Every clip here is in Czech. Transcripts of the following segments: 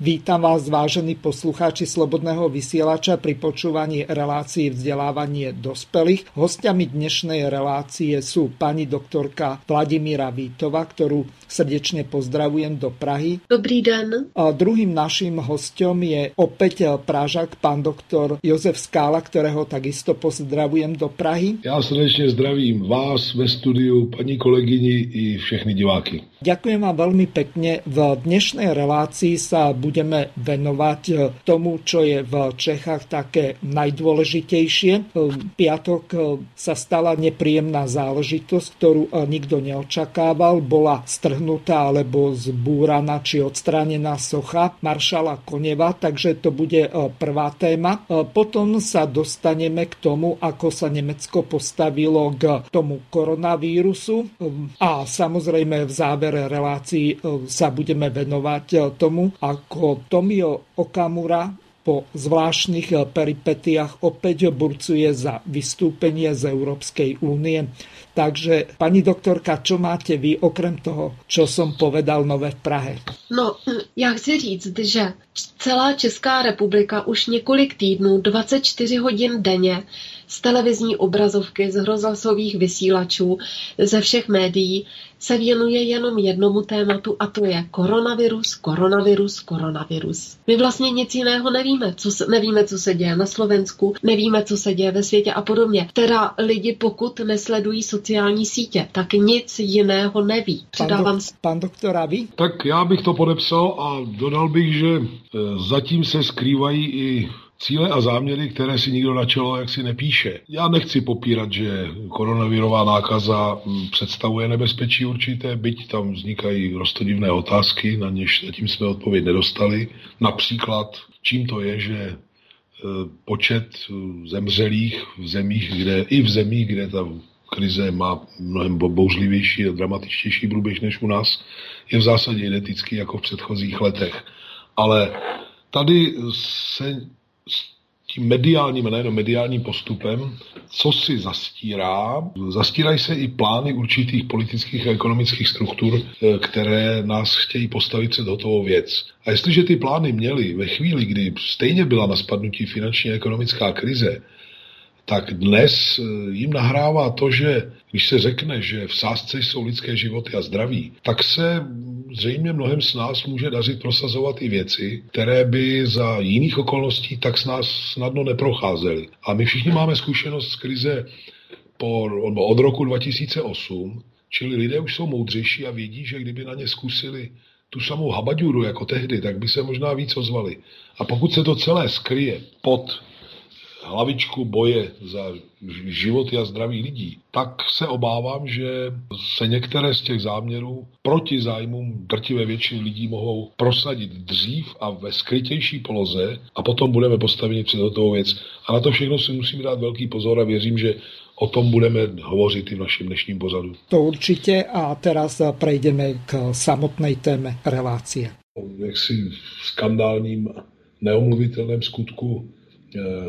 Vítam vás, vážení poslucháči Slobodného vysielača pri počúvaní relácií vzdelávanie dospelých. Hostiami dnešnej relácie sú pani doktorka Vladimíra Vítova, ktorú srdečne pozdravujem do Prahy. Dobrý den. A druhým naším hostom je opäť Pražak, pán doktor Jozef Skála, ktorého takisto pozdravujem do Prahy. Já srdečne zdravím vás ve studiu, paní kolegyni i všechny diváky. Ďakujem vám veľmi pekne. V dnešnej relácii sa budeme venovať eh, tomu, čo je v Čechách také najdôležitejšie. V eh, piatok eh, sa stala nepríjemná záležitosť, ktorú nikto neočakával. Bola strhnutá alebo zbúraná či odstránená socha maršala Koneva, takže to bude prvá téma. Potom sa dostaneme k tomu, ako sa Nemecko postavilo k tomu koronavírusu a samozrejme v záver závere relácií e, sa budeme venovať e, tomu, ako Tomio Okamura po zvláštnych e, peripetiách opäť burcuje za vystúpenie z Európskej únie. Takže, pani doktorka, čo máte vy, okrem toho, čo som povedal nové v Prahe? No, já chci říct, že celá Česká republika už několik týdnů, 24 hodin denně, z televizní obrazovky, z rozhlasových vysílačů, ze všech médií se věnuje jenom jednomu tématu a to je koronavirus, koronavirus, koronavirus. My vlastně nic jiného nevíme. Co se, nevíme, co se děje na Slovensku, nevíme, co se děje ve světě a podobně. Teda lidi, pokud nesledují sociální sítě, tak nic jiného neví. Předávám... Pan, do, pan doktor, vy? Tak já bych to podepsal a dodal bych, že e, zatím se skrývají i cíle a záměry, které si nikdo na čelo jaksi nepíše. Já nechci popírat, že koronavirová nákaza mm, představuje nebezpečí určité, byť tam vznikají rostodivné otázky, na něž zatím jsme odpověď nedostali. Například, čím to je, že e, počet e, zemřelých v zemích, kde, i v zemích, kde ta krize má mnohem bouřlivější a dramatičtější průběh než u nás, je v zásadě identický jako v předchozích letech. Ale tady se tím mediálním, nejenom mediálním postupem, co si zastírá. Zastírají se i plány určitých politických a ekonomických struktur, eh, které nás chtějí postavit se do toho věc. A jestliže ty plány měly ve chvíli, kdy stejně byla na spadnutí finanční a ekonomická krize, tak dnes eh, jim nahrává to, že když se řekne, že v sázce jsou lidské životy a zdraví, tak se zřejmě mnohem s nás může dařit prosazovat i věci, které by za jiných okolností tak s nás snadno neprocházely. A my všichni máme zkušenost z krize po, od roku 2008, čili lidé už jsou moudřejší a vědí, že kdyby na ně zkusili tu samou habaďuru jako tehdy, tak by se možná víc ozvali. A pokud se to celé skryje pod hlavičku boje za životy a zdraví lidí, tak se obávám, že se některé z těch záměrů proti zájmům drtivé většiny lidí mohou prosadit dřív a ve skrytější poloze a potom budeme postaveni před hotovou věc. A na to všechno si musíme dát velký pozor a věřím, že o tom budeme hovořit i v našem dnešním pozadu. To určitě a teraz prejdeme k samotné téme relácie. Jaksi skandálním neomluvitelném skutku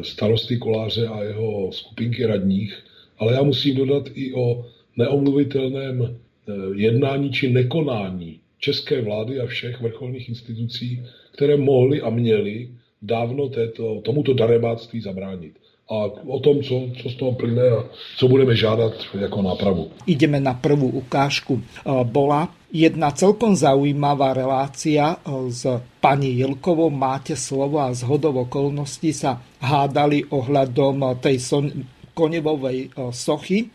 starosty Koláře a jeho skupinky radních, ale já musím dodat i o neomluvitelném eh, jednání či nekonání české vlády a všech vrcholných institucí, které mohly a měly dávno této, tomuto darebáctví zabránit. A o tom, co, co z toho plyne a co budeme žádat jako nápravu. Ideme na prvú ukážku. Eh, bola jedna celkom zaujímavá relácia eh, s pani Jilkovou. Máte slovo a z okolností sa hádali ohľadom eh, tej son- konevovej sochy.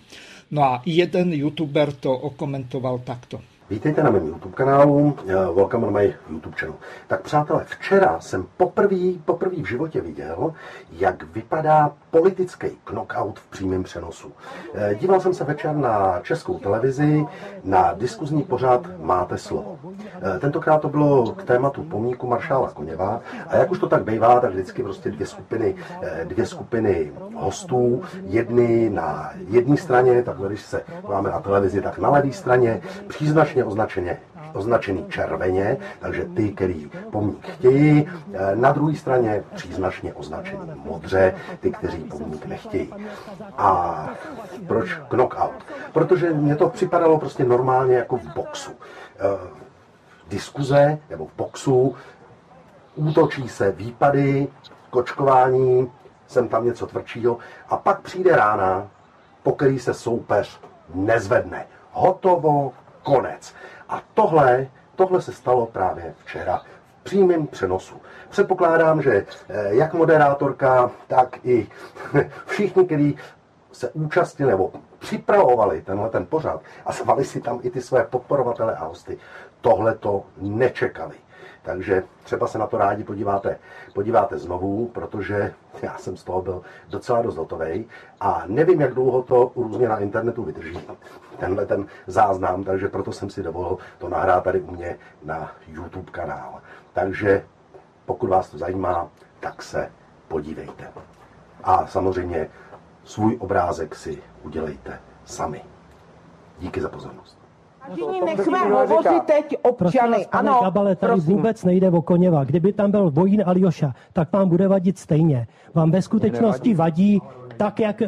No a jeden youtuber to okomentoval takto. Vítejte na mém YouTube kanálu, eh, welcome on my YouTube channel. Tak přátelé, včera jsem poprvé, poprvé v životě viděl, jak vypadá politický knockout v přímém přenosu. Eh, díval jsem se večer na českou televizi, na diskuzní pořad Máte slovo. Eh, tentokrát to bylo k tématu pomníku maršála Koněva a jak už to tak bývá, tak vždycky prostě dvě skupiny, dvě skupiny hostů, jedny na jedné straně, tak když se máme na televizi, tak na levé straně, příznačně značně označeně, označený červeně, takže ty, který pomník chtějí, eh, na druhé straně příznačně označený modře, ty, kteří pomník nechtějí. A proč knockout? Protože mně to připadalo prostě normálně jako v boxu. Eh, diskuze nebo v boxu útočí se výpady, kočkování, jsem tam něco tvrdšího a pak přijde rána, po který se soupeř nezvedne. Hotovo, konec. A tohle, tohle se stalo právě včera v přímém přenosu. Předpokládám, že eh, jak moderátorka, tak i všichni, kteří se účastnili nebo připravovali tenhle ten pořad a zvali si tam i ty své podporovatele a hosty, tohle to nečekali. Takže třeba se na to rádi podíváte, podíváte znovu, protože já jsem z toho byl docela dost hotovej a nevím, jak dlouho to různě na internetu vydrží, tenhle ten záznam, takže proto jsem si dovolil to nahrát tady u mě na YouTube kanál. Takže pokud vás to zajímá, tak se podívejte. A samozřejmě svůj obrázek si udělejte sami. Díky za pozornost. Vážení, nechme hovořit teď občany. Prosím, ano, Gabale, tady prosím. vůbec nejde o Koněva. Kdyby tam byl Vojín Aljoša, tak vám bude vadit stejně. Vám ve skutečnosti vadí tak, jak,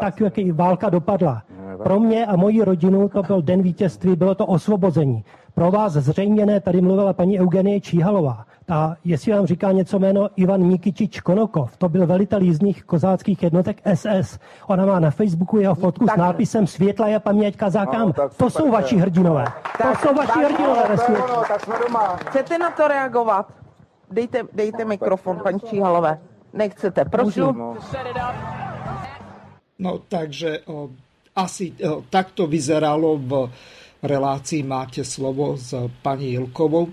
tak, jak válka dopadla. Pro mě a moji rodinu to byl den vítězství, bylo to osvobození. Pro vás zřejmě ne, tady mluvila paní Eugenie Číhalová. A jestli vám říká něco jméno Ivan Mikičič Konokov, to byl velitel jízdních kozáckých jednotek SS. Ona má na Facebooku jeho fotku tak, s nápisem Světla je paměť kazákám. No, to jsou vaši hrdinové. Tak, to jsou vaši hrdinové ve světě. No, tak jsme doma. Chcete na to reagovat? Dejte, dejte mikrofon, paní Číhalové. Nechcete, prosím. No takže o, asi o, takto vyzeralo v relácii Máte slovo s pani Ilkovou.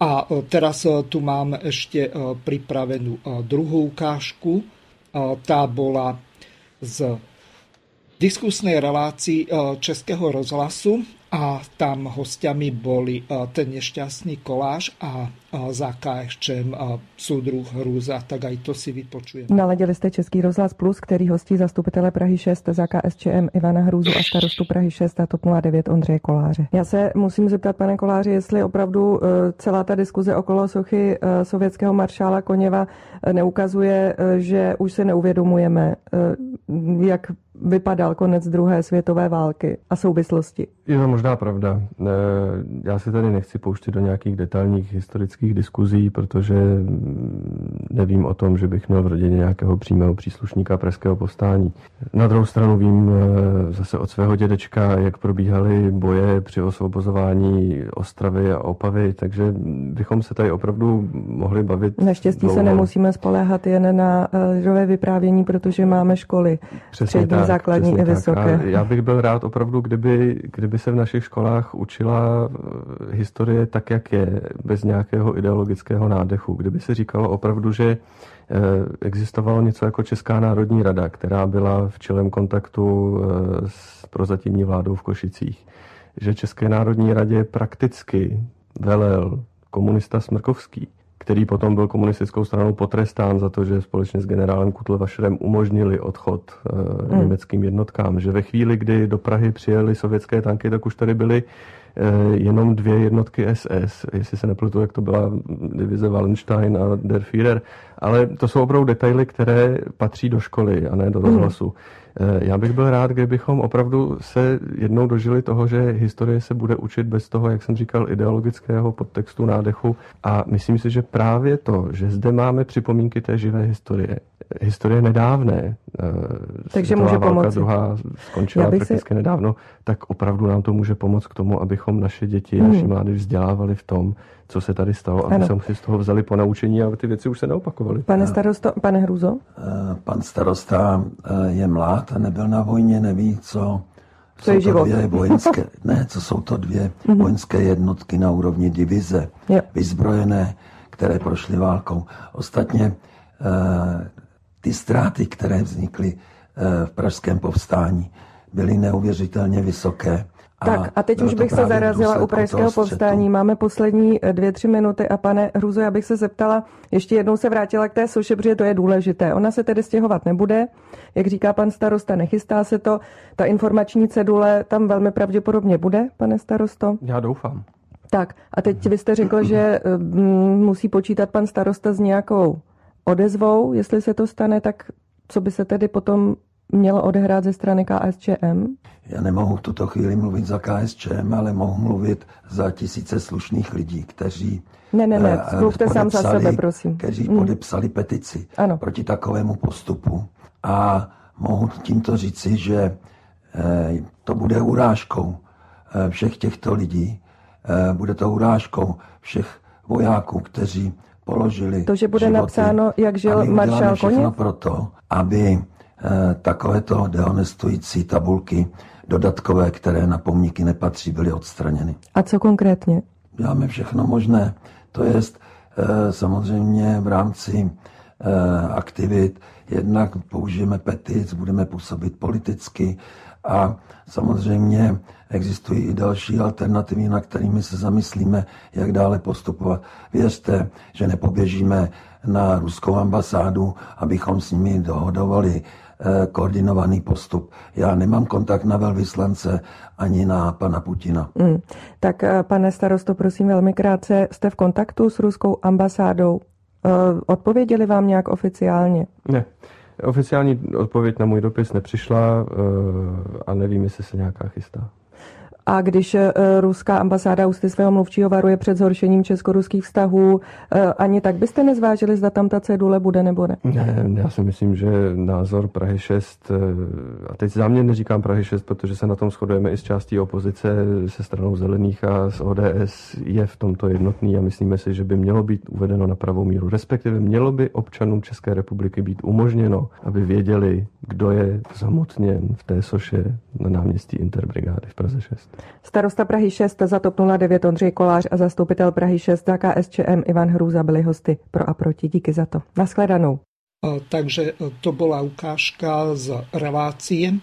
A e, teraz e, tu mám ešte e, pripravenú druhú ukážku. Tá bola z diskusnej relácii Českého rozhlasu a tam hostiami boli ten nešťastný koláž a za KSČM soudruh Hrůza, tak aj to si vypočujeme. Naladili jste Český rozhlas Plus, který hostí zastupitele Prahy 6 za KSČM Ivana Hrůzu a starostu Prahy 6 a TOP 09 Ondřeje Koláře. Já se musím zeptat, pane Koláři, jestli opravdu e, celá ta diskuze okolo sochy e, sovětského maršála Koněva e, neukazuje, že už se neuvědomujeme, jak vypadal konec druhé světové války a souvislosti. Je to možná pravda. Já se tady nechci pouštět do nějakých detailních historických diskuzí, protože nevím o tom, že bych měl v rodině nějakého přímého příslušníka pražského povstání. Na druhou stranu vím eh, zase od svého dědečka, jak probíhaly boje při osvobozování Ostravy a Opavy, takže bychom se tady opravdu mohli bavit. Naštěstí dlouho. se nemusíme spoléhat jen na lidové eh, vyprávění, protože máme školy. Přesně přední, tak, základní i vysoké. A já bych byl rád opravdu, kdyby, kdyby se v našich školách učila eh, historie tak, jak je, bez nějakého ideologického nádechu. Kdyby se říkalo opravdu, že eh, existovalo něco jako Česká národní rada, která byla v čelem kontaktu eh, s prozatímní vládou v Košicích, že České národní radě prakticky velel komunista Smrkovský, který potom byl komunistickou stranou potrestán za to, že společně s generálem Kutlvašerem umožnili odchod hmm. německým jednotkám. Že ve chvíli, kdy do Prahy přijeli sovětské tanky, tak už tady byly Eh, jenom dvě jednotky SS, jestli se nepletu, jak to byla divize Wallenstein a Der Führer, ale to jsou opravdu detaily, které patří do školy a ne do rozhlasu. Mm. Já bych byl rád, kdybychom opravdu se jednou dožili toho, že historie se bude učit bez toho, jak jsem říkal, ideologického podtextu nádechu. A myslím si, že právě to, že zde máme připomínky té živé historie, historie nedávné, eh, takže může válka pomoci. druhá skončila prakticky si... nedávno, tak opravdu nám to může pomoct k tomu, abychom naše děti, hmm. naši mládež vzdělávali v tom, co se tady stalo, aby se si z toho vzali po naučení a ty věci už se neopakovaly. Pane starosto, pane Hruzo? Eh, pan starosta eh, je mlád a nebyl na vojně, neví, co Co je jsou život? to dvě vojenské, ne, co jsou to dvě Mhm. vojenské jednotky na úrovni divize, Jo. vyzbrojené, které prošly válkou. Ostatně eh, ty ztráty, které vznikly eh, v pražském povstání, byly neuvěřitelně vysoké. Tak a teď už bych se zarazila u pražského povstání. Máme poslední eh, dvě, tři minuty a pane Hruzo, já bych se zeptala, ještě jednou se vrátila k té soše, protože to je důležité. Ona se tedy stěhovat nebude, jak říká pan starosta, nechystá se to. Ta informační cedule tam velmi pravděpodobně bude, pane starosto. Já doufám. Tak a teď vy jste řekl, že eh, mm, musí počítat pan starosta s nějakou odezvou, jestli se to stane, tak co by se tedy potom mělo odehrát ze strany KSČM? Já nemohu v tuto chvíli mluvit za KSČM, ale mohu mluvit za tisíce slušných lidí, kteří Ne, ne, ne, eh, mluvte sám za sebe, prosím. Kteří Mm. podepsali petici Ano. proti takovému postupu. A mohu tímto říci, že eh, to bude urážkou eh, všech těchto lidí. Bude to urážkou všech vojáků, kteří položili To, že bude životy. napsáno, jak žil maršál všechno Koněv? proto, aby eh, takovéto dehonestující tabulky dodatkové, které na pomníky nepatří, byly odstraněny. A co konkrétně? Děláme všechno možné. To je samozřejmě v rámci eh, aktivit. Jednak použijeme petic, budeme působit politicky a samozřejmě existují i další alternativy, na kterými se zamyslíme, jak dále postupovat. Věřte, že nepoběžíme na ruskou ambasádu, abychom s nimi dohodovali eh, koordinovaný postup. Já nemám kontakt na velvyslance ani na pana Putina. Mm. Tak eh, pane starosto, prosím velmi krátce, jste v kontaktu s ruskou ambasádou? Eh, Odpověděli vám nějak oficiálně? Ne. Oficiální odpověď na můj dopis nepřišla eh, a nevím, jestli se nějaká chystá. A když eh, ruská ambasáda ústy svého mluvčího varuje před zhoršením česko-ruských vztahů, eh, ani tak byste nezvážili, zda tam ta cedule bude nebo ne? Ne, já si myslím, že názor Prahy 6, eh, a teď záměrně neříkám Prahy 6, protože se na tom shodujeme i s částí opozice, se stranou zelených a s ODS, je v tomto jednotný a myslíme si, že by mělo být uvedeno na pravou míru. Respektive mělo by občanům České republiky být umožněno, aby věděli, kdo je zamotněn v té soše na náměstí Interbrigády v Praze 6. Starosta Prahy 6 za TOP 09 Ondřej Kolář a zastupitel Prahy 6 za KSČM Ivan Hrůza byli hosty pro a proti. Díky za to. Naschledanou. Takže e, to bola ukážka z relácie, e,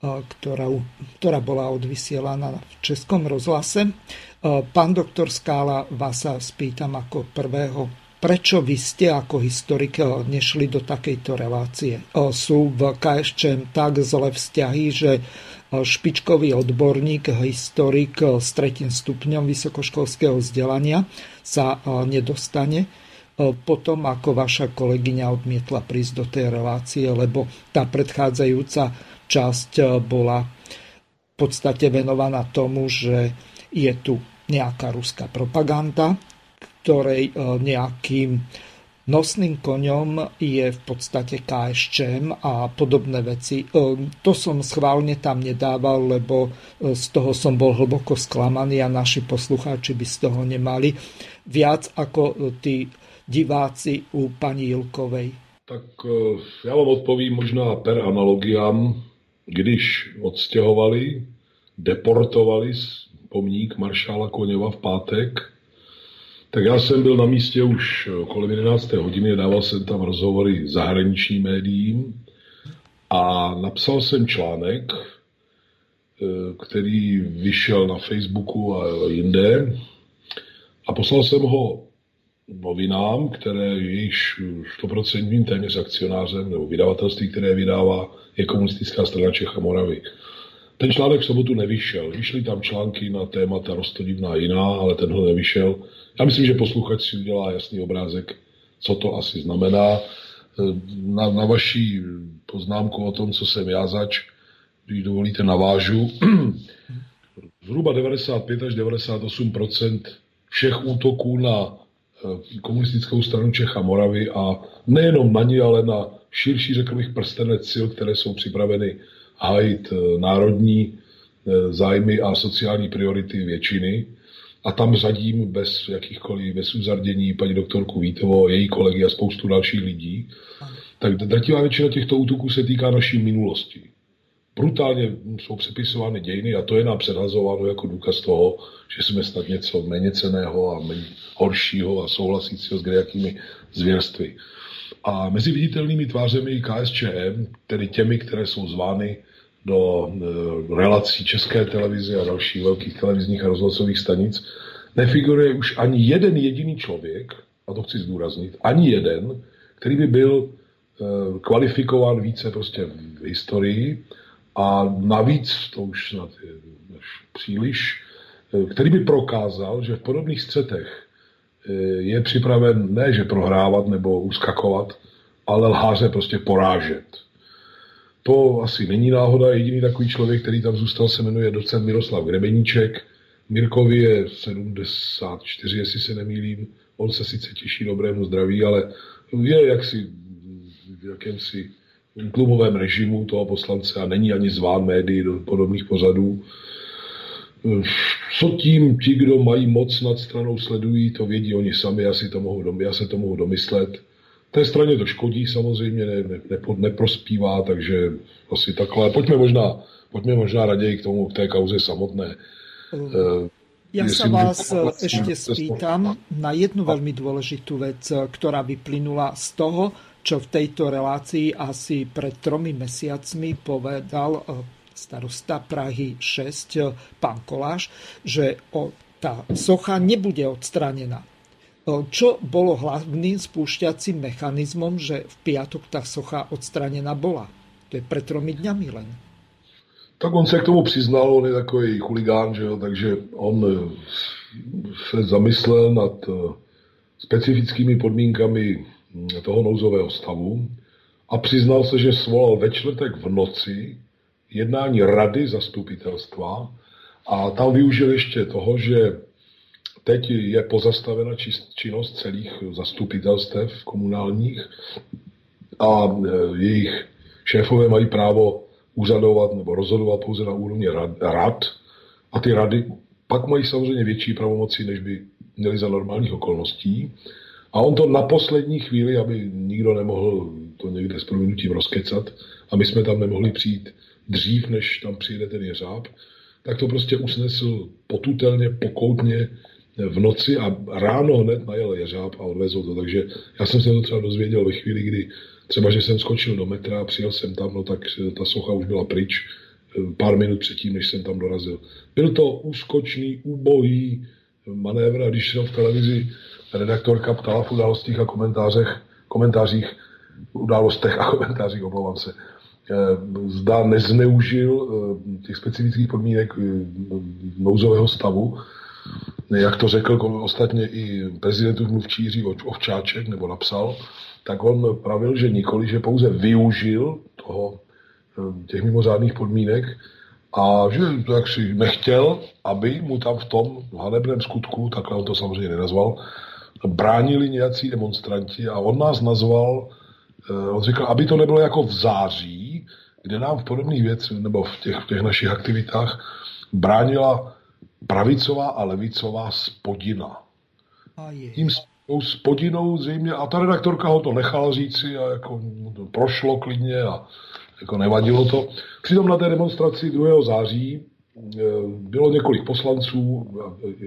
ktorá, ktorá bola odvysielaná v Českom rozhlase. E, Pán doktor Skála, vás sa spýtam ako prvého, prečo vy ste ako historik nešli do takejto relácie? Sú v KSČM tak zlé vzťahy, že špičkový odborník, historik e, s tretím stupňom vysokoškolského vzdelania sa e, nedostane. Potom, ako vaša kolegyňa odmietla prísť do tej relácie, lebo tá predchádzajúca časť bola v podstate venovaná tomu, že je tu nejaká ruská propaganda, ktorej nejakým nosným koňom je v podstate KSČM a podobné veci. To som schválne tam nedával, lebo z toho som bol hlboko sklamaný a naši poslucháči by z toho nemali viac ako tí diváci u paní Jilkovej? Tak já vám odpovím možná per analogiám, když odstěhovali, deportovali pomník maršála Koněva v pátek, tak já jsem byl na místě už kolem 11. hodiny, dával jsem tam rozhovory zahraničním médiím a napsal jsem článek, který vyšel na Facebooku a jinde a poslal jsem ho novinám, které jejíž 100% téměř akcionářem nebo vydavatelství, které vydává, je komunistická strana Čech a Moravy. Ten článek v sobotu nevyšel. Vyšly tam články na témata rostodivná jiná, ale tenhle nevyšel. Já myslím, že posluchač si udělá jasný obrázek, co to asi znamená. Na, na vaší poznámku o tom, co jsem já zač, když dovolíte, navážu. Zhruba 95 až 98% všech útoků na komunistickou stranu Čech a Moravy a nejenom na ní, ale na širší, řekl bych, prstenec sil, které jsou připraveny hájit národní zájmy a sociální priority většiny. A tam řadím bez jakýchkoliv, bez uzardění paní doktorku Vítovo, její kolegy a spoustu dalších lidí. Tak drtivá většina těchto útoků se týká naší minulosti. brutálně jsou přepisovány dějiny a to je nám předhazováno jako důkaz toho, že jsme snad něco méně ceného a horšího a souhlasícího s nějakými zvěrstvy. A mezi viditelnými tvářemi KSČM, tedy těmi, které jsou zvány do e, relací České televize a dalších velkých televizních a rozhlasových stanic, nefiguruje už ani jeden jediný člověk, a to chci zdůraznit, ani jeden, který by byl e, kvalifikován více prostě v historii a navíc, to už snad je příliš, e, který by prokázal, že v podobných střetech je připraven ne, že prohrávat nebo uskakovat, ale lháře prostě porážet. To asi není náhoda. Jediný takový člověk, který tam zůstal, se jmenuje docent Miroslav Grebeníček. Mirkovi je 74, jestli se nemýlím. On se sice těší dobrému zdraví, ale je jaksi v jakémsi tlumovém režimu toho poslance a není ani zván médií do podobných pořadů. Co tím ti, kdo mají moc nad stranou, sledují, to vědí oni sami, já, si to mohu, já se to mohu domyslet. Té straně to škodí samozřejmě, ne, ne, ne, neprospívá, takže asi takhle. Pojďme možná, pojďme možná raději k tomu, k té kauze samotné. Uh. Ja sa vás ešte spýtam na jednu veľmi dôležitú vec, ktorá vyplynula z toho, čo v tejto relácii asi pred tromi mesiacmi povedal starosta Prahy 6, pán Koláš, že tá socha nebude odstranená. Čo bolo hlavným spúšťacím mechanizmom, že v piatok tá socha odstranená bola? To je pred tromi dňami len. Tak on se k tomu přiznal, on je takový chuligán, že jo, takže on eh, se zamyslel nad eh, specifickými podmínkami hm, toho nouzového stavu a přiznal se, že svolal ve čtvrtek v noci jednání rady zastupitelstva a tam využil ještě toho, že Teď je pozastavena činnost celých zastupitelstev komunálních a e, jejich šéfové mají právo úřadovat nebo rozhodovat pouze na úrovni rad a ty rady pak mají samozřejmě větší pravomoci, než by měli za normálních okolností. A on to na poslední chvíli, aby nikdo nemohl to někde s prominutím rozkecat a my jsme tam nemohli přijít dřív, než tam přijede ten jeřáb, tak to prostě usnesl potutelně, pokoutně v noci a ráno hned najel jeřáb a odvezl to. Takže já jsem se to třeba dozvěděl ve chvíli, kdy třeba, že jsem skočil do metra a přijel jsem tam, no tak ta socha už byla pryč eh, pár minut předtím, než jsem tam dorazil. Byl to úskočný, úbohý manévr a když se v televizi redaktorka ptala v událostích a komentářech, komentářích, událostech a komentářích, omlouvám se, zda nezneužil eh, těch specifických podmínek nouzového stavu, jak to řekl ostatně i prezidentův mluvčí Jiří Ovčáček, nebo napsal, tak on pravil, že nikoli, že pouze využil toho, eh, těch mimořádných podmínek a že tak si nechtěl, aby mu tam v tom hanebném skutku, takhle on to samozřejmě nenazval, bránili nějací demonstranti a on nás nazval, eh, on říkal, aby to nebylo jako v září, kde nám v podobných věcech, nebo v těch, v těch našich aktivitách bránila pravicová a levicová spodina. Tím spodinou zřejmě, a ta redaktorka ho to nechala říci a jako to prošlo klidně a jako nevadilo to. Přitom na té demonstraci 2. září e, bylo několik poslanců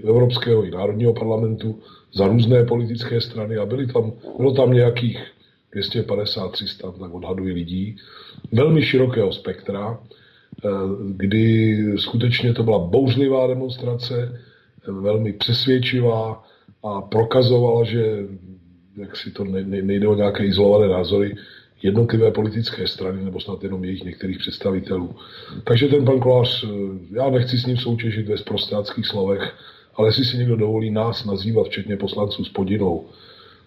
Evropského i Národního parlamentu za různé politické strany a byli tam, bylo tam nějakých 250-300, tak odhadují lidí, velmi širokého spektra. Eh, kdy skutečně to byla bouřlivá demonstrace, velmi přesvědčivá a prokazovala, že jak si to nejde o nějaké izolované názory, jednotlivé politické strany, nebo snad jenom jejich některých představitelů. Takže ten pan Kolář, eh, já nechci s ním soutěžit ve sprostáckých slovech, ale jestli si někdo dovolí nás nazývat, včetně poslanců s podinou,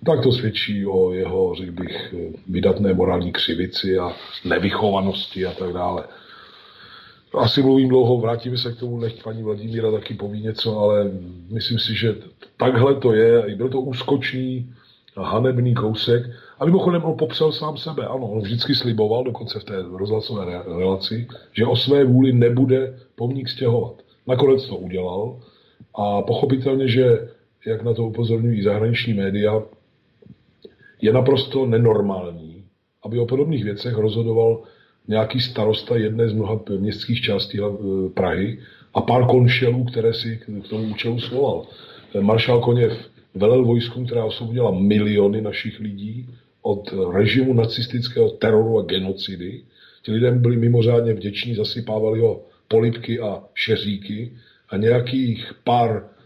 tak to svědčí o jeho, řekl bych, vydatné morální křivici a nevychovanosti a tak dále. Asi mluvím dlouho, vrátíme se k tomu, nech paní Vladimíra taky poví něco, ale myslím si, že takhle to je. Byl to úskočný hanebný kousek. A mimochodem on popsal sám sebe. Ano, on vždycky sliboval, dokonce v té rozhlasové relaci, že o své vůli nebude pomník stěhovat. Nakonec to udělal a pochopitelně, že, jak na to upozorňují zahraniční média, je naprosto nenormální, aby o podobných věcech rozhodoval nějaký starosta jedné z mnoha městských částí Prahy a pár konšelů, které si k tomu účelu svolal. Maršál Koněv velel vojskům, která osvobodila miliony našich lidí od režimu nacistického teroru a genocidy. Ti lidé byli mimořádně vděční, zasypávali ho polipky a šeříky a nějakých pár eh,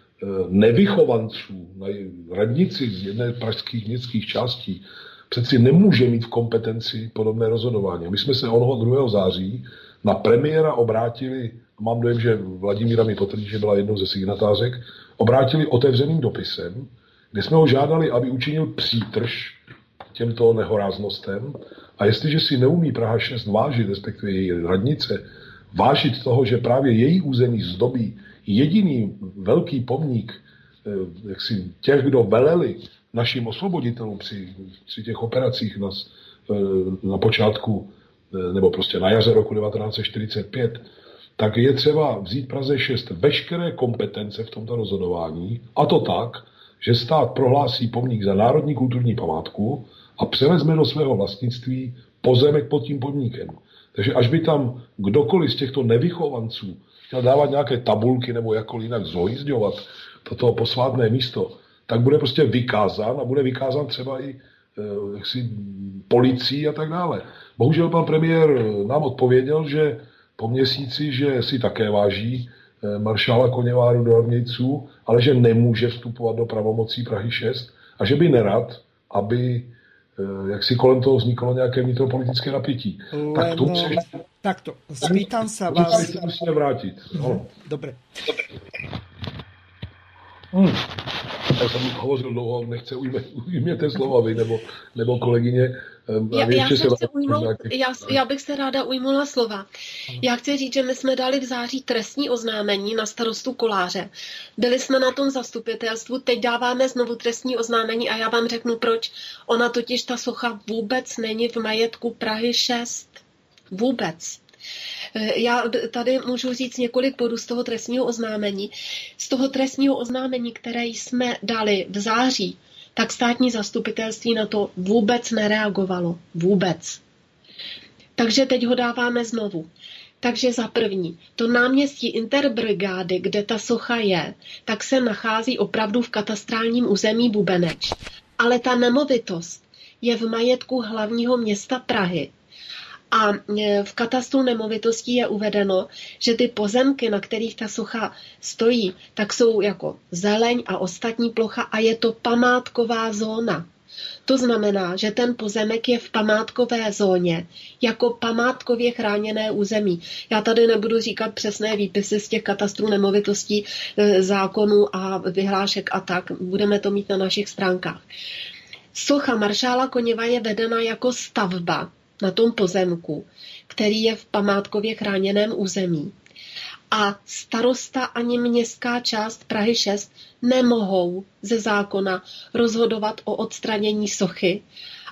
nevychovanců na radnici z jedné pražských městských částí přeci nemůže mít v kompetenci podobné rozhodování. My jsme se onoho 2. září na premiéra obrátili, mám dojem, že Vladimíra mi potvrdí, že byla jednou ze signatářek, obrátili otevřeným dopisem, kde jsme ho žádali, aby učinil přítrž těmto nehoráznostem a jestliže si neumí Praha 6 vážit, respektive její radnice, vážit toho, že právě její území zdobí jediný velký pomník eh, jak si, těch, kdo veleli našim osvoboditelům při, při těch operacích na, eh, na počátku eh, nebo prostě na jaře roku 1945, tak je třeba vzít Praze 6 veškeré kompetence v tomto rozhodování a to tak, že stát prohlásí pomník za národní kulturní památku a převezme do svého vlastnictví pozemek pod tím pomníkem. Takže až by tam kdokoliv z těchto nevychovanců chtěl dávat nějaké tabulky nebo jakkoliv jinak zojízdňovat toto posvátné místo, tak bude prostě vykázán a bude vykázán třeba i eh, jaksi, policií a tak dále. Bohužel pan premiér nám odpověděl, že po měsíci, že si také váží eh, maršála Koněváru do Armějců, ale že nemůže vstupovat do pravomocí Prahy 6 a že by nerad, aby jak si kolem toho vzniklo nějaké vnitropolitické napětí. Len, tak tu si... Takto, spýtam sa vás... To musíme vrátit. No. Dobre. Hmm. Já jsem hovořil dlouho, nechce ujměte slova vy nebo, nebo kolegyně. Já, já, se chci ujmout, já, já bych se ráda ujmula slova. Já chci říct, že my jsme dali v září trestní oznámení na starostu Koláře. Byli jsme na tom zastupitelstvu, teď dáváme znovu trestní oznámení a já vám řeknu proč. Ona totiž ta socha vůbec není v majetku Prahy 6. Vůbec. Já tady můžu říct několik bodů z toho trestního oznámení. Z toho trestního oznámení, které jsme dali v září, tak státní zastupitelství na to vůbec nereagovalo. Vůbec. Takže teď ho dáváme znovu. Takže za první, to náměstí Interbrigády, kde ta socha je, tak se nachází opravdu v katastrálním území Bubeneč. Ale ta nemovitost je v majetku hlavního města Prahy a e, v katastru nemovitostí je uvedeno, že ty pozemky, na kterých ta socha stojí, tak jsou jako zeleň a ostatní plocha a je to památková zóna. To znamená, že ten pozemek je v památkové zóně, jako památkově chráněné území. Já tady nebudu říkat přesné výpisy z těch katastrů nemovitostí, e, zákonů a vyhlášek a tak. Budeme to mít na našich stránkách. Socha maršála Koněva je vedena jako stavba, na tom pozemku, který je v památkově chráněném území. A starosta ani městská část Prahy 6 nemohou ze zákona rozhodovat o odstranění sochy.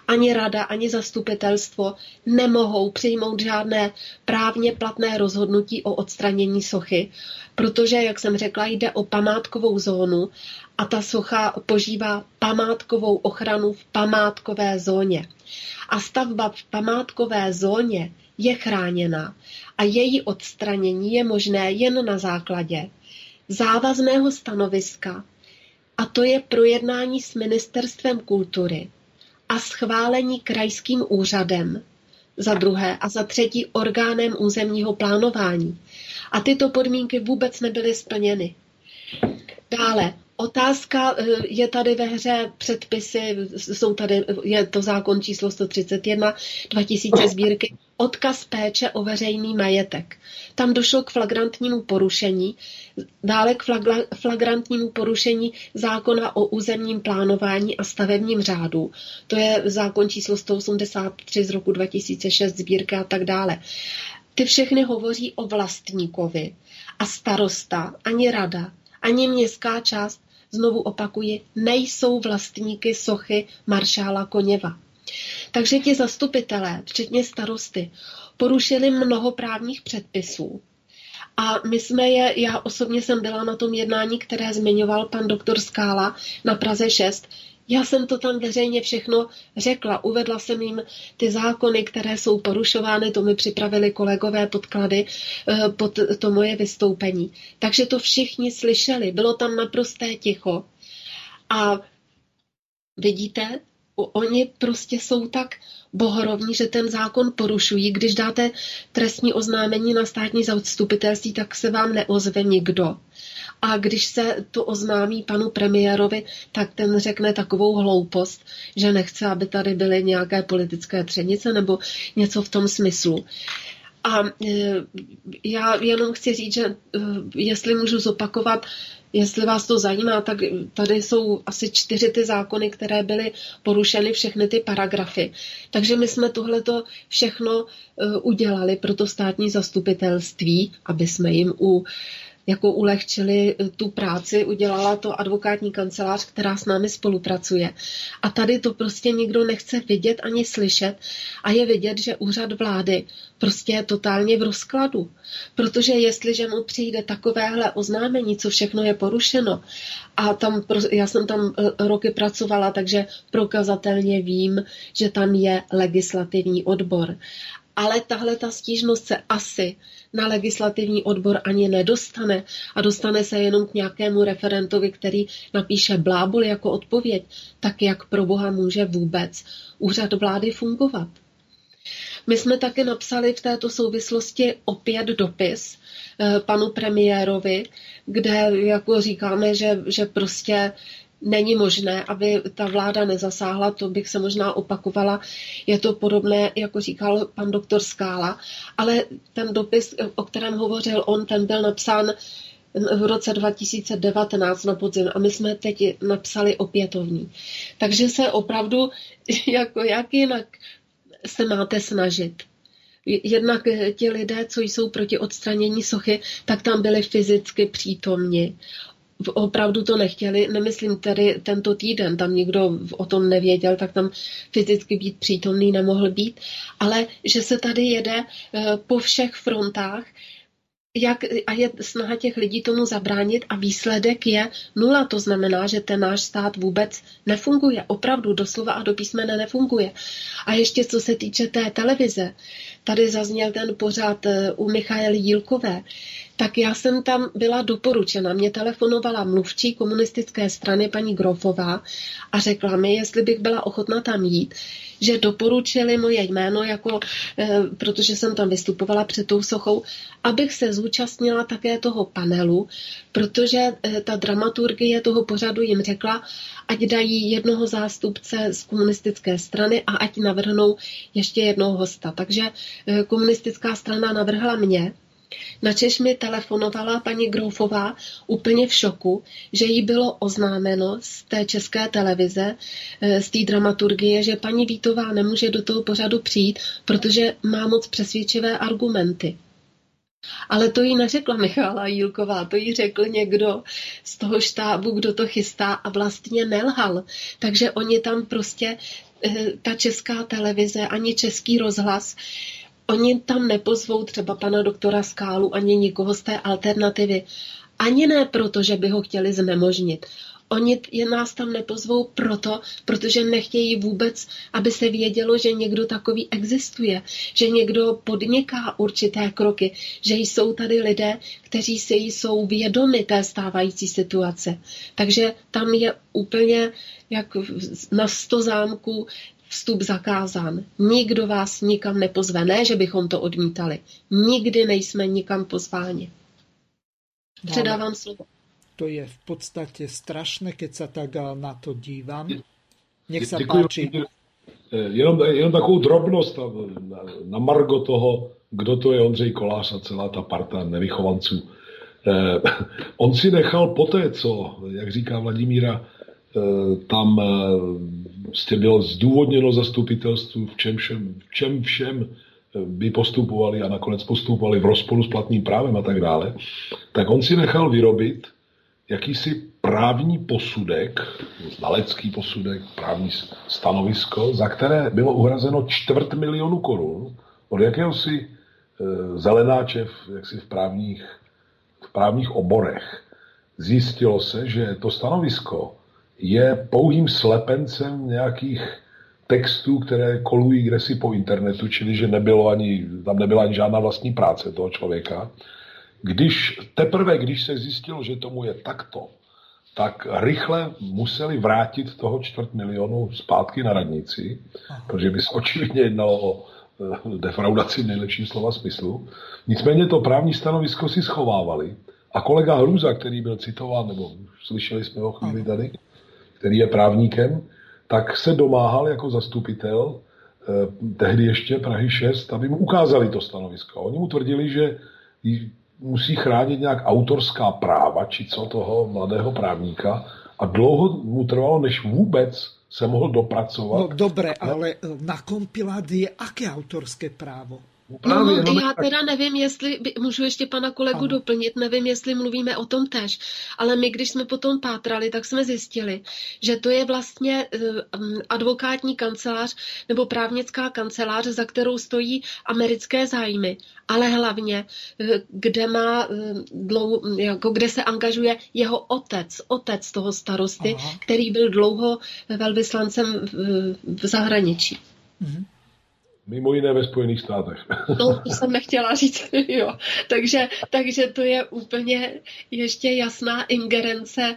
Ani rada, ani zastupitelstvo nemohou přijmout žádné právně platné rozhodnutí o odstranění sochy, protože, jak jsem řekla, jde o památkovou zónu a ta socha požívá památkovou ochranu v památkové zóně. A stavba v památkové zóně je chráněna a její odstranění je možné jen na základě závazného stanoviska, a to je projednání s Ministerstvem kultury a schválení krajským úřadem, za druhé a za třetí orgánem územního plánování. A tyto podmínky vůbec nebyly splněny. Dále Otázka eh, je tady ve hře předpisy, jsou tady, je to zákon číslo 131 2000 sbírky, odkaz péče o veřejný majetek. Tam došlo k flagrantnímu porušení, dále k flagrantnímu porušení zákona o územním plánování a stavebním řádu. To je zákon číslo 183 z roku 2006 sbírka a tak dále. Ty všechny hovoří o vlastníkovi a starosta, ani rada, ani městská část znovu opakuji, nejsou vlastníky sochy maršála Koněva. Takže ti zastupitelé, včetně starosty, porušili mnoho právních předpisů. A my jsme je, já osobně jsem byla na tom jednání, které zmiňoval pan doktor Skála na Praze 6. Já jsem to tam veřejně všechno řekla. Uvedla jsem jim ty zákony, které jsou porušovány, to mi připravili kolegové podklady eh, pod to moje vystoupení. Takže to všichni slyšeli. Bylo tam naprosté ticho. A vidíte, oni prostě jsou tak bohorovní, že ten zákon porušují. Když dáte trestní oznámení na státní zastupitelství, tak se vám neozve nikdo. A když se to oznámí panu premiérovi, tak ten řekne takovou hloupost, že nechce, aby tady byly nějaké politické třenice nebo něco v tom smyslu. A e, já jenom chci říct, že e, jestli můžu zopakovat, jestli vás to zajímá, tak tady jsou asi čtyři ty zákony, které byly porušeny, všechny ty paragrafy. Takže my jsme tohleto všechno e, udělali pro to státní zastupitelství, aby jsme jim u jako ulehčili eh, tu práci, udělala to advokátní kancelář, která s námi spolupracuje. A tady to prostě nikdo nechce vidět ani slyšet a je vidět, že úřad vlády prostě je totálně v rozkladu. Protože jestliže mu přijde takovéhle oznámení, co všechno je porušeno, a tam, já jsem tam eh, roky pracovala, takže prokazatelně vím, že tam je legislativní odbor. Ale tahle ta stížnost se asi na legislativní odbor ani nedostane a dostane se jenom k nějakému referentovi, který napíše blábol jako odpověď, tak jak pro Boha může vůbec úřad vlády fungovat. My jsme také napsali v této souvislosti opět dopis eh, panu premiérovi, kde jako říkáme, že, že prostě není možné, aby ta vláda nezasáhla, to bych se možná opakovala. Je to podobné, jako říkal pan doktor Skála, ale ten dopis, o kterém hovořil on, ten byl napsán v roce 2019 na podzim a my jsme teď napsali opětovní. Takže se opravdu, jako jak jinak se máte snažit. Jednak ti lidé, co jsou proti odstranění sochy, tak tam byli fyzicky přítomni opravdu to nechtěli, nemyslím tedy tento týden, tam někdo o tom nevěděl, tak tam fyzicky být přítomný nemohl být, ale že se tady jede eh, po všech frontách, jak, a je snaha těch lidí tomu zabránit a výsledek je nula. To znamená, že ten náš stát vůbec nefunguje. Opravdu doslova a do písmene nefunguje. A ještě co se týče té televize, tady zazněl ten pořád eh, u Michaely Jílkové, tak já jsem tam byla doporučena. Mě telefonovala mluvčí komunistické strany paní Grofová a řekla mi, jestli bych byla ochotná tam jít, že doporučili moje jméno, jako, e, protože jsem tam vystupovala před tou sochou, abych se zúčastnila také toho panelu, protože e, ta dramaturgie toho pořadu jim řekla, ať dají jednoho zástupce z komunistické strany a ať navrhnou ještě jednoho hosta. Takže e, komunistická strana navrhla mě, Načež mi telefonovala paní Groufová úplně v šoku, že jí bylo oznámeno z té české televize, eh, z té dramaturgie, že paní Vítová nemůže do toho pořadu přijít, protože má moc přesvědčivé argumenty. Ale to jí neřekla Michála Jílková, to jí řekl někdo z toho štábu, kdo to chystá a vlastně nelhal. Takže oni tam prostě, eh, ta česká televize, ani český rozhlas, Oni tam nepozvou třeba pana doktora Skálu ani nikoho z té alternativy. Ani ne proto, že by ho chtěli znemožnit. Oni je nás tam nepozvou proto, protože nechtějí vůbec, aby se vědělo, že někdo takový existuje, že někdo podniká určité kroky, že jsou tady lidé, kteří si jsou vědomi té stávající situace. Takže tam je úplně jak na sto zámků vstup zakázán. Nikdo vás nikam nepozve. Ne, že bychom to odmítali. Nikdy nejsme nikam pozváni. Předávám slovo. To je v podstatě strašné, keď se tak na to dívám. Nech se páči. Jenom, jenom takovou drobnost na, na margo toho, kdo to je Ondřej Kolář a celá ta parta nevychovanců. Eh, on si nechal poté, co, jak říká Vladimíra, Eh, tam jste eh, bylo zdůvodněno zastupitelstvu, v čem všem, v čem všem eh, by postupovali a nakonec postupovali v rozporu s platným právem a tak dále, tak on si nechal vyrobit jakýsi právní posudek, znalecký posudek, právní stanovisko, za které bylo uhrazeno čtvrt milionu korun od jakéhosi zelenáče v, jaksi v, právních, v právních oborech. Zjistilo se, že to stanovisko je pouhým slepencem nějakých textů, které kolují kde si po internetu, čili že nebylo ani, tam nebyla ani žádná vlastní práce toho člověka. Když, teprve když se zjistilo, že tomu je takto, tak rychle museli vrátit toho čtvrt milionu zpátky na radnici, protože by se očividně jednalo o eh, defraudaci v nejlepším slova smyslu. Nicméně to právní stanovisko si schovávali a kolega Hruza, který byl citován, nebo slyšeli jsme ho chvíli tady, který je právníkem, tak se domáhal jako zastupitel eh, tehdy ještě Prahy 6, aby mu ukázali to stanovisko. Oni mu tvrdili, že musí chránit nějak autorská práva, či co toho mladého právníka. A dlouho mu trvalo, než vůbec se mohl dopracovat. No dobré, ale na kompilát je aké autorské právo? No, no, no, já teda nevím, jestli, můžu ještě pana kolegu ano. doplnit, nevím, jestli mluvíme o tom tež, ale my, když jsme potom pátrali, tak jsme zjistili, že to je vlastně uh, advokátní kancelář nebo právnická kancelář, za kterou stojí americké zájmy, ale hlavně, uh, kde má uh, dlou, jako kde se angažuje jeho otec, otec toho starosty, Aha. který byl dlouho velvyslancem v, v zahraničí. Mhm. Mimo jiné ve Spojených státech. No, to jsem nechtěla říct, jo. Takže, takže to je úplně ještě jasná ingerence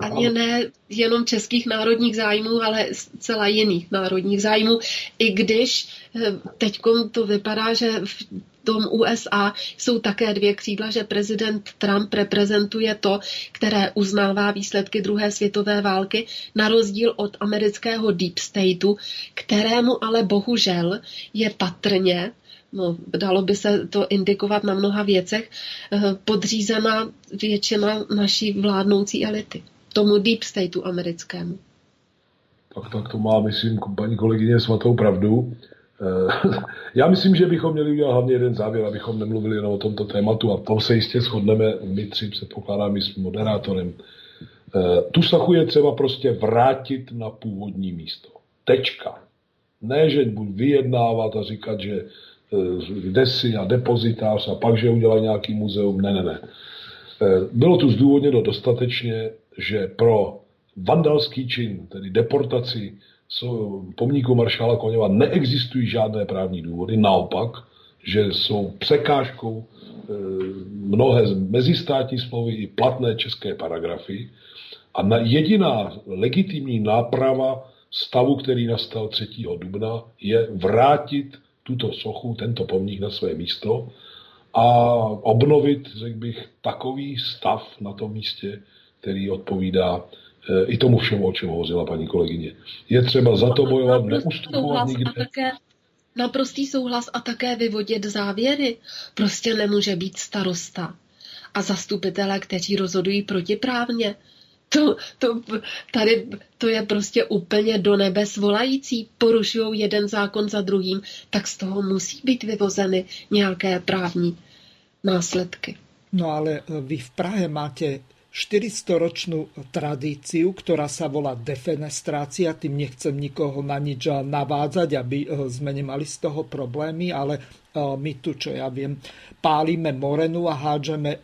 ani ne jenom českých národních zájmů, ale celá jiných národních zájmů. I když eh, teď to vypadá, že v tom USA jsou také dvě křídla, že prezident Trump reprezentuje to, které uznává výsledky druhé světové války, na rozdíl od amerického deep stateu, kterému ale bohužel je patrně no, dalo by se to indikovat na mnoha věcech, eh, podřízena většina naší vládnoucí elity, tomu deep stateu americkému. Tak, tak to má, myslím, paní kolegyně svatou pravdu. Eh, já myslím, že bychom měli udělat hlavně jeden závěr, abychom nemluvili jenom o tomto tématu a tom se jistě shodneme my tři, předpokládáme s moderátorem. Eh, tu sachu je třeba prostě vrátit na původní místo. Tečka. Ne, že budu vyjednávat a říkat, že eh, jde si a depozitář a pak, že udělají nějaký muzeum. Ne, ne, ne. Bylo tu zdůvodněno dostatečně, že pro vandalský čin, tedy deportaci pomníku maršála Koněva neexistují žádné právní důvody, naopak, že jsou překážkou e, mnohé mezistátní smlouvy i platné české paragrafy a na jediná legitimní náprava stavu, který nastal 3. dubna, je vrátit tuto sochu, tento pomník na své místo a obnovit, řekl bych, takový stav na tom místě, který odpovídá i tomu všemu, o čem hovořila paní kolegyně. Je třeba za to bojovat, neustupovat nikde. Také, naprostý souhlas a také vyvodit závěry. Prostě nemůže být starosta a zastupitele, kteří rozhodují protiprávně. To, to, tady to je prostě úplně do nebe svolající. Porušují jeden zákon za druhým, tak z toho musí být vyvozeny nějaké právní následky. No ale vy v Prahe máte 400-ročnú tradíciu, ktorá sa volá defenestrácia. Tým nechcem nikoho na nič navádzať, aby eh, sme nemali z toho problémy, ale eh, my tu, čo ja viem, pálime morenu a hádžeme eh,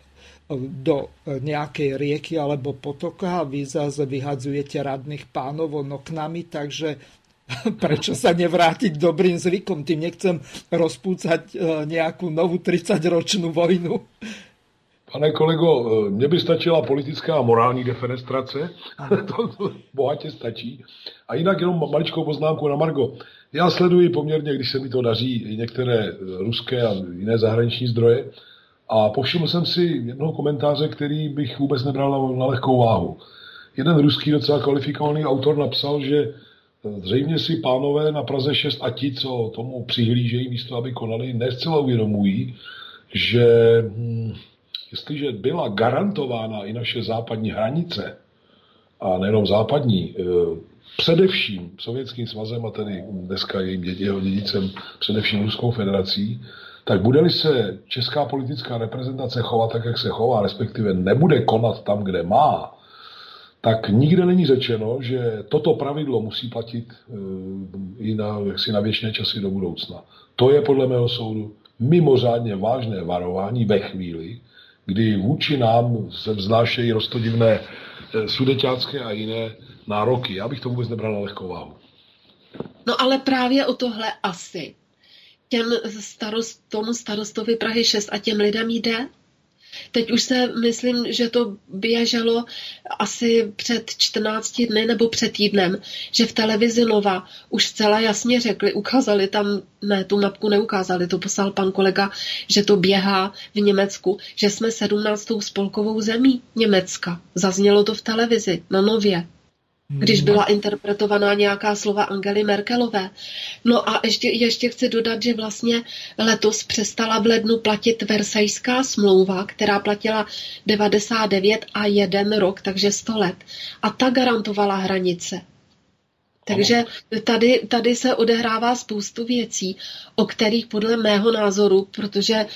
do nejakej rieky alebo potoka a vy zase vyhadzujete radných pánov oknami, takže prečo sa nevrátiť dobrým zvykom? Tým nechcem rozpúcať nejakú novú 30-ročnú vojnu. Pane kolego, eh, mně by stačila politická a morální defenestrace, to, to bohatě stačí. A jinak jenom maličkou poznámku na Margo. Já sleduji poměrně, když se mi to daří, i některé eh, ruské a jiné zahraniční zdroje a povšiml jsem si jednoho komentáře, který bych vůbec nebral na, na lehkou váhu. Jeden ruský docela kvalifikovaný autor napsal, že eh, zřejmě si pánové na Praze 6 a ti, co tomu přihlížejí místo, aby konali, nescela uvědomují, že hm, jestliže byla garantována i naše západní hranice, a nejenom západní, e, především Sovětským svazem a tedy dneska jejím jeho dědicem především Ruskou federací, tak bude-li se česká politická reprezentace chovat tak, jak se chová, respektive nebude konat tam, kde má, tak nikde není řečeno, že toto pravidlo musí platit e, i na, jaksi na věčné časy do budoucna. To je podle mého soudu mimořádně vážné varování ve chvíli, kdy vůči nám se vznášejí rostodivné sudeťácké a jiné nároky. Já bych to vůbec nebral na lehkou váhu. No ale právě o tohle asi těm starost, tomu starostovi Prahy 6 a těm lidem jde? Teď už se myslím, že to běželo asi před 14 dny nebo před týdnem, že v televizi Nova už zcela jasně řekli, ukázali tam, ne, tu mapku neukázali, to poslal pan kolega, že to běhá v Německu, že jsme 17. spolkovou zemí Německa. Zaznělo to v televizi na Nově když byla interpretovaná nějaká slova Angely Merkelové. No a ještě, ještě chci dodat, že vlastně letos přestala v lednu platit Versajská smlouva, která platila 99 a jeden rok, takže 100 let. A ta garantovala hranice. Takže tady, tady se odehrává spoustu věcí, o kterých podle mého názoru, protože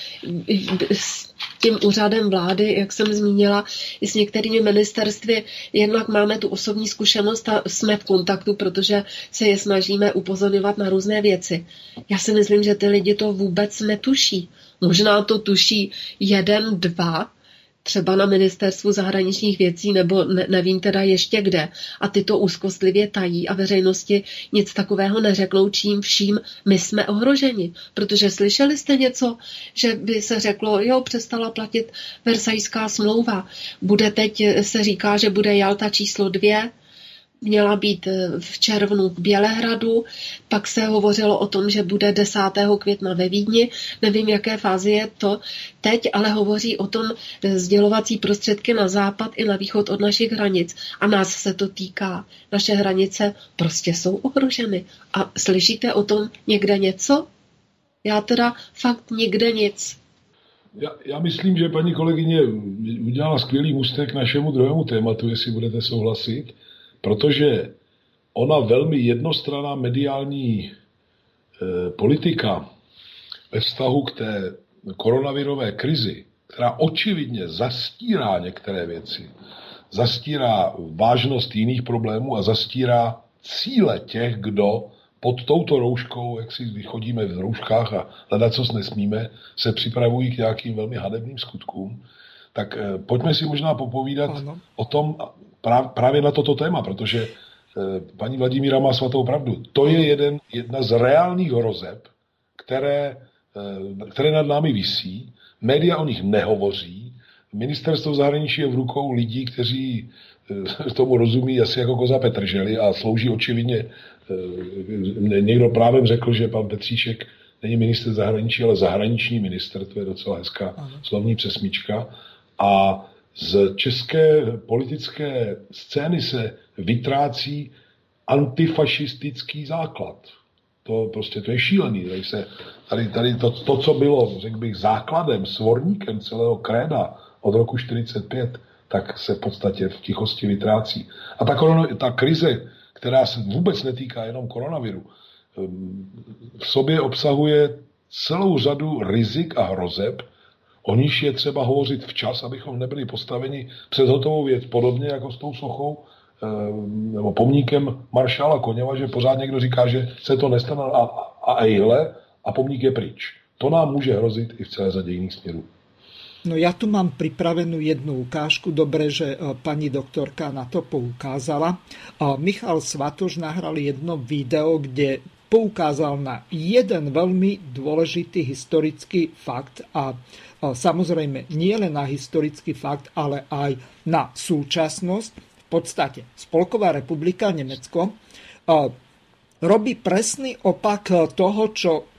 s tím úřadem vlády, jak jsem zmínila, i s některými ministerstvy, jednak máme tu osobní zkušenost a jsme v kontaktu, protože se je snažíme upozorňovat na různé věci. Já si myslím, že ty lidi to vůbec netuší. Možná to tuší jeden, dva, třeba na ministerstvu zahraničních věcí nebo ne, nevím teda ještě kde a ty to úzkostlivě tají a veřejnosti nic takového neřeknou, čím vším my jsme ohroženi. Protože slyšeli jste něco, že by se řeklo, jo, přestala platit Versajská smlouva. Bude teď, se říká, že bude Jalta číslo dvě, měla být eh, v červnu v Bělehradu, pak se hovořilo o tom, že bude 10. května ve Vídni, nevím, jaké fázi je to teď, ale hovoří o tom eh, sdělovací prostředky na západ i na východ od našich hranic a nás se to týká. Naše hranice prostě jsou ohroženy. A slyšíte o tom někde něco? Já teda fakt nikde nic. Já, já myslím, že paní kolegyně udělala skvělý můstek k našemu druhému tématu, jestli budete souhlasit protože ona velmi jednostranná mediální e, politika ve vztahu k té koronavirové krizi, která očividně zastírá některé věci, zastírá vážnost jiných problémů a zastírá cíle těch, kdo pod touto rouškou, jak si když chodíme v rouškách a hledat, co nesmíme, se připravují k nějakým velmi hadebným skutkům, tak e, pojďme si možná popovídat ano. o tom, právě na toto téma, protože eh, paní Vladimíra má svatou pravdu. To je jeden, jedna z reálných hrozeb, které, eh, které nad námi visí. Média o nich nehovoří. Ministerstvo zahraničí je v rukou lidí, kteří eh, tomu rozumí asi jako koza Petrželi a slouží očividně. Někdo právě řekl, že pan Petříšek není minister zahraničí, ale zahraniční minister, to je docela hezká slovní přesmička. A z české politické scény se vytrácí antifašistický základ. To prostě to je šílený. Tady, se, tady, tady to, to, co bylo, řekl bych, základem, svorníkem celého kréda od roku 45, tak se v podstatě v tichosti vytrácí. A ta, korona, ta krize, která se vůbec netýká jenom koronaviru, ehm, v sobě obsahuje celou řadu rizik a hrozeb, O níž je třeba hovořit včas, abychom nebyli postaveni před hotovou věc, podobně jako s tou sochou eh, nebo pomníkem maršála Koněva, že pořád někdo říká, že se to nestane a, a, ejhle a pomník je pryč. To nám může hrozit i v celé řadě jiných směrů. No ja tu mám pripravenú jednu ukážku, dobre, že eh, pani doktorka na to poukázala. Michal Svatoš nahral jedno video, kde poukázal na jeden veľmi dôležitý historický fakt a samozrejme nie len na historický fakt, ale aj na súčasnosť. V podstate Spolková republika Nemecko robí presný opak toho, čo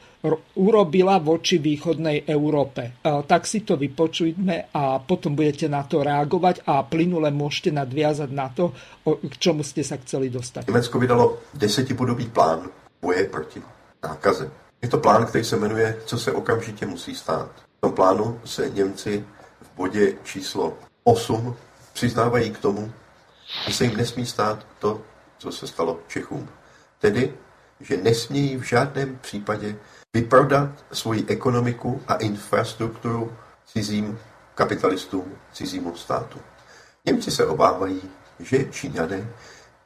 urobila voči východnej Európe. Tak si to vypočujme a potom budete na to reagovat a plynule môžete nadviazať na to, k čomu ste sa chceli dostať. Německo vydalo desetipodobý plán boje proti nákaze. Je to plán, který se jmenuje Co se okamžitě musí stát tom plánu se Němci v bodě číslo 8 přiznávají k tomu, že se jim nesmí stát to, co se stalo Čechům. Tedy, že nesmějí v žádném případě vyprodat svoji ekonomiku a infrastrukturu cizím kapitalistům, cizímu státu. Němci se obávají, že Číňané,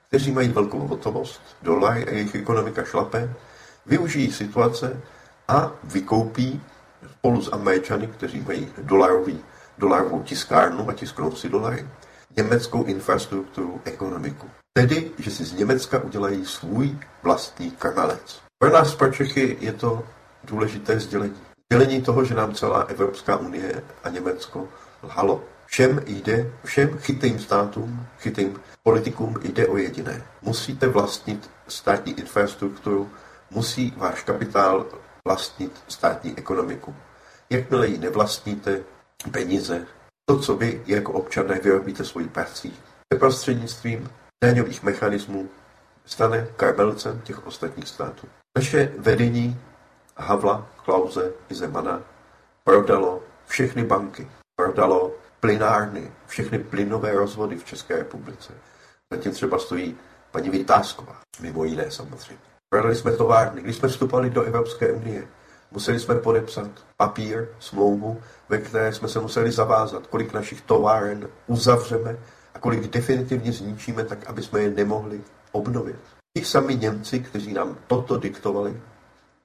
kteří mají velkou hotovost, dolar a jejich ekonomika šlape, využijí situace a vykoupí spolu s Američany, kteří mají dolarový, dolarovou tiskárnu a tisknou si dolary, německou infrastrukturu, ekonomiku. Tedy, že si z Německa udělají svůj vlastní karmelec. Pro nás, pro Čechy, je to důležité sdělení. Sdělení toho, že nám celá Evropská unie a Německo lhalo. Všem jde, všem chytým státům, chytým politikům jde o jediné. Musíte vlastnit státní infrastrukturu, musí váš kapitál vlastnit státní ekonomiku. Jakmile ji nevlastníte, peníze, to, co vy jako občané vyrobíte svojí prací, se prostřednictvím daňových mechanismů stane karmelcem těch ostatních států. Naše vedení Havla, Klauze i Zemana prodalo všechny banky, prodalo plynárny, všechny plynové rozvody v České republice. Zatím třeba stojí paní Vytázková, mimo jiné samozřejmě. Prodali jsme továrny. Když jsme vstupovali do Evropské unie, museli jsme podepsat papír, smlouvu, ve které jsme se museli zavázat, kolik našich továren uzavřeme a kolik definitivně zničíme, tak aby jsme je nemohli obnovit. Ti sami Němci, kteří nám toto diktovali,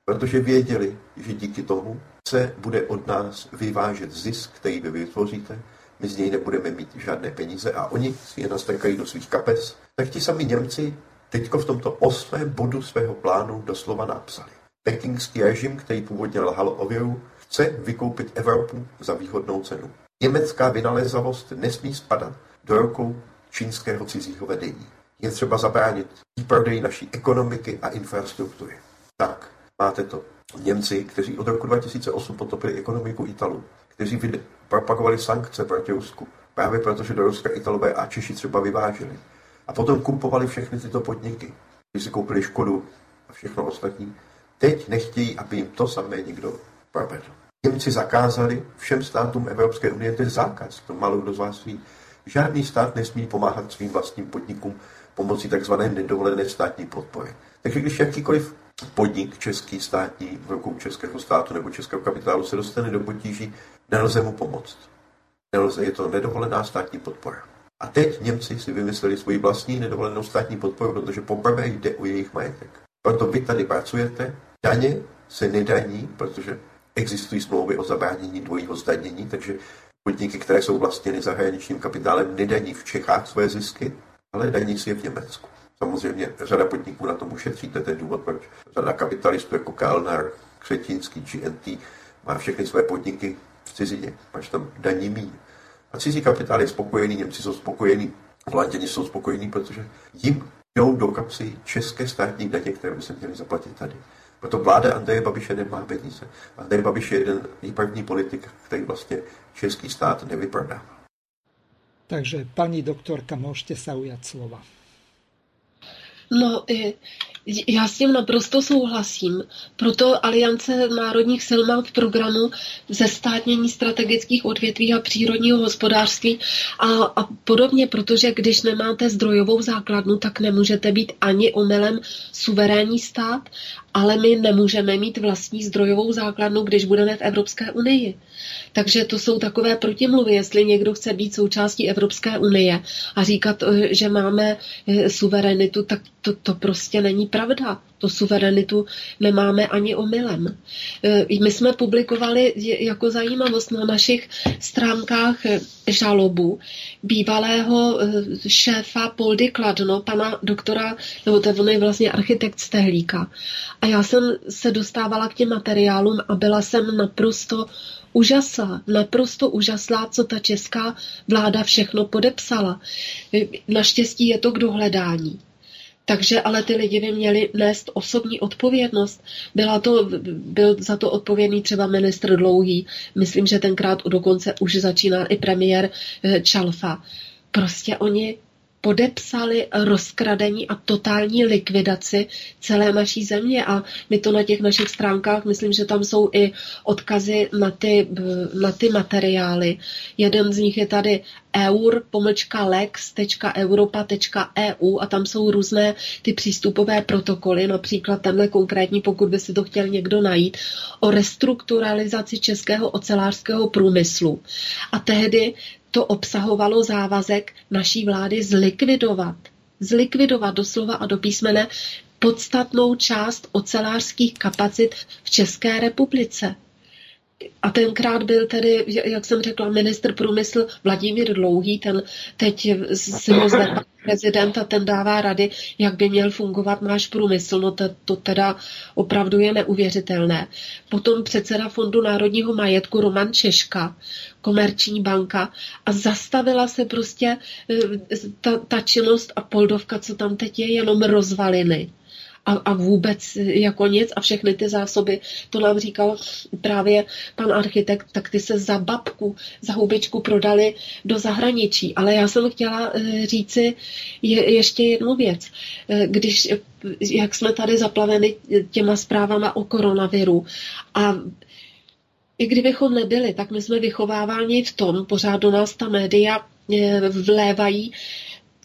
protože věděli, že díky tomu se bude od nás vyvážet zisk, který vy vytvoříte, my z něj nebudeme mít žádné peníze a oni si je nastrkají do svých kapes, tak ti sami Němci teďko v tomto osmém bodu svého plánu doslova napsali. Pekingský režim, který původně lhal o věru, chce vykoupit Evropu za výhodnou cenu. Německá vynalézavost nesmí spadat do rukou čínského cizího vedení. Je třeba zabránit výprodeji naší ekonomiky a infrastruktury. Tak, máte to. Němci, kteří od roku 2008 potopili ekonomiku Italů, kteří propagovali sankce proti Rusku, právě protože do Ruska Italové a Češi třeba vyváželi. A potom kupovali všechny tyto podniky, když si koupili Škodu a všechno ostatní. Teď nechtějí, aby jim to samé někdo provedl. Němci zakázali všem státům Evropské unie, je zákaz, to málo kdo z vás ví. Žádný stát nesmí pomáhat svým vlastním podnikům pomocí tzv. nedovolené státní podpory. Takže když jakýkoliv podnik český státní v rukou českého státu nebo českého kapitálu se dostane do potíží, nelze mu pomoct. Nelze, je to nedovolená státní podpora. A teď Němci si vymysleli svoji vlastní nedovolenou státní podporu, protože poprvé jde o jejich majetek. Proto vy tady pracujete, daně se nedaní, protože existují smlouvy o zabránění dvojího zdanění, takže podniky, které jsou vlastněny zahraničním kapitálem, nedaní v Čechách své zisky, ale daní si je v Německu. Samozřejmě řada podniků na tom ušetří, to je ten důvod, proč řada kapitalistů jako Kalnar, Křetínský či má všechny své podniky v cizině, až tam daní míň. A cizí kapitál je spokojený, Němci jsou spokojení, Holanděni jsou spokojení, protože jim jdou do kapsy české státní daně, které by se měly zaplatit tady. Proto vláda Andreje Babiše nemá peníze. Andrej Babiš je jeden první politik, který vlastně český stát nevyprodával. Takže paní doktorka, můžete se ujat slova. No, já s tím naprosto souhlasím. Proto Aliance národních sil má v programu zestátnění strategických odvětví a přírodního hospodářství a, a podobně, protože když nemáte zdrojovou základnu, tak nemůžete být ani omylem suverénní stát, ale my nemůžeme mít vlastní zdrojovou základnu, když budeme v Evropské unii. Takže to jsou takové protimluvy, jestli někdo chce být součástí Evropské unie a říkat, eh, že máme eh, suverenitu, tak to, to prostě není pravda. To suverenitu nemáme ani omylem. Eh, my jsme publikovali jako zajímavost na našich stránkách žalobu bývalého šéfa Poldy Kladno, pana doktora, nebo to je vlastně architekt Stehlíka. A já jsem se dostávala k těm materiálům a byla jsem naprosto úžasla, naprosto úžasla, co ta česká vláda všechno podepsala. Naštěstí je to k dohledání. Takže ale ty lidi by měli nést osobní odpovědnost. Byla to, byl za to odpovědný třeba ministr Dlouhý. Myslím, že tenkrát dokonce už začínal i premiér eh, Čalfa. Prostě oni podepsali rozkradení a totální likvidaci celé naší země a my to na těch našich stránkách, myslím, že tam jsou i odkazy na ty, na ty materiály. Jeden z nich je tady eur pomlčka lex.europa.eu a tam jsou různé ty přístupové protokoly, například tenhle konkrétní, pokud by si to chtěl někdo najít, o restrukturalizaci českého ocelářského průmyslu. A tehdy to obsahovalo závazek naší vlády zlikvidovat. Zlikvidovat doslova a do písmene podstatnou část ocelářských kapacit v České republice. A tenkrát byl tedy, jak jsem řekla, ministr průmysl Vladimír Dlouhý, ten teď si ho zvedl prezident a ten dává rady, jak by měl fungovat náš průmysl. No to, to teda opravdu je neuvěřitelné. Potom předseda Fondu národního majetku Roman Češka, komerční banka a zastavila se prostě eh, ta, ta činnost a Poldovka, co tam teď je, jenom rozvaliny a, a vůbec jako nic a všechny ty zásoby, to nám říkal právě pan architekt, tak ty se za babku, za hubičku prodali do zahraničí. Ale já jsem chtěla eh, říci je, ještě jednu věc. Eh, když, jak jsme tady zaplaveni těma zprávama o koronaviru a i kdybychom nebyli, tak my jsme vychováváni v tom, pořád do nás ta média eh, vlévají,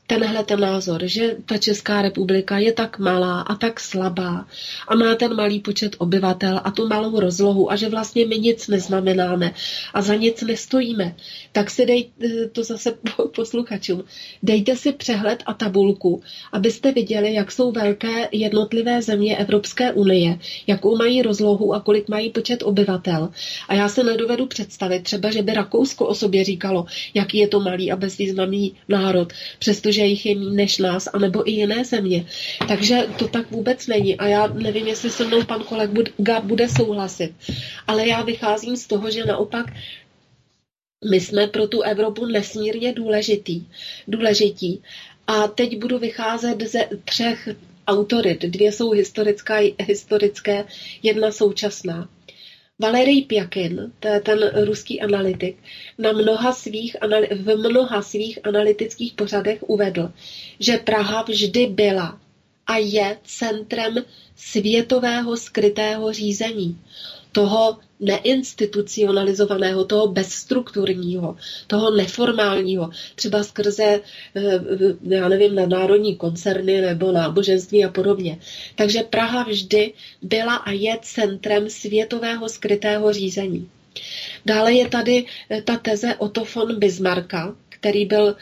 tenhle ten názor, že ta Česká republika je tak malá a tak slabá a má ten malý počet obyvatel a tu malou rozlohu a že vlastně my nic neznamenáme a za nic nestojíme, tak si dej to zase posluchačům, dejte si přehled a tabulku, abyste viděli, jak jsou velké jednotlivé země Evropské unie, jakou mají rozlohu a kolik mají počet obyvatel. A já se nedovedu představit třeba, že by Rakousko o sobě říkalo, jaký je to malý a bezvýznamný národ, přestože že jich je méně než nás, anebo i jiné země. Takže to tak vůbec není. A já nevím, jestli se mnou pan kolega bude souhlasit. Ale já vycházím z toho, že naopak my jsme pro tu Evropu nesmírně důležitý, důležití. A teď budu vycházet ze třech autorit. Dvě jsou historické, historické jedna současná. Valerij Pjakin, ten ruský analytik, na mnoha svých, v mnoha svých analytických pořadech uvedl, že Praha vždy byla a je centrem světového skrytého řízení toho neinstitucionalizovaného, toho bezstrukturního, toho neformálního, třeba skrze, eh, já nevím, na národní koncerny nebo náboženství a podobně. Takže Praha vždy byla a je centrem světového skrytého řízení. Dále je tady eh, ta teze Otto von Bismarcka, který byl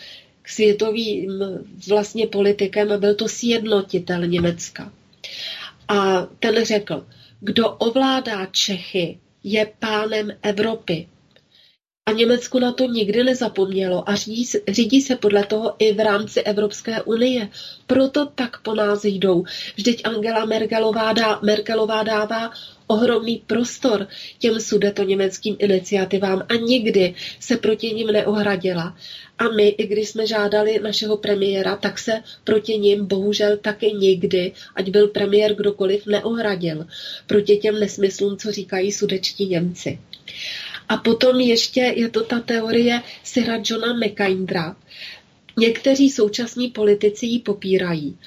světovým vlastně politikem a byl to sjednotitel Německa. A ten řekl, kdo ovládá Čechy, je pánem Evropy. A Německo na to nikdy nezapomnělo a řídí, se podle toho i v rámci Evropské unie. Proto tak po nás jdou. Vždyť Angela Merkelová, dá, Merkelová dává ohromný prostor těm německým iniciativám a nikdy se proti nim neohradila. A my, i když jsme žádali našeho premiéra, tak se proti ním bohužel taky nikdy, ať byl premiér kdokoliv, neohradil proti těm nesmyslům, co říkají sudečtí Němci. A potom ještě je to ta teorie Sira Johna McKindra. Někteří současní politici ji popírají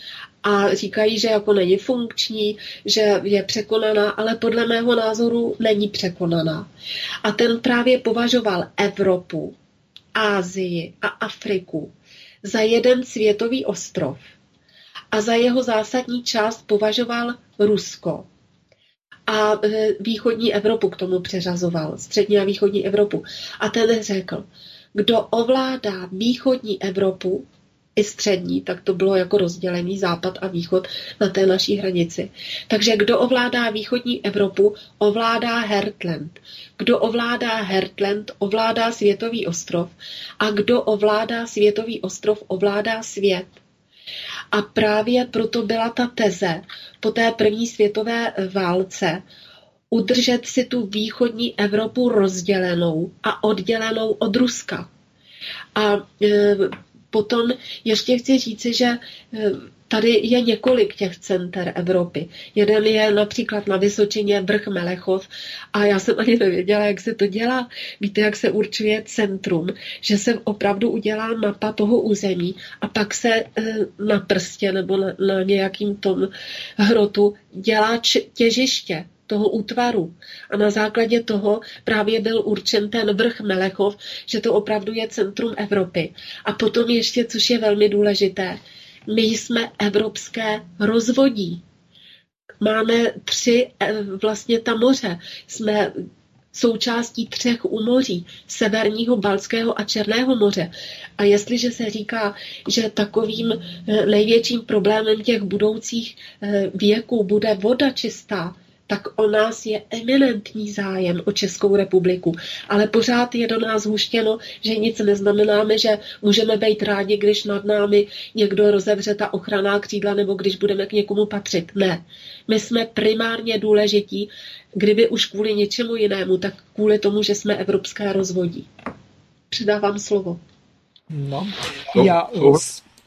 a říkají, že jako není funkční, že je překonaná, ale podle mého názoru není překonaná. A ten právě považoval Evropu Ázii a Afriku za jeden světový ostrov a za jeho zásadní část považoval Rusko. A e, východní Evropu k tomu přeřazoval, střední a východní Evropu. A ten řekl, kdo ovládá východní Evropu, i střední, tak to bylo jako rozdělený západ a východ na té naší hranici. Takže kdo ovládá východní Evropu, ovládá Hertland. Kdo ovládá Hertland, ovládá světový ostrov. A kdo ovládá světový ostrov, ovládá svět. A právě proto byla ta teze po té první světové válce udržet si tu východní Evropu rozdělenou a oddělenou od Ruska. A e, Potom ještě chci říci, že eh, tady je několik těch center Evropy. Jeden je například na Vysočině vrch Melechov a já jsem ani nevěděla, jak se to dělá. Víte, jak se určuje centrum, že se opravdu udělá mapa toho území a pak se eh, na prstě nebo na, na nějakým tom hrotu dělá těžiště toho útvaru. A na základě toho právě byl určen ten vrch Melechov, že to opravdu je centrum Evropy. A potom ještě, což je velmi důležité, my jsme evropské rozvodí. Máme tři eh, vlastně ta moře. Jsme součástí třech úmoří, severního, Balského a Černého moře. A jestliže se říká, že takovým eh, největším problémem těch budoucích eh, věků bude voda čistá, tak o nás je eminentní zájem o Českou republiku. Ale pořád je do nás huštěno, že nic neznamenáme, že můžeme být rádi, když nad námi někdo rozevře ta ochranná křídla nebo když budeme k někomu patřit. Ne. My jsme primárně důležití, kdyby už kvůli něčemu jinému, tak kvůli tomu, že jsme evropské rozvodí. Předávám slovo. No, ja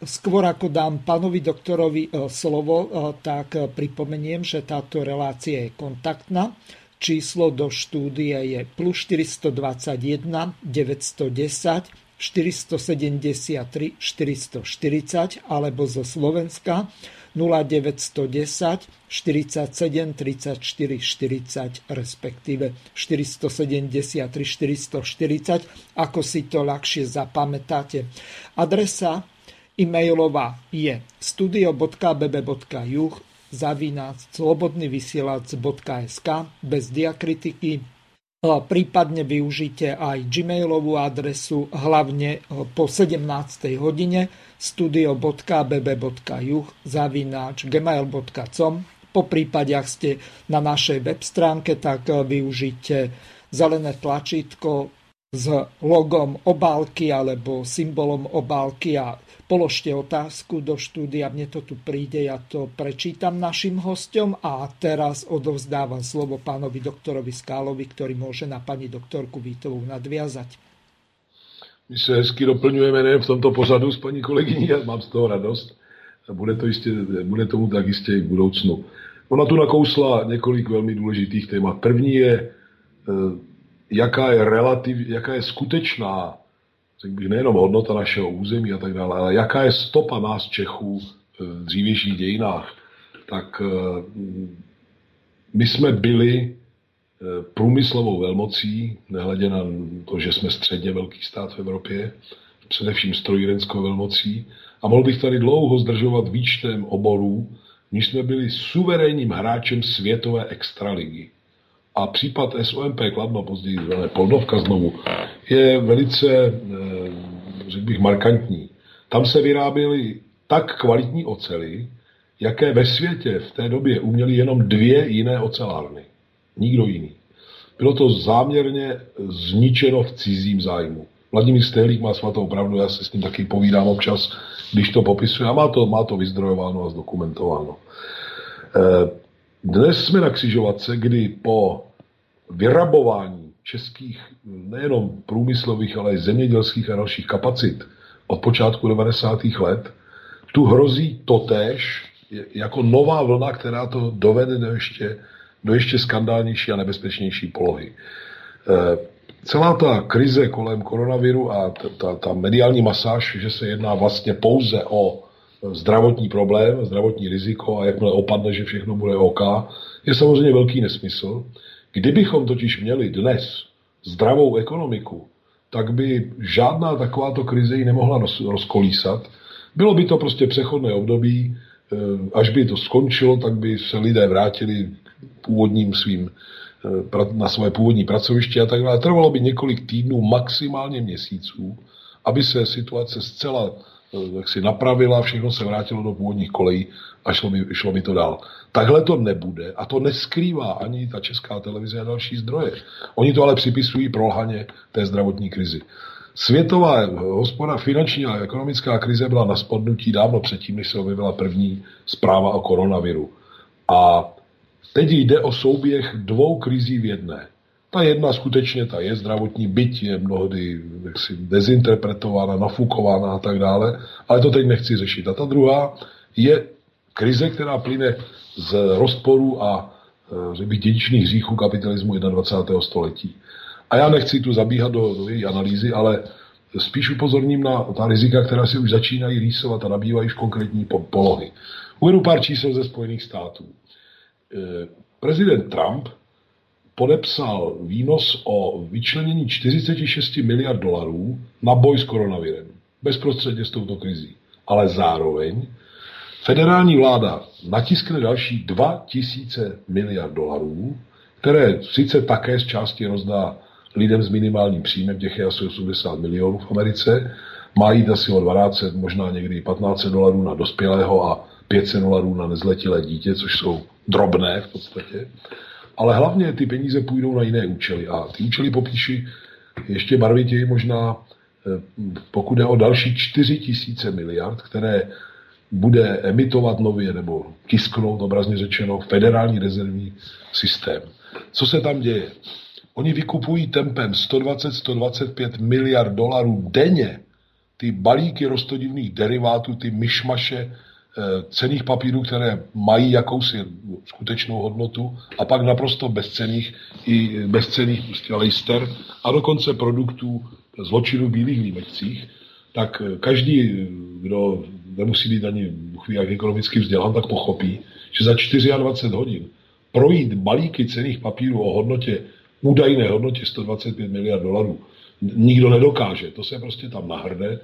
skôr ako dám pánovi doktorovi e, slovo, e, tak pripomeniem, že táto relácia je kontaktná. Číslo do štúdie je plus 421 910 473 440 alebo zo Slovenska 0910 47 34 40 respektíve 473 440, ako si to ľahšie zapamätáte. Adresa e-mailová je studio.bb.juh zavináč slobodnyvysielac.sk bez diakritiky prípadne využite aj gmailovú adresu hlavne po 17. hodine studio.bb.juh zavináč gmail.com po prípade, ak ste na našej web stránke, tak využite zelené tlačítko s logom obálky alebo symbolom obálky a položte otázku do štúdia, mne to tu príde, ja to prečítam našim hostom a teraz odovzdávam slovo pánovi doktorovi Skálovi, ktorý môže na pani doktorku Vítovou nadviazať. My se hezky doplňujeme nejen v tomto pozadu s paní kolegyní a mám z toho radost. Bude, to jistě, bude tomu tak jistě i v budoucnu. Ona tu nakousla několik velmi důležitých témat. První je, eh, jaká je, relativ, jaká je skutečná řekl bych, nejenom hodnota našeho území a tak dále, ale jaká je stopa nás Čechů v dřívějších dějinách, tak eh, my jsme byli eh, průmyslovou velmocí, nehledě na to, že jsme středně velký stát v Evropě, především strojírenskou velmocí. A mohl bych tady dlouho zdržovat výčtem oborů, když jsme byli suverénním hráčem světové extraligy. A případ SOMP Kladno, později zvané Poldovka znovu, je velice, eh, řekl bych, markantní. Tam se vyráběly tak kvalitní ocely, jaké ve světě v té době uměly jenom dvě jiné ocelárny. Nikdo jiný. Bylo to záměrně zničeno v cizím zájmu. Vladimír Stehlík má svatou pravdu, já se s ním taky povídám občas, když to popisuje a má to, má to vyzdrojováno a zdokumentováno. Eh, dnes jsme na křižovatce, kdy po vyrabování českých nejenom průmyslových, ale i zemědělských a dalších kapacit od počátku 90. let, tu hrozí totéž jako nová vlna, která to dovede do ještě, do ještě skandálnější a nebezpečnější polohy. E, celá ta krize kolem koronaviru a ta, ta, ta mediální masáž, že se jedná vlastně pouze o zdravotní problém, zdravotní riziko a jakmile opadne, že všechno bude OK, je samozřejmě velký nesmysl. Kdybychom totiž měli dnes zdravou ekonomiku, tak by žádná takováto krize ji nemohla rozkolísat. Bylo by to prostě přechodné období, eh, až by to skončilo, tak by se lidé vrátili původním svým eh, na své původní pracoviště a tak dále. Trvalo by několik týdnů, maximálně měsíců, aby se situace zcela tak si napravila, všechno se vrátilo do původních kolejí a šlo mi, šlo mi to dál. Takhle to nebude a to neskrývá ani ta česká televize a další zdroje. Oni to ale připisují prolhaně té zdravotní krizi. Světová hospoda, finanční a ekonomická krize byla na spodnutí dávno předtím, než se objevila první zpráva o koronaviru. A teď jde o souběh dvou krizí v jedné. Ta jedna skutečně, ta je zdravotní, byť je mnohdy jaksi dezinterpretována, nafukována a tak dále, ale to teď nechci řešit. A ta druhá je krize, která plyne z rozporu a e, řekl bych, dědičných hříchů kapitalismu 21. století. A já nechci tu zabíhat do, do její analýzy, ale spíš upozorním na ta rizika, která se už začínají rýsovat a nabývají už konkrétní polohy. Uvedu pár čísel ze Spojených států. E, prezident Trump podepsal výnos o vyčlenění 46 miliard dolarů na boj s koronavirem. Bezprostředně s touto krizí. Ale zároveň federální vláda natiskne další 2 tisíce miliard dolarů, které sice také z části rozdá lidem s minimálním příjmem, těch je asi 80 milionů v Americe, má jít asi o 12, možná někdy 15 dolarů na dospělého a 500 dolarů na nezletilé dítě, což jsou drobné v podstatě. Ale hlavně ty peníze půjdou na jiné účely. A ty účely popíši ještě barvitěji možná, eh, pokud je o další 4 tisíce miliard, které bude emitovat nově nebo tisknout, obrazně řečeno, federální rezervní systém. Co se tam děje? Oni vykupují tempem 120-125 miliard dolarů denně ty balíky rostodivných derivátů, ty myšmaše cených papírů, které mají jakousi skutečnou hodnotu a pak naprosto bezcených i bezcených prostě lister a dokonce produktů zločinu v bílých límečcích, tak eh, každý, kdo nemusí být ani jak ekonomicky vzdělán, tak pochopí, že za 24 hodin projít balíky cených papírů o hodnotě, údajné hodnotě 125 miliard dolarů, nikdo nedokáže. To se prostě tam nahrne.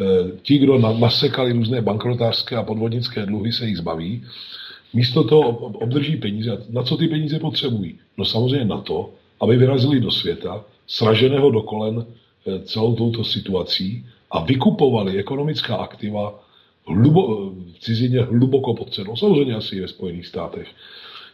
E, ti, kdo nasekali různé bankrotářské a podvodnické dluhy, se jich zbaví. Místo toho obdrží peníze. Na co ty peníze potřebují? No samozřejmě na to, aby vyrazili do světa, sraženého do kolen e, celou touto situací a vykupovali ekonomická aktiva hlubo, v cizině hluboko pod cenou. Samozřejmě asi i ve Spojených státech.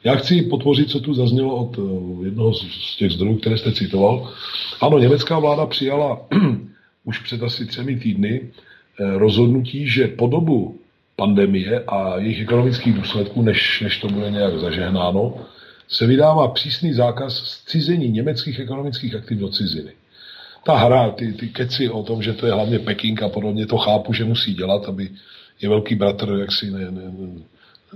Já chci podpořit, co tu zaznělo od eh, jednoho z těch zdrojů, které jste citoval. Ano, německá vláda přijala už před asi třemi týdny eh, rozhodnutí, že po dobu pandemie a jejich ekonomických důsledků, než, než to bude nějak zažehnáno, se vydává přísný zákaz zcizení německých ekonomických aktiv do ciziny. Ta hra, ty, ty keci o tom, že to je hlavně Peking a podobně, to chápu, že musí dělat, aby je velký bratr jaksi ne, ne,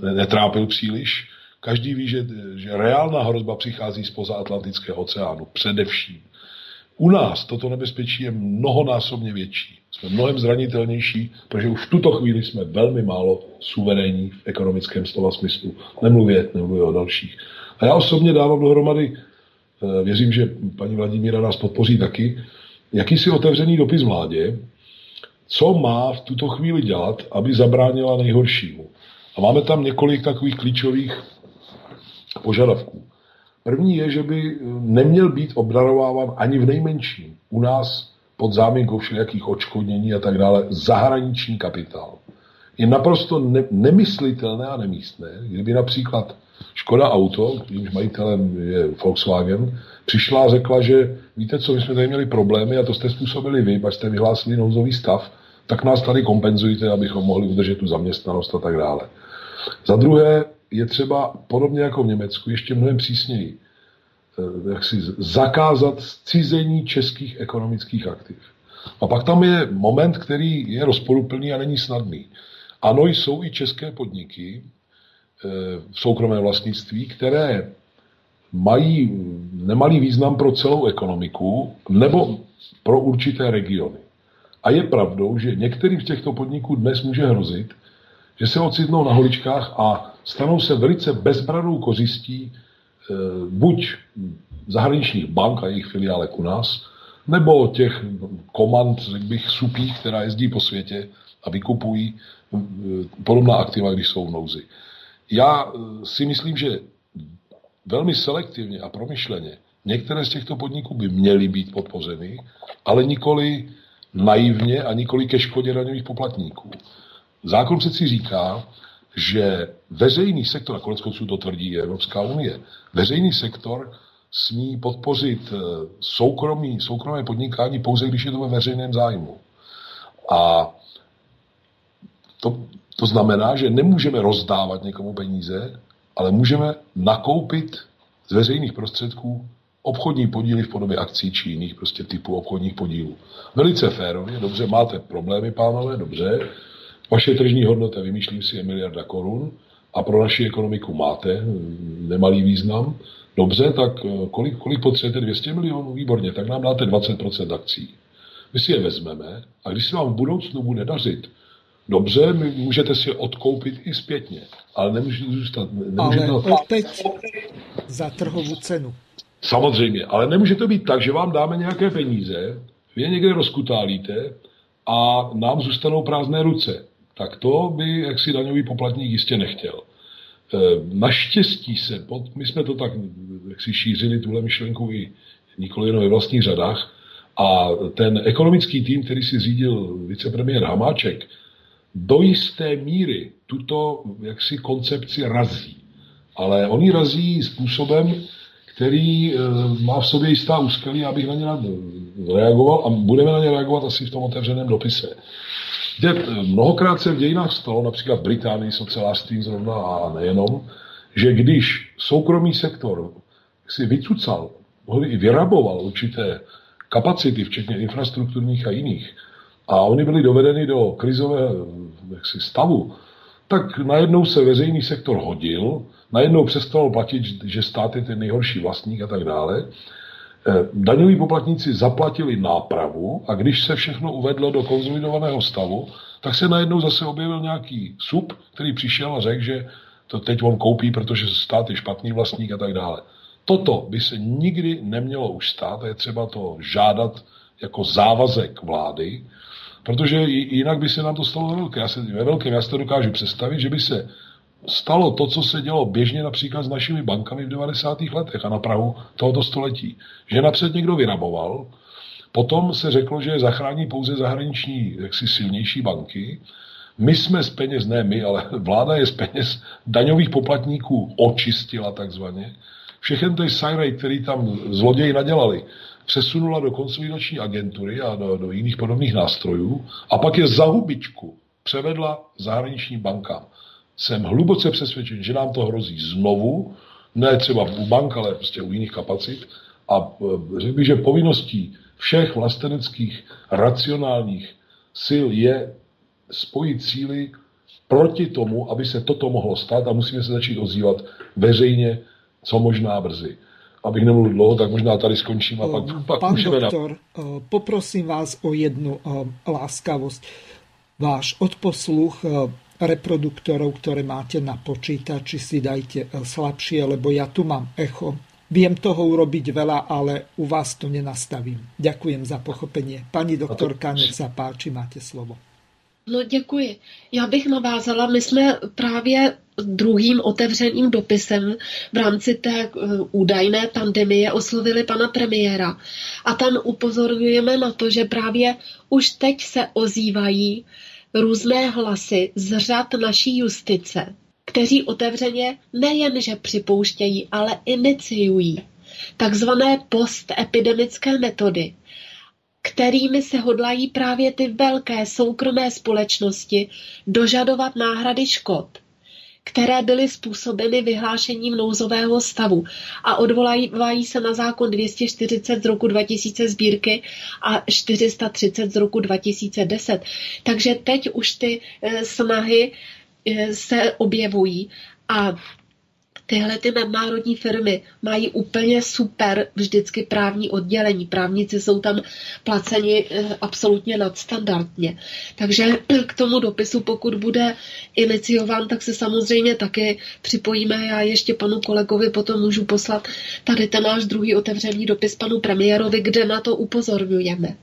ne, netrápil příliš. Každý ví, že, že reálná hrozba přichází spoza Atlantického oceánu, především. U nás toto nebezpečí je mnohonásobně větší. Jsme mnohem zranitelnější, protože už v tuto chvíli jsme velmi málo suverénní v ekonomickém slova smyslu. Nemluvě, nemluvě o dalších. A já osobně dávám dohromady, eh, věřím, že paní Vladimíra nás podpoří taky, jakýsi otevřený dopis vládě, co má v tuto chvíli dělat, aby zabránila nejhoršímu. A máme tam několik takových klíčových požadavků. První je, že by neměl být obdarováván ani v nejmenším u nás pod záminkou všelijakých očkodnění a tak dále zahraniční kapitál. Je naprosto ne- nemyslitelné a nemístné, kdyby například Škoda Auto, jejímž majitelem je Volkswagen, přišla a řekla, že víte co, my jsme tady měli problémy a to jste způsobili vy, pak jste vyhlásili nouzový stav, tak nás tady kompenzujte, abychom mohli udržet tu zaměstnanost a tak dále. Za druhé je třeba, podobně jako v Německu, ještě mnohem přísněji, eh, jak si zakázat cizení českých ekonomických aktiv. A pak tam je moment, který je rozporuplný a není snadný. Ano, jsou i české podniky eh, v soukromém vlastnictví, které mají nemalý význam pro celou ekonomiku nebo pro určité regiony. A je pravdou, že některým z těchto podniků dnes může hrozit, že se ocitnou na holičkách a stanou se velice bezbranou kořistí e, buď zahraničních bank a jejich filiálek u nás, nebo těch komand, řekl bych, supích, která jezdí po světě a vykupují e, podobná aktiva, když jsou v nouzi. Já e, si myslím, že velmi selektivně a promyšleně některé z těchto podniků by měly být podpořeny, ale nikoli naivně a nikoli ke škodě daňových poplatníků. Zákon přeci říká, že veřejný sektor, a konec konců to tvrdí Evropská unie, veřejný sektor smí podpořit eh, soukromí, soukromé podnikání pouze, když je to ve veřejném zájmu. A to, to znamená, že nemůžeme rozdávat někomu peníze, ale můžeme nakoupit z veřejných prostředků obchodní podíly v podobě akcí či jiných prostě typů obchodních podílů. Velice férově, dobře, máte problémy, pánové, dobře. Vaše tržní hodnota, vymýšlím si, je miliarda korun a pro naši ekonomiku máte hm, nemalý význam. Dobře, tak eh, kolik, kolik potřebujete? 200 milionů? Výborně, tak nám dáte 20% akcí. My si je vezmeme a když se vám v budoucnu bude dařit, dobře, my můžete si je odkoupit i zpětně, ale nemůžete zůstat. Nemůžete... Ale opět za trhovou cenu. Samozřejmě, ale nemůže to být tak, že vám dáme nějaké peníze, vy je někde rozkutálíte a nám zůstanou prázdné ruce. Tak to by jaksi daňový poplatník jistě nechtěl. E, naštěstí se, pod, my jsme to tak jak si šířili tuhle myšlenku i nikoli jenom ve vlastních řadách, a ten ekonomický tým, který si řídil vicepremiér Hamáček, do jisté míry tuto jaksi koncepci razí. ale oni razí způsobem, který eh, má v sobě jistá úskalí, abych na ně reagoval a budeme na ně reagovat asi v tom otevřeném dopise. Kde eh, mnohokrát se v dějinách stalo, například v Británii s ocelářstvím zrovna a nejenom, že když soukromý sektor si vycucal, i vyraboval určité kapacity, včetně infrastrukturních a jiných, a oni byli dovedeni do krizového jaksi, stavu, tak najednou se veřejný sektor hodil, najednou přestal platit, že stát je ten nejhorší vlastník a tak dále. Eh, daňoví poplatníci zaplatili nápravu a když se všechno uvedlo do konzolidovaného stavu, tak se najednou zase objevil nějaký sub, který přišel a řekl, že to teď on koupí, protože stát je špatný vlastník a tak dále. Toto by se nikdy nemělo už stát a je třeba to žádat jako závazek vlády, protože jinak by se nám to stalo ve velkém. Já, se, ve velkém, já to dokážu představit, že by se stalo to, co se dělo běžně například s našimi bankami v 90. letech a na Prahu tohoto století. Že napřed někdo vyraboval, potom se řeklo, že zachrání pouze zahraniční jaksi silnější banky. My jsme z peněz, ne my, ale vláda je z peněz daňových poplatníků očistila takzvaně. Všechen ten sajrej, který tam zloději nadělali, přesunula do konsolidační agentury a do, do jiných podobných nástrojů a pak je za hubičku převedla zahraničním bankám. Jsem hluboce přesvědčen, že nám to hrozí znovu, ne třeba u bank, ale prostě u jiných kapacit. A e, řekl bych, že povinností všech vlasteneckých racionálních sil je spojit síly proti tomu, aby se toto mohlo stát a musíme se začít ozývat veřejně, co možná brzy abych nemluvil dlouho, tak možná tady skončím a pak, pak Pán doktor, na... Eh, poprosím vás o jednu eh, láskavosť. Váš odposluch eh, reproduktorov, ktoré máte na počítači, si dajte slabšie, lebo ja tu mám echo. Viem toho urobiť veľa, ale u vás to nenastavím. Ďakujem za pochopenie. Pani doktorka, nech sa páči, máte slovo. No děkuji. Já bych navázala, my jsme právě druhým otevřeným dopisem v rámci té eh, údajné pandemie oslovili pana premiéra. A tam upozorňujeme na to, že právě už teď se ozývají různé hlasy z řad naší justice, kteří otevřeně nejenže připouštějí, ale iniciují takzvané postepidemické metody, kterými se hodlají právě ty velké soukromé společnosti dožadovat náhrady škod, které byly způsobeny vyhlášením nouzového stavu a odvolávají se na zákon 240 z roku 2000 sbírky a 430 z roku 2010. Takže teď už ty eh, snahy eh, se objevují a Tyhle ty nadnárodní firmy mají úplně super vždycky právní oddělení. Právníci jsou tam placeni eh, absolutně nadstandardně. Takže k tomu dopisu, pokud bude iniciován, tak se samozřejmě taky připojíme. Já ještě panu kolegovi potom můžu poslat tady ten náš druhý otevřený dopis panu premiérovi, kde na to upozorňujeme.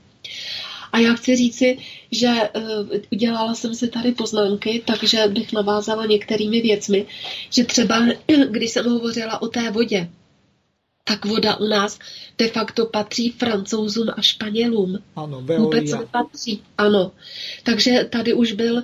A já chci říci, že uh, udělala jsem si tady poznámky, takže bych navázala některými věcmi, že třeba, když jsem hovořila o té vodě, tak voda u nás de facto patří francouzům a španělům. Ano, Vůbec nepatří. Ano. Takže tady už byl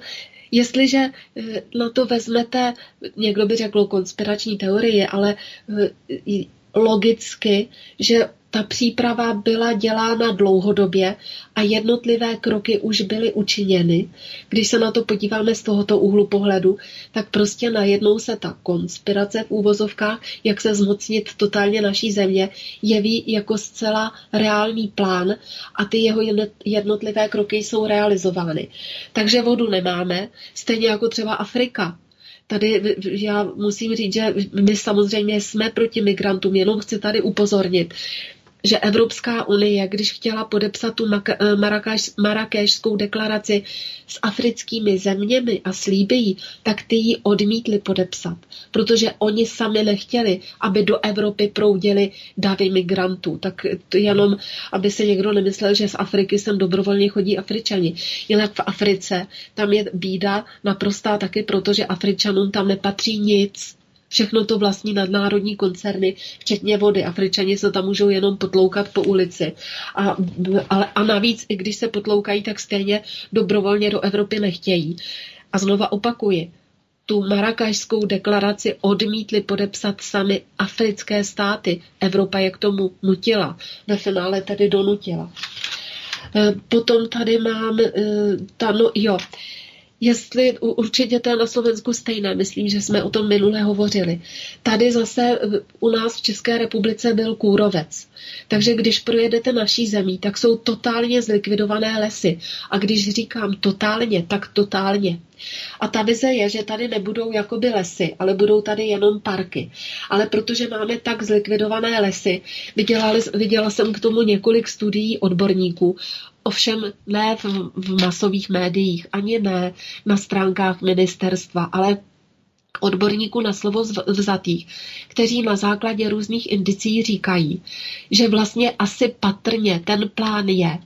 Jestliže eh, na to vezmete, někdo by řekl konspirační teorie, ale eh, logicky, že ta příprava byla dělána dlouhodobě a jednotlivé kroky už byly učiněny. Když se na to podíváme z tohoto úhlu pohledu, tak prostě najednou se ta konspirace v úvozovkách, jak se zmocnit totálně naší země, jeví jako zcela reálný plán a ty jeho jednotlivé kroky jsou realizovány. Takže vodu nemáme, stejně jako třeba Afrika tady já musím říct, že my samozřejmě jsme proti migrantům, jenom chci tady upozornit, že Evropská unie, když chtěla podepsat tu Marrakešskou deklaraci s africkými zeměmi a slíbí, tak ty ji odmítli podepsat, protože oni sami nechtěli, aby do Evropy proudili davy migrantů. Tak to jenom, aby se někdo nemyslel, že z Afriky sem dobrovolně chodí Afričani. Jinak v Africe tam je bída naprostá taky, protože Afričanům tam nepatří nic Všechno to vlastní nadnárodní koncerny, včetně vody. Afričani se tam můžou jenom potloukat po ulici. A, ale, a navíc, i když se potloukají, tak stejně dobrovolně do Evropy nechtějí. A znova opakuji, tu marakašskou deklaraci odmítli podepsat sami africké státy. Evropa je k tomu nutila. Ve finále tedy donutila. Eh, potom tady mám, eh, ta, no, jo, jestli určitě to je na Slovensku stejné, myslím, že jsme o tom minule hovořili. Tady zase u nás v České republice byl kůrovec. Takže když projedete naší zemí, tak jsou totálně zlikvidované lesy. A když říkám totálně, tak totálně. A ta vize je, že tady nebudou jakoby lesy, ale budou tady jenom parky. Ale protože máme tak zlikvidované lesy, viděla, viděla jsem k tomu několik studií odborníků, Ovšem ne v, v masových médiích, ani ne na stránkách ministerstva, ale odborníků na slovo vzatých, kteří na základě různých indicí říkají, že vlastně asi patrně ten plán je,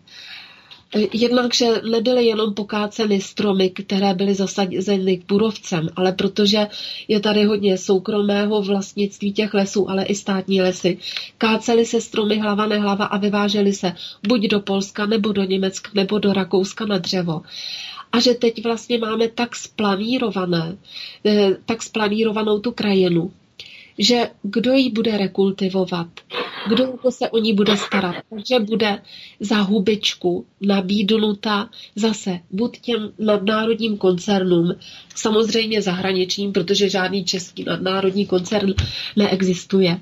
Jednak, že nebyly jenom pokáceny stromy, které byly zasazeny k burovcem, ale protože je tady hodně soukromého vlastnictví těch lesů, ale i státní lesy. Kácely se stromy hlava nehlava a vyvážely se buď do Polska, nebo do Německa, nebo do Rakouska na dřevo a že teď vlastně máme tak splanírované, eh, tak splanírovanou tu krajinu, že kdo ji bude rekultivovat, kdo se o ní bude starat. Takže bude za hubičku nabídnuta zase buď těm nadnárodním koncernům, samozřejmě zahraničním, protože žádný český nadnárodní koncern neexistuje.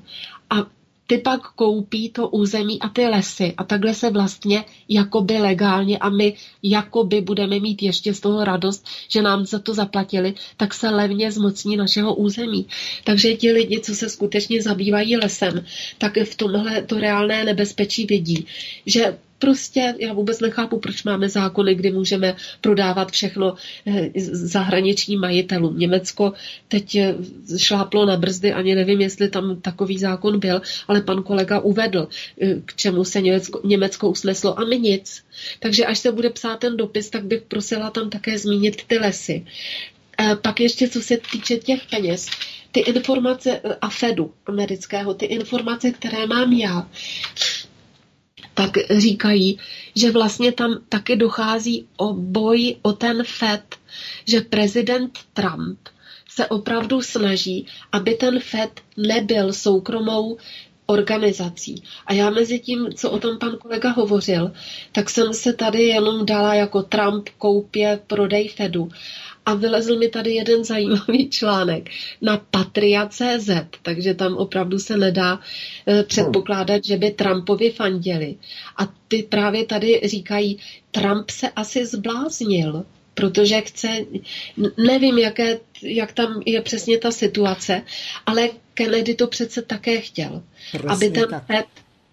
Ty pak koupí to území a ty lesy a takhle se vlastně jakoby legálně a my jakoby budeme mít ještě z toho radost, že nám za to zaplatili, tak se levně zmocní našeho území. Takže ti lidi, co se skutečně zabývají lesem, tak v tomhle to reálné nebezpečí vidí, že prostě já vůbec nechápu, proč máme zákony, kdy můžeme prodávat všechno eh, zahraničním majitelům. Německo teď eh, šláplo na brzdy, ani nevím, jestli tam takový zákon byl, ale pan kolega uvedl, eh, k čemu se Německo, Německo usneslo a my nic. Takže až se bude psát ten dopis, tak bych prosila tam také zmínit ty lesy. Pak ještě, co se týče těch peněz, ty informace a Fedu amerického, ty informace, které mám já, tak říkají, že vlastně tam taky dochází o boj o ten FED, že prezident Trump se opravdu snaží, aby ten FED nebyl soukromou organizací. A já mezi tím, co o tom pan kolega hovořil, tak jsem se tady jenom dala jako Trump koupě prodej Fedu a vylezl mi tady jeden zajímavý článek na Patria.cz, takže tam opravdu se nedá eh, předpokládat, že by Trumpovi fandili. A ty právě tady říkají, Trump se asi zbláznil, protože chce, nevím, jaké, jak tam je přesně ta situace, ale Kennedy to přece také chtěl, Presně aby ten tak. FED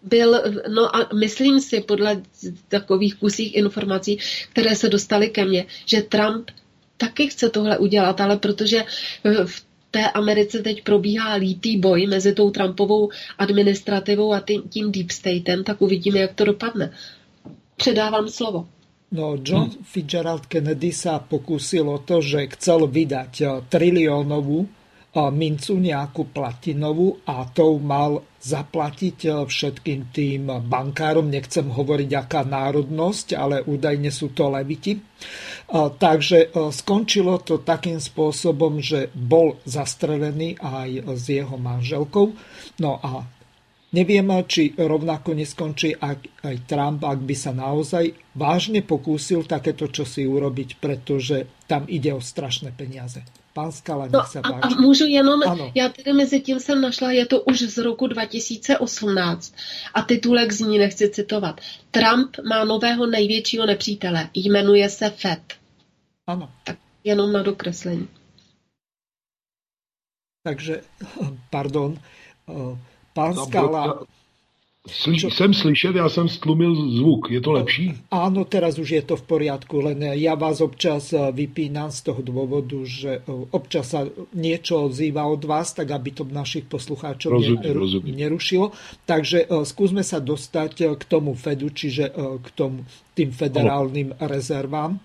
byl, no a myslím si podle takových kusích informací, které se dostaly ke mně, že Trump taky chce tohle udělat, ale protože v té Americe teď probíhá lítý boj mezi tou Trumpovou administrativou a tím, tím Deep Statem, tak uvidíme, jak to dopadne. Předávám slovo. No, John Fitzgerald Kennedy sa pokúsil o to, že chcel vydať eh, mincu nejakú platinovú a tou mal zaplatiť všetkým tým bankárom. Nechcem hovoriť, aká národnosť, ale údajne sú to leviti. Takže e, skončilo to takým spôsobom, že bol zastrelený aj s jeho manželkou. No a Neviem, či rovnako neskončí aj Trump, ak by sa naozaj vážne pokúsil takéto čosi urobiť, pretože tam ide o strašné peniaze. Pán Skala, no, se a, a můžu jenom, ano. já tedy mezi tím jsem našla, je to už z roku 2018 a titulek z ní nechci citovat. Trump má nového největšího nepřítele, jmenuje se Fed. Ano. Tak jenom na dokreslení. Takže, pardon, pán Skala... Slyš, jsem slyšet, já jsem stlumil zvuk, je to lepší? Áno, teraz už je to v poriadku, len ja vás občas eh, vypínam z toho dôvodu, že eh, občas sa niečo odzýva od vás, tak aby to našich poslucháčov rozumiem, neru, rozumiem. nerušilo. Takže uh, skúsme sa dostať k tomu Fedu, čiže k tomu, tým federálnym oh. rezervám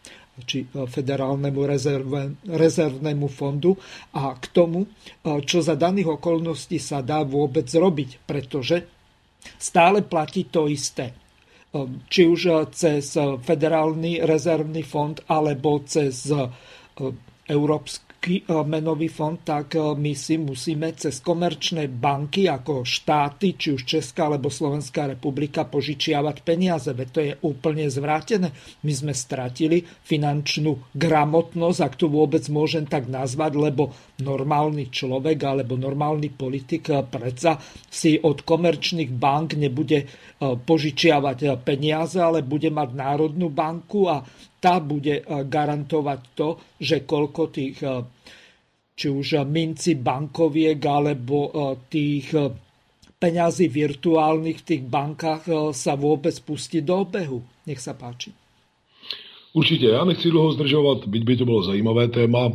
či federálnemu rezerve, rezervnému fondu a k tomu, čo za daných okolností sa dá vôbec robiť, pretože stále platí to isté. Ehm, či už eh, cez eh, Federálny rezervný fond alebo cez eh, Medzinárodný menový fond, tak my si musíme cez komerčné banky ako štáty, či už Česká alebo Slovenská republika požičiavať peniaze. Veď to je úplne zvrátené. My sme stratili finančnú gramotnosť, ak to vôbec môžem tak nazvať, lebo normálny človek alebo normálny politik predsa si od komerčných bank nebude požičiavať peniaze, ale bude mať Národnú banku a tá bude garantovať to, že koľko tých či už minci bankoviek alebo tých peňazí virtuálnych v tých bankách sa vôbec pustí do obehu. Nech sa páči. Určitě, já nechci dlouho zdržovat, byť by to bylo zajímavé téma,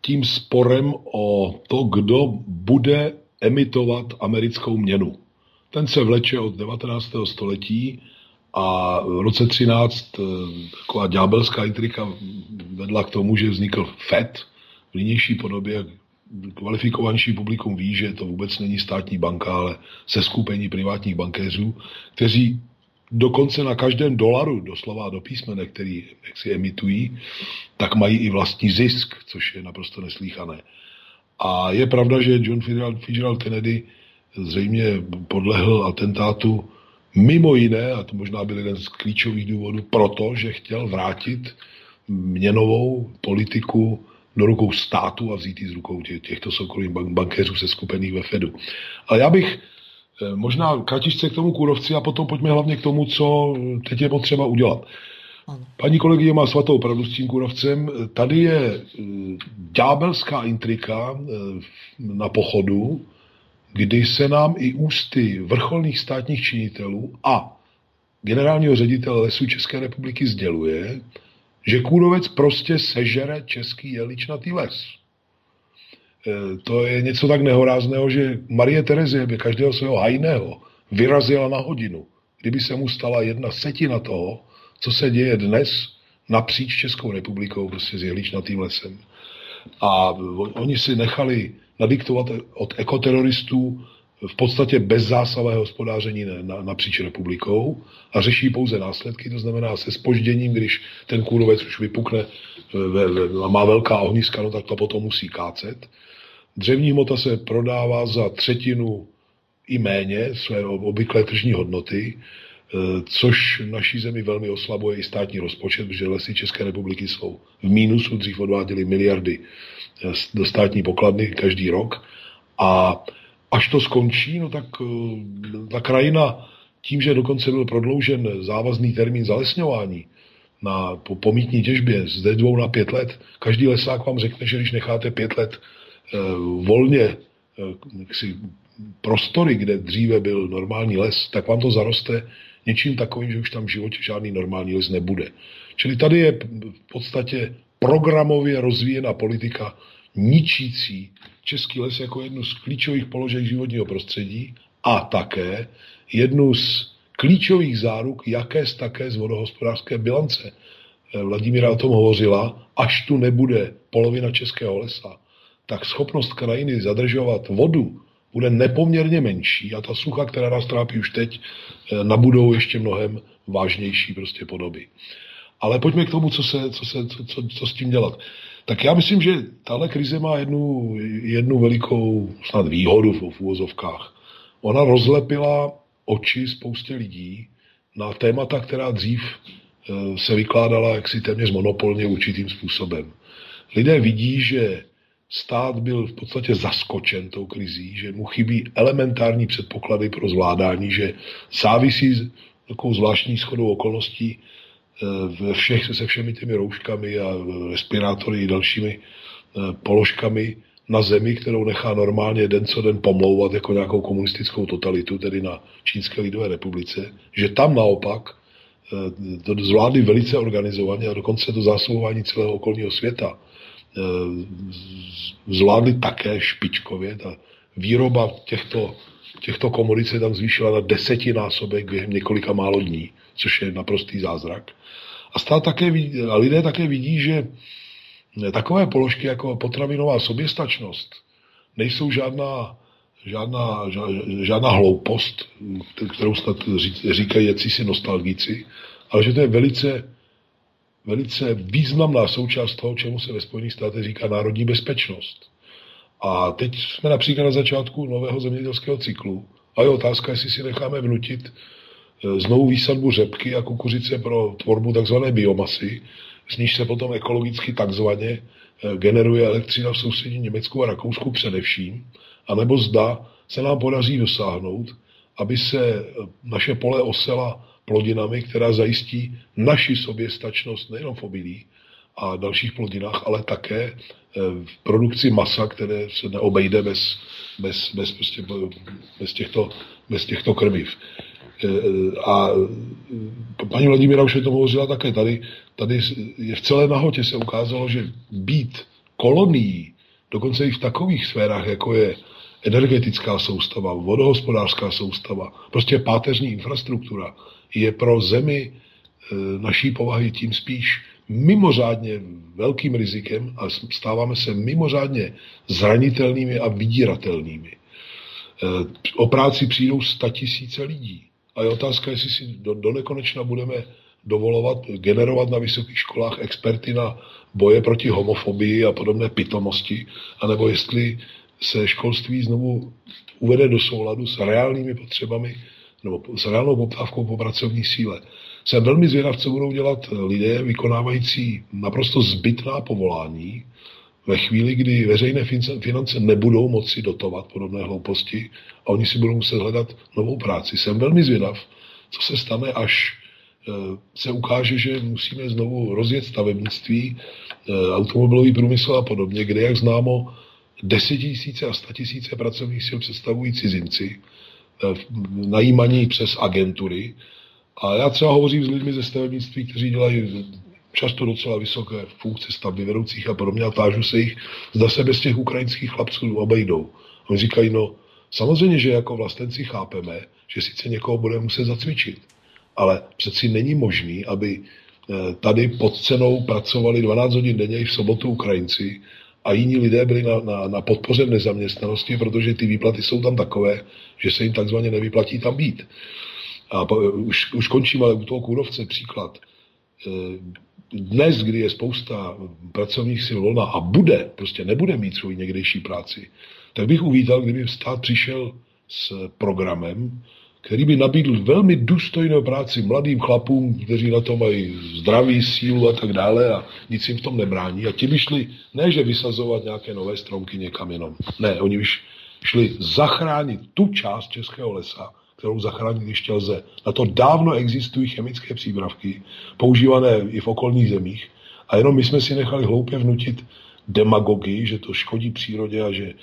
tím sporem o to, kdo bude emitovat americkou měnu. Ten se vleče od 19. století a v roce 13 eh, taková ďábelská intrika vedla k tomu, že vznikl FED v línější podobě. Kvalifikovanější publikum ví, že to vůbec není státní banka, ale se skupení privátních bankéřů, kteří dokonce na každém dolaru, doslova do písmene, který jak si emitují, tak mají i vlastní zisk, což je naprosto neslíchané. A je pravda, že John Fitzgerald Kennedy zřejmě podlehl atentátu Mimo jiné, a to možná byl jeden z klíčových důvodů, proto, že chtěl vrátit měnovou politiku do rukou státu a vzít ji z rukou těchto soukromých bankéřů se skupených ve Fedu. Ale já bych eh, možná kratičce k tomu kůrovci a potom pojďme hlavně k tomu, co teď je potřeba udělat. Paní kolegyně má svatou pravdu s tím kůrovcem. Tady je eh, ďábelská intrika eh, na pochodu, kdy se nám i ústy vrcholných státních činitelů a generálního ředitele lesů České republiky sděluje, že kůrovec prostě sežere český jeličnatý les. E, to je něco tak nehorázného, že Marie Terezie by každého svého hajného vyrazila na hodinu, kdyby se mu stala jedna setina toho, co se děje dnes napříč Českou republikou prostě s jeličnatým lesem. A oni si nechali nadiktovat od ekoteroristů v podstatě bezzásavé hospodáření na, napříč republikou a řeší pouze následky, to znamená se spožděním, když ten kůrovec už vypukne ve, ve, a má velká ohniska, no tak to potom musí kácet. Dřevní hmota se prodává za třetinu i méně své obvyklé tržní hodnoty, e, což naší zemi velmi oslabuje i státní rozpočet, protože lesy České republiky jsou v mínusu, dřív odváděly miliardy do státní pokladny každý rok. A až to skončí, no tak eh, ta krajina tím, že dokonce byl prodloužen závazný termín zalesňování na po pomítní těžbě z dvou na pět let, každý lesák vám řekne, že když necháte pět let eh, volně eh, prostory, kde dříve byl normální les, tak vám to zaroste něčím takovým, že už tam v životě žádný normální les nebude. Čili tady je v podstatě programově rozvíjená politika ničící český les jako jednu z klíčových položek životního prostředí a také jednu z klíčových záruk, jaké z také z vodohospodářské bilance. Vladimíra o tom hovořila, až tu nebude polovina českého lesa, tak schopnost krajiny zadržovat vodu bude nepoměrně menší a ta sucha, která nás trápí už teď, eh, nabudou ještě mnohem vážnější prostě podoby. Ale pojďme k tomu, co, se, co, se, co, co, co s tím dělat. Tak já myslím, že tahle krize má jednu, jednu velikou snad výhodu v, v úvozovkách. Ona rozlepila oči spoustě lidí na témata, která dřív e, se vykládala jaksi téměř monopolně určitým způsobem. Lidé vidí, že stát byl v podstatě zaskočen tou krizí, že mu chybí elementární předpoklady pro zvládání, že závisí s takovou zvláštní schodou okolností ve všech, se všemi těmi rouškami a respirátory i dalšími eh, položkami na zemi, kterou nechá normálně den co den pomlouvat jako nějakou komunistickou totalitu, tedy na Čínské lidové republice, že tam naopak eh, to zvládli velice organizovaně a dokonce to zásobování celého okolního světa. eh, zvládli také špičkově. Ta výroba těchto, těchto komodit se tam zvýšila na desetinásobek během několika málo dní, což je naprostý zázrak. A, stát také vidí, a lidé také vidí, že takové položky jako potravinová soběstačnost nejsou žádná, žádná, žádná hloupost, kterou snad říkají si nostalgici, ale že to je velice velice významná součást toho, čemu se ve Spojených státech říká národní bezpečnost. A teď jsme například na začátku nového zemědělského cyklu a je otázka, jestli si necháme vnutit e, znovu výsadbu řepky a kukuřice pro tvorbu tzv. biomasy, z níž se potom ekologicky takzvaně e, generuje elektřina v sousední Německu a Rakousku především, anebo zda se nám podaří dosáhnout, aby se e, naše pole osela plodinami, která zajistí naši soběstačnost nejenom v obilí a dalších plodinách, ale také v produkci masa, které se neobejde bez, bez, bez, prostě, bez, těchto, bez těchto krmiv. E, a paní Vladimíra už je to hovořila také. Tady, tady je v celé nahotě se ukázalo, že být kolonií, dokonce i v takových sférách, jako je energetická soustava, vodohospodářská soustava, prostě páteřní infrastruktura, je pro zemi e, naší povahy tím spíš mimořádně velkým rizikem a stáváme se mimořádně zranitelnými a vydíratelnými. E, o práci přijdou tisíce lidí. A je otázka, jestli si do, do nekonečna budeme dovolovat generovat na vysokých školách experty na boje proti homofobii a podobné pitomosti, anebo jestli se školství znovu uvede do souladu s reálnými potřebami nebo s reálnou poptávkou po pracovní síle. Jsem velmi zvědav, co budou dělat lidé vykonávající naprosto zbytná povolání ve chvíli, kdy veřejné finance nebudou moci dotovat podobné hlouposti a oni si budou muset hledat novou práci. Jsem velmi zvědav, co se stane, až eh, se ukáže, že musíme znovu rozjet stavebnictví, eh, automobilový průmysl a podobně, kde, jak známo, desetitisíce a statisíce pracovních sil představují cizinci, najímaní přes agentury, a já třeba hovořím s lidmi ze stavebnictví, kteří dělají často docela vysoké funkce stavby vedoucích a podobně a tážu se jich, zda se bez těch ukrajinských chlapců obejdou. Oni říkají, no samozřejmě, že jako vlastenci chápeme, že sice někoho bude muset zacvičit, ale přeci není možný, aby eh, tady pod cenou pracovali 12 hodin denně i v sobotu Ukrajinci a jiní lidé byli na, na, na podpoře nezaměstnanosti, protože ty výplaty jsou tam takové, že se jim takzvaně nevyplatí tam být. A už, už končím, ale u toho kůrovce příklad. E, dnes, kdy je spousta pracovních sil volna a bude, prostě nebude mít svou někdejší práci, tak bych uvítal, kdyby stát přišel s programem, který by nabídl velmi důstojnou práci mladým chlapům, kteří na to mají zdraví, sílu a tak dále a nic jim v tom nebrání. A ti by šli, ne že vysazovat nějaké nové stromky někam jenom. Ne, oni by šli zachránit tu část českého lesa, kterou zachránit ještě lze. Na to dávno existují chemické přípravky, používané i v okolních zemích, a jenom my jsme si nechali hloupě vnutit demagogii, že to škodí přírodě a že,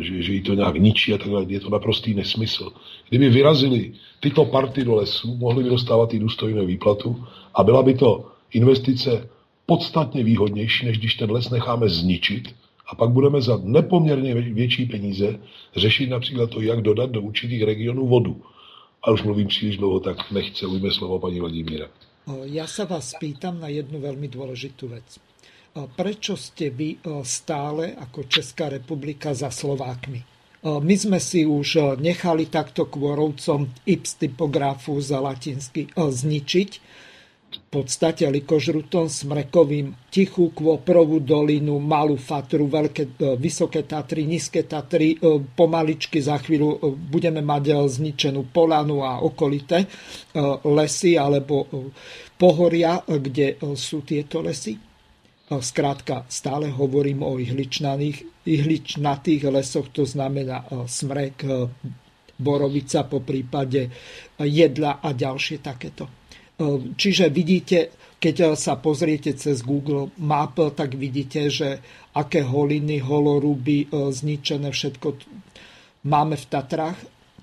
že, že jí to nějak ničí a takhle. Je to naprostý nesmysl. Kdyby vyrazili tyto party do lesů, mohli by dostávat i důstojnou výplatu a byla by to investice podstatně výhodnější, než když ten les necháme zničit a pak budeme za nepoměrně větší peníze řešit například to, jak dodat do určitých regionů vodu a už mluvím příliš dlouho, tak nechce ujme slovo paní Vladimíra. Ja sa vás pýtam na jednu veľmi dôležitú vec. Prečo ste vy stále ako Česká republika za Slovákmi? My sme si už nechali takto kôrovcom Ips typografu za latinsky zničiť v podstate likožrutom, smrekovým, Tichú Kvoprovú dolinu, Malú Fatru, veľké, Vysoké Tatry, Nízke Tatry, pomaličky za chvíľu budeme mať zničenú Polanu a okolité lesy alebo pohoria, kde sú tieto lesy. Skrátka, stále hovorím o ihličnaných, ihličnatých lesoch, to znamená smrek, borovica, po prípade jedla a ďalšie takéto. Ehm, čiže vidíte, keď sa pozriete cez Google Map, tak vidíte, že aké holiny, holoruby, zničené všetko máme v Tatrách.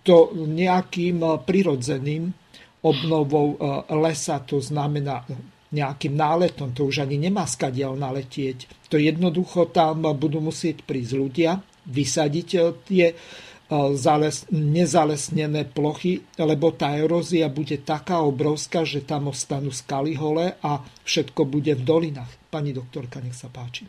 To nejakým prirodzeným obnovou lesa, to znamená nejakým náletom, to už ani nemá skadiaľ naletieť. To jednoducho tam budú musieť prísť ľudia, vysadiť tie zales, nezalesnené plochy, lebo tá erózia bude taká obrovská, že tam ostanú skaly holé a všetko bude v dolinách. Pani doktorka, nech sa páči.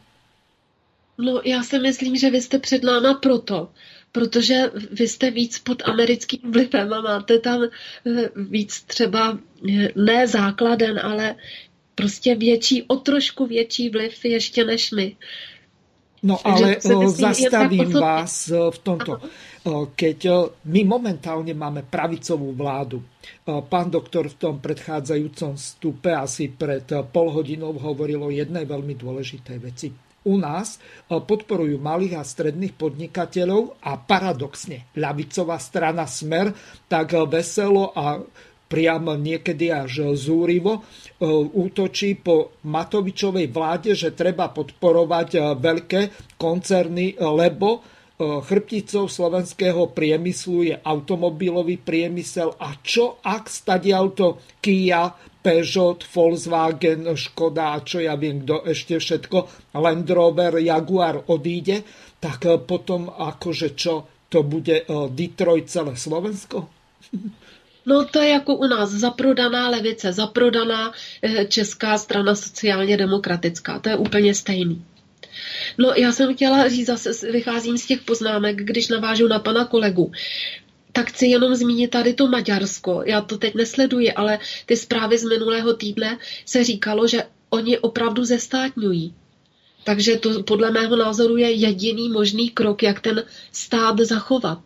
No, já si myslím, že vy jste před náma proto, protože vy jste víc pod americkým vlivem a máte tam eh, víc třeba eh, ne základen, ale prostě větší, o trošku větší vliv ještě než my. No ale myslím, zastavím vás v tomto. Ano. Keď my momentálne máme pravicovú vládu, pán doktor v tom predchádzajúcom stupe asi pred pol hodinou hovoril o jednej veľmi dôležitej veci. U nás podporujú malých a stredných podnikateľov a paradoxne ľavicová strana Smer tak veselo a priamo niekedy až zúrivo e, útočí po Matovičovej vláde, že treba podporovať e, veľké koncerny, e, lebo chrbticou slovenského priemyslu je automobilový priemysel a čo ak stadialto Kia, Peugeot, Volkswagen, Škoda a čo ja viem, kto ešte všetko, Land Rover, Jaguar odíde, tak potom akože čo, to bude Detroit celé Slovensko? No to je jako u nás zaprodaná levice, zaprodaná eh, česká strana sociálně demokratická. To je úplně stejný. No já jsem chtěla říct, zase vycházím z těch poznámek, když navážu na pana kolegu. Tak chci jenom zmínit tady to Maďarsko. Já to teď nesleduji, ale ty zprávy z minulého týdne se říkalo, že oni opravdu zestátňují. Takže to podle mého názoru je jediný možný krok, jak ten stát zachovat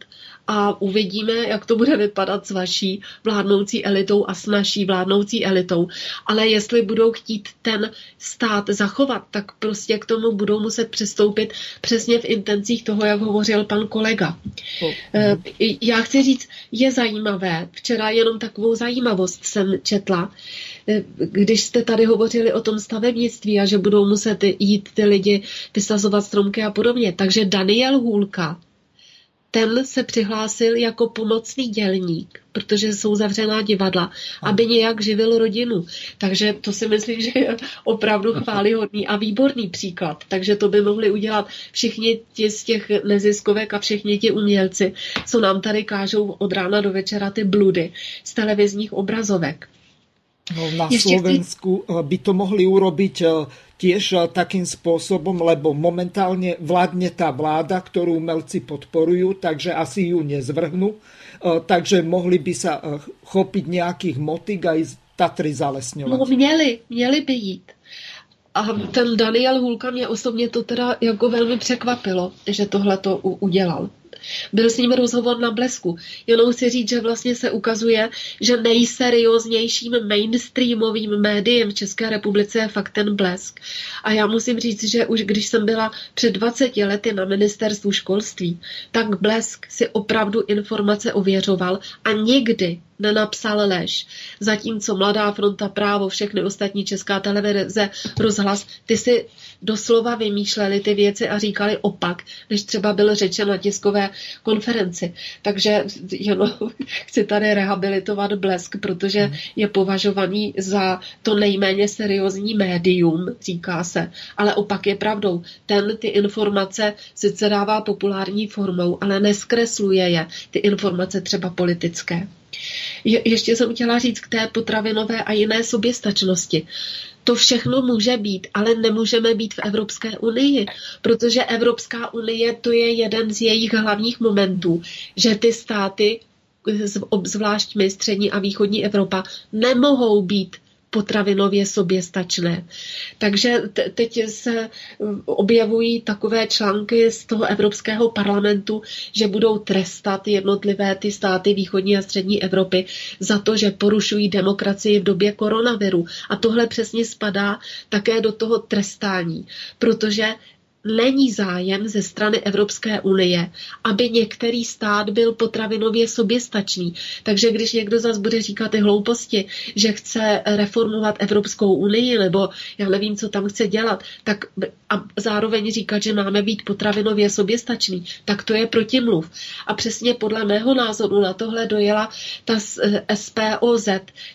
a uvidíme, jak to bude vypadat s vaší vládnoucí elitou a s naší vládnoucí elitou. Ale jestli budou chtít ten stát zachovat, tak prostě k tomu budou muset přistoupit přesně v intencích toho, jak hovořil pan kolega. Eh, já chci říct, je zajímavé, včera jenom takovou zajímavost jsem četla, eh, když jste tady hovořili o tom stavebnictví a že budou muset jít ty lidi vysazovat stromky a podobně. Takže Daniel Hůlka, ten se přihlásil jako pomocný dělník, protože jsou zavřená divadla, aby nějak živil rodinu. Takže to si myslím, že je opravdu chválihodný a výborný příklad. Takže to by mohli udělat všichni ti z těch neziskovek a všichni ti umělci, co nám tady kážou od rána do večera ty bludy z televizních obrazovek. No, na Ještě Slovensku chci... by to mohli urobiť eh, tiež eh, takým spôsobom, lebo momentálne vládne tá vláda, ktorú umelci podporujú, takže asi ju nezvrhnú. Eh, takže mohli by sa chopiť nejakých motik aj z Tatry zalesňovať. No měli, měli by jít. A ten Daniel Hulka mě osobně to teda jako velmi překvapilo, že tohle to udělal. Byl s ním rozhovor na Blesku. Jenom si říct, že vlastně se ukazuje, že nejserióznějším mainstreamovým médiem v České republice je fakt ten Blesk. A já musím říct, že už když jsem byla před 20 lety na ministerstvu školství, tak Blesk si opravdu informace ověřoval a nikdy nenapsal lež. Zatímco Mladá fronta právo, všechny ostatní česká televize, rozhlas, ty si doslova vymýšleli ty věci a říkali opak, než třeba byl řečen na tiskové konferenci. Takže jenom chci tady rehabilitovat Blesk, protože hmm. je považovaný za to nejméně seriózní médium, říká se. Ale opak je pravdou. Ten ty informace sice dává populární formou, ale neskresluje je, ty informace třeba politické. Je, ještě jsem chtěla říct k té potravinové a jiné soběstačnosti. To všechno může být, ale nemůžeme být v Evropské unii, protože Evropská unie to je jeden z jejich hlavních momentů, že ty státy, zvlášť my, střední a východní Evropa, nemohou být potravinově soběstačné. Takže teď se objevují takové články z toho Evropského parlamentu, že budou trestat jednotlivé ty státy východní a střední Evropy za to, že porušují demokracii v době koronaviru. A tohle přesně spadá také do toho trestání, protože není zájem ze strany Evropské unie, aby některý stát byl potravinově soběstačný. Takže když někdo zase bude říkat ty hlouposti, že chce reformovat Evropskou unii, nebo já nevím, co tam chce dělat, tak a zároveň říkat, že máme být potravinově soběstačný, tak to je protimluv. A přesně podle mého názoru na tohle dojela ta SPOZ,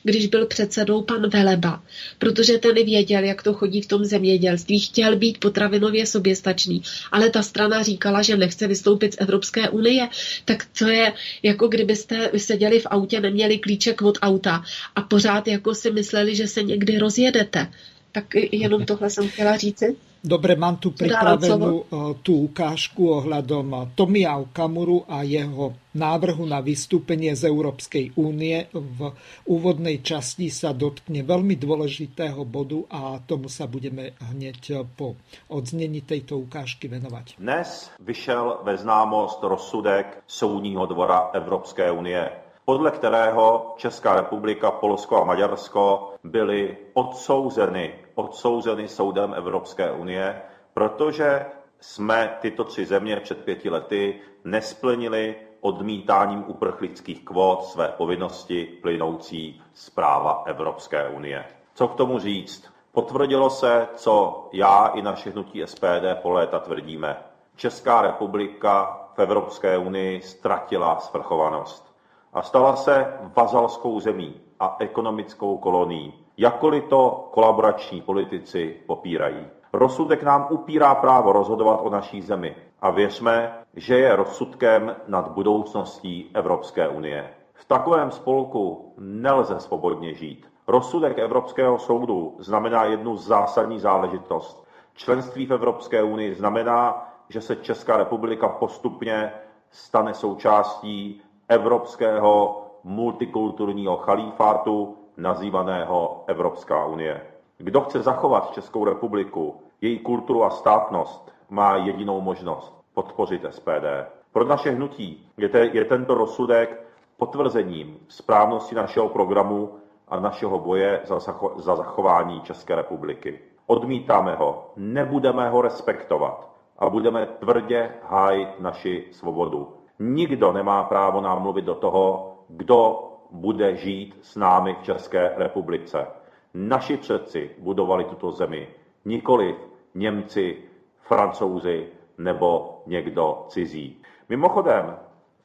když byl předsedou pan Veleba, protože ten věděl, jak to chodí v tom zemědělství, chtěl být potravinově soběstačný soběstačný. Ale ta strana říkala, že nechce vystoupit z Evropské unie, tak to je jako kdybyste seděli v autě, neměli klíček od auta a pořád jako si mysleli, že se někdy rozjedete. Tak jenom tohle jsem chtěla říci. Dobre, mám tu pripravenú tú ukážku ohľadom Tomia Okamuru a jeho návrhu na vystúpenie z Európskej únie. V úvodnej časti sa dotkne veľmi dôležitého bodu a tomu sa budeme hneď po odznení tejto ukážky venovať. Dnes vyšel ve známost rozsudek Soudního dvora Evropské unie podle kterého Česká republika, Polsko a Maďarsko byly odsouzeny, odsouzeny soudem Evropské unie, protože jsme tyto tři země před pěti lety nesplnili odmítáním uprchlických kvót své povinnosti plynoucí z práva Evropské unie. Co k tomu říct? Potvrdilo se, co já i naše hnutí SPD po léta tvrdíme. Česká republika v Evropské unii ztratila svrchovanost a stala se vazalskou zemí a ekonomickou kolonií, jakkoliv to kolaborační politici popírají. Rozsudek nám upírá právo rozhodovat o naší zemi a věřme, že je rozsudkem nad budoucností Evropské unie. V takovém spolku nelze svobodně žít. Rozsudek Evropského soudu znamená jednu zásadní záležitost. Členství v Evropské unii znamená, že se Česká republika postupně stane součástí evropského multikulturního chalífátu nazývaného Evropská unie. Kdo chce zachovat Českou republiku, její kulturu a státnost, má jedinou možnost podpořit SPD. Pro naše hnutí je, te, je tento rozsudek potvrzením správnosti našeho programu a našeho boje za, za zachování České republiky. Odmítáme ho, nebudeme ho respektovat a budeme tvrdě hájit naši svobodu. Nikdo nemá právo nám mluvit do toho, kdo bude žít s námi v České republice. Naši předci budovali tuto zemi, nikoli Němci, Francouzi nebo někdo cizí. Mimochodem,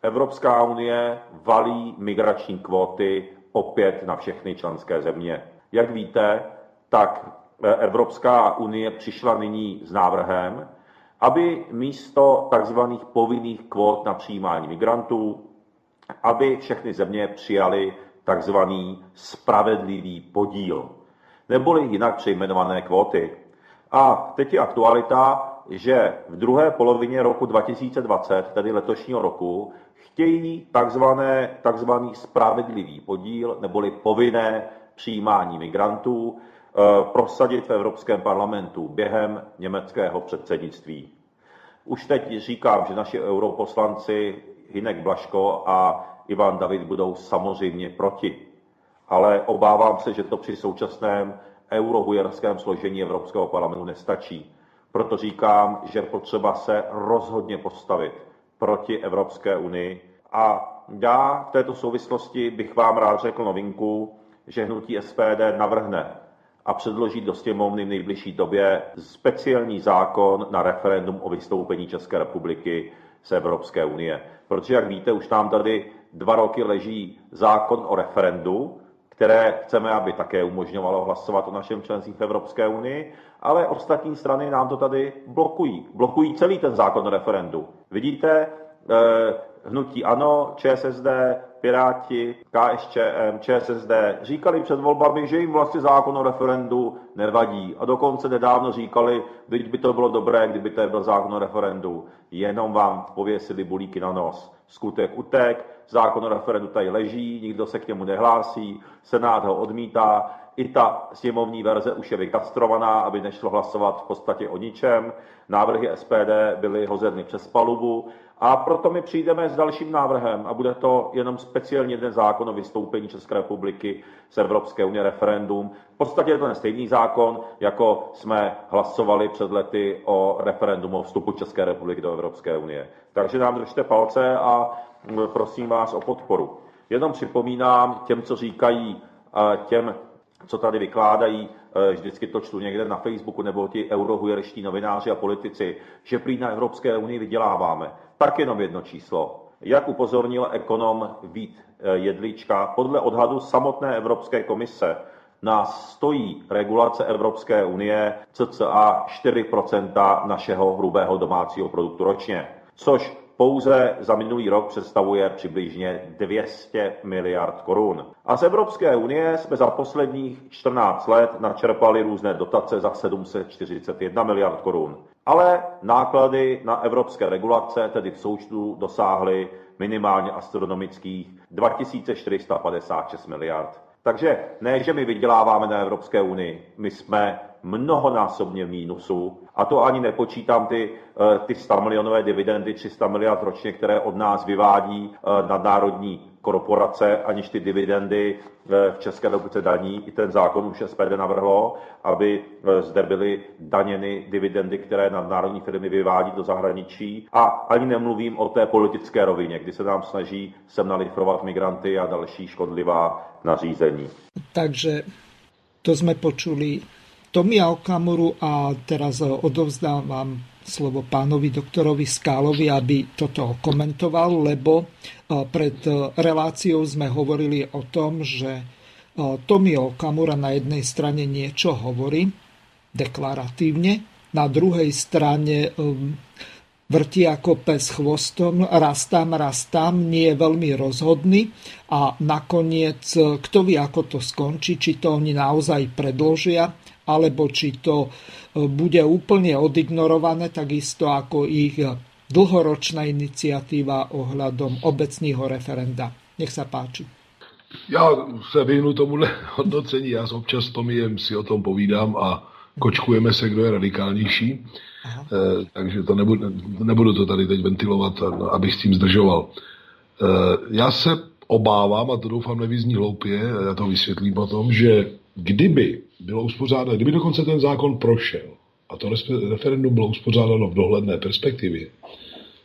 Evropská unie valí migrační kvóty opět na všechny členské země. Jak víte, tak Evropská unie přišla nyní s návrhem, aby místo tzv. povinných kvót na přijímání migrantů, aby všechny země přijaly tzv. spravedlivý podíl, neboli jinak přejmenované kvóty. A teď je aktualita, že v druhé polovině roku 2020, tedy letošního roku, chtějí takzvané, takzvaný spravedlivý podíl, neboli povinné přijímání migrantů, Eh, prosadit v Evropském parlamentu během německého předsednictví. Už teď říkám, že naši europoslanci Hinek Blaško a Ivan David budou samozřejmě proti. Ale obávám se, že to při současném eurohujerském složení Evropského parlamentu nestačí. Proto říkám, že potřeba se rozhodně postavit proti Evropské unii. A já v této souvislosti bych vám rád řekl novinku, že hnutí SPD navrhne a předloží do sněmovny v nejbližší době speciální zákon na referendum o vystoupení České republiky z Evropské unie. Protože, jak víte, už nám tady dva roky leží zákon o referendu, které chceme, aby také umožňovalo hlasovat o našem členství v Evropské unii, ale ostatní strany nám to tady blokují. Blokují celý ten zákon o referendu. Vidíte, eh, hnutí ANO, ČSSD, Piráti, KSČM, ČSSD říkali před volbami, že jim vlastně zákon o referendu nevadí. A dokonce nedávno říkali, byť by to bylo dobré, kdyby to byl zákon o referendu. Jenom vám pověsili bulíky na nos. Skutek utek, zákon o referendu tady leží, nikdo se k němu nehlásí, Senát ho odmítá, i ta sněmovní verze už je vykastrovaná, aby nešlo hlasovat v podstatě o ničem. Návrhy SPD byly hozeny přes palubu a proto my přijdeme s dalším návrhem a bude to jenom speciálně jeden zákon o vystoupení České republiky z Evropské unie referendum. V podstatě je to ten stejný zákon, jako jsme hlasovali před lety o referendum o vstupu České republiky do Evropské unie. Takže nám držte palce a prosím vás o podporu. Jenom připomínám těm, co říkají, těm, co tady vykládají, eh, vždycky to čtu někde na Facebooku, nebo ti eurohujerští novináři a politici, že prý na Evropské unii vyděláváme. Tak jenom jedno číslo. Jak upozornil ekonom Vít eh, Jedlička, podle odhadu samotné Evropské komise nás stojí regulace Evropské unie cca 4% našeho hrubého domácího produktu ročně, což pouze za minulý rok představuje přibližně 200 miliard korun. A z Evropské unie jsme za posledních 14 let načerpali různé dotace za 741 miliard korun. Ale náklady na evropské regulace tedy v součtu dosáhly minimálně astronomických 2456 miliard. Takže ne, že my vyděláváme na Evropské unii, my jsme mnohonásobně v mínusu a to ani nepočítám ty, eh, ty 100 milionové dividendy, 300 miliard ročně, které od nás vyvádí eh, nadnárodní korporace, aniž ty dividendy eh, v České republice daní. I ten zákon už SPD navrhlo, aby zde byly daněny dividendy, které nadnárodní firmy vyvádí do zahraničí. A ani nemluvím o té politické rovině, kdy se nám snaží sem nalifrovat migranty a další škodlivá nařízení. Takže to jsme počuli Tomia Okamuru a teraz odovzdávam slovo pánovi doktorovi Skálovi, aby toto komentoval, lebo pred reláciou sme hovorili o tom, že Tomio Okamura na jednej strane niečo hovorí deklaratívne, na druhej strane vrti ako pes chvostom, raz tam, nie je veľmi rozhodný. A nakoniec, kto vie, ako to skončí, či to oni naozaj predložia, alebo či to e, bude úplne odignorované, takisto ako ich dlhoročná iniciatíva ohľadom obecního referenda. Nech sa páči. Já se vyhnu tomuhle hodnocení, já občas s Tomiem si o tom povídám a kočkujeme se, kdo je radikálnější, Aha. e, takže to nebudu, nebudu to tady teď ventilovat, abych s tím zdržoval. E, já se obávám, a to doufám nevyzní hloupě, já to vysvětlím potom, že kdyby bylo uspořádáno, kdyby dokonce ten zákon prošel a to referendum bylo uspořádáno v dohledné perspektivě,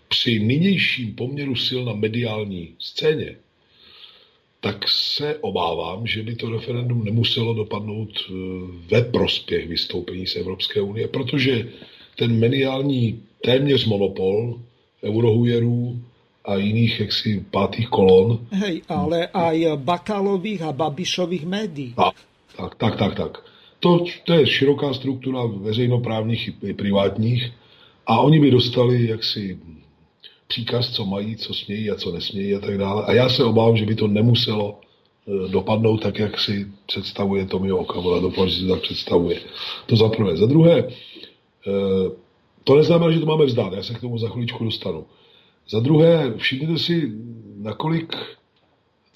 při nynějším poměru sil na mediální scéně, tak se obávám, že by to referendum nemuselo dopadnout eh, ve prospěch vystoupení z Evropské unie, protože ten mediální téměř monopol eurohujerů a jiných jaksi pátých kolon. Hej, ale aj Bakalových a Babišových médií. Tak, tak, tak, tak. tak. To, to je široká struktura veřejnoprávních i privátních a oni by dostali jaksi příkaz, co mají, co smějí a co nesmějí a tak dále. A já se obávám, že by to nemuselo e, dopadnout tak, jak si představuje Tomio Okamura. Doufám, že si tak představuje. To za prvé. Za druhé, e, to neznamená, že to máme vzdát. Já se k tomu za chvíličku dostanu. Za druhé, všimněte si, nakolik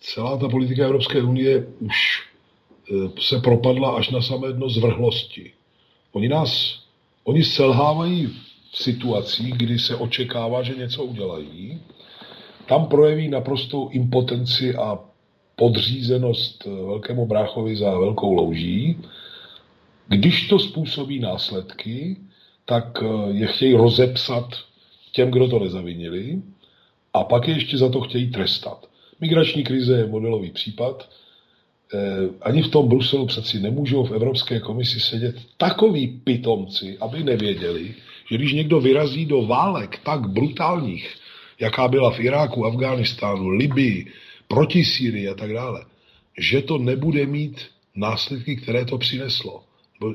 celá ta politika Evropské unie už se propadla až na samé dno zvrhlosti. Oni nás, oni selhávají v situacích, kdy se očekává, že něco udělají, tam projeví naprostou impotenci a podřízenost eh, velkému bráchovi za velkou louží. Když to způsobí následky, tak eh, je chtějí rozepsat těm, kdo to nezavinili, a pak je ještě za to chtějí trestat. Migrační krize je modelový případ, Eh, ani v tom Bruselu přeci nemůžou v Evropské komisi sedět takový pitomci, aby nevěděli, že když někdo vyrazí do válek tak brutálních, jaká byla v Iráku, Afghánistánu, Libii, proti Sýrii a tak dále, že to nebude mít následky, které to přineslo.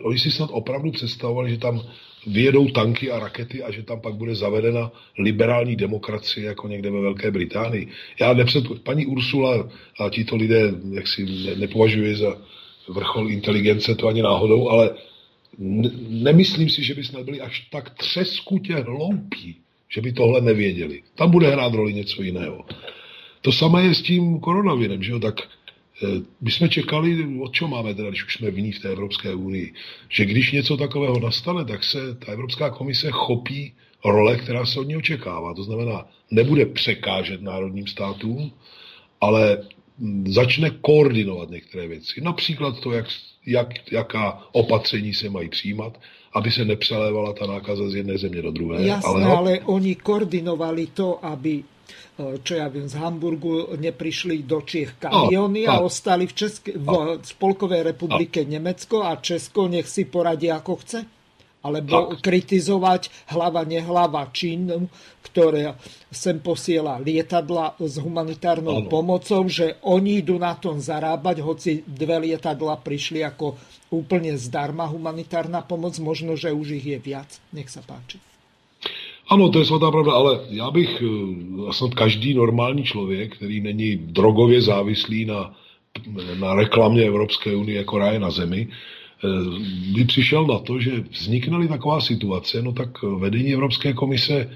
Oni si snad opravdu představovali, že tam vyjedou tanky a rakety a že tam pak bude zavedena liberální demokracie jako někde ve Velké Británii. Já nepřed... Paní Ursula a tito lidé, jak si ne, nepovažuji za vrchol inteligence, to ani náhodou, ale nemyslím si, že by snad byli až tak třeskutě hloupí, že by tohle nevěděli. Tam bude hrát roli něco jiného. To samé je s tím koronavirem, že jo? Tak my jsme čekali, o čem máme teda, když už jsme v ní v té Evropské unii, že když něco takového nastane, tak se ta Evropská komise chopí role, která se od ní očekává. To znamená, nebude překážet národním státům, ale hm, začne koordinovat některé věci. Například to, jak, jak, jaká opatření se mají přijímat, aby se nepřelévala ta nákaza z jedné země do druhé. Jasné, ale, ale oni koordinovali to, aby čo ja viem, z Hamburgu neprišli do Čiech kamiony no, a ostali v, Česke, v Spolkovej republike no. Nemecko a Česko nech si poradí ako chce? Alebo tak. kritizovať hlava nehlava Čínu, ktoré sem posiela lietadla s humanitárnou ano. pomocou, že oni idú na tom zarábať, hoci dve lietadla prišli ako úplne zdarma humanitárna pomoc, možno, že už ich je viac. Nech sa páči. Ano, to je svatá pravda, ale já bych, eh, snad každý normální člověk, který není drogově závislý na, na reklamě Evropské unie jako ráje na zemi, eh, by přišel na to, že vznikne taková situace, no tak vedení Evropské komise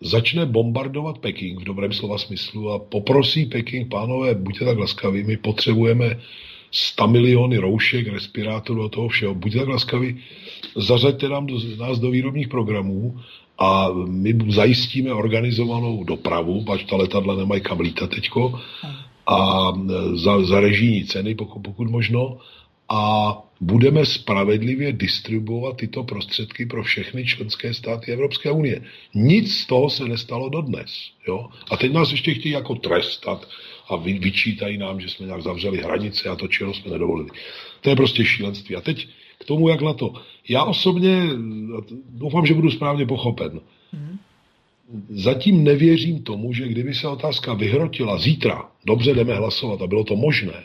začne bombardovat Peking v dobrém slova smyslu a poprosí Peking, pánové, buďte tak laskaví, my potřebujeme 100 miliony roušek, respirátorů a toho všeho. Buďte tak laskaví, zařaďte nám do, nás do výrobních programů a my zajistíme organizovanou dopravu, pač ta letadla nemají kam lítat teďko, a za, za režijní ceny, pokud, pokud možno, a budeme spravedlivě distribuovat tyto prostředky pro všechny členské státy Evropské unie. Nic z toho se nestalo dodnes. Jo? A teď nás ještě chtějí jako trestat a vy, vyčítají nám, že jsme nějak zavřeli hranice a to, čeho jsme nedovolili. To je prostě šílenství. A teď k tomu, jak na to. Já osobně doufám, že budu správně pochopen. Zatím nevěřím tomu, že kdyby se otázka vyhrotila zítra, dobře jdeme hlasovat a bylo to možné,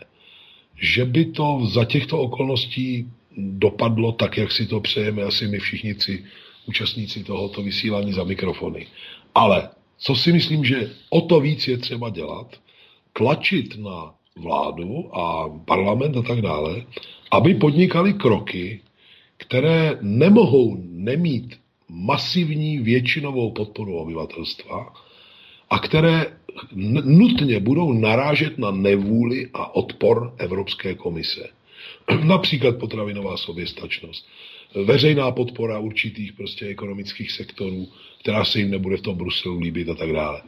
že by to za těchto okolností dopadlo tak, jak si to přejeme asi my všichni tři účastníci tohoto vysílání za mikrofony. Ale co si myslím, že o to víc je třeba dělat, tlačit na vládu a parlament a tak dále, aby podnikali kroky, které nemohou nemít masivní většinovou podporu obyvatelstva a které nutně budou narážet na nevůli a odpor Evropské komise. Například potravinová soběstačnost, veřejná podpora určitých prostě ekonomických sektorů, která se jim nebude v tom Bruselu líbit a tak dále.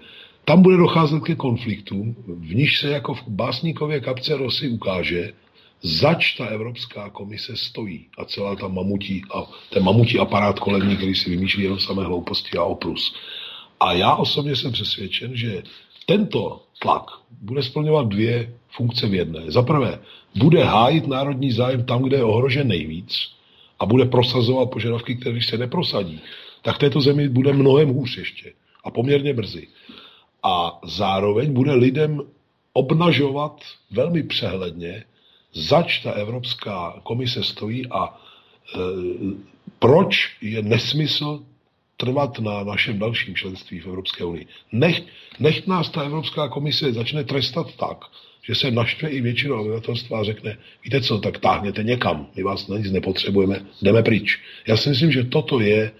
Tam bude docházet ke konfliktům, v níž se jako v básníkově kapce Rosy ukáže, zač ta Evropská komise stojí a celá ta mamutí, a ten mamutí aparát kolem ní, který si vymýšlí jenom samé hlouposti a oprus. A já osobně jsem přesvědčen, že tento tlak bude splňovat dvě funkce v jedné. Za prvé, bude hájit národní zájem tam, kde je ohrožen nejvíc a bude prosazovat požadavky, které když se neprosadí, tak této zemi bude mnohem hůř ještě a poměrně brzy. A zároveň bude lidem obnažovat velmi přehledně, zač ta Evropská komise stojí a e, proč je nesmysl trvat na našem dalším členství v Evropské unii. Nech, nech nás ta Evropská komise začne trestat tak, že se naštve i většina obyvatelstva a řekne, víte co, tak táhněte někam, my vás na nic nepotřebujeme, jdeme pryč. Já si myslím, že toto je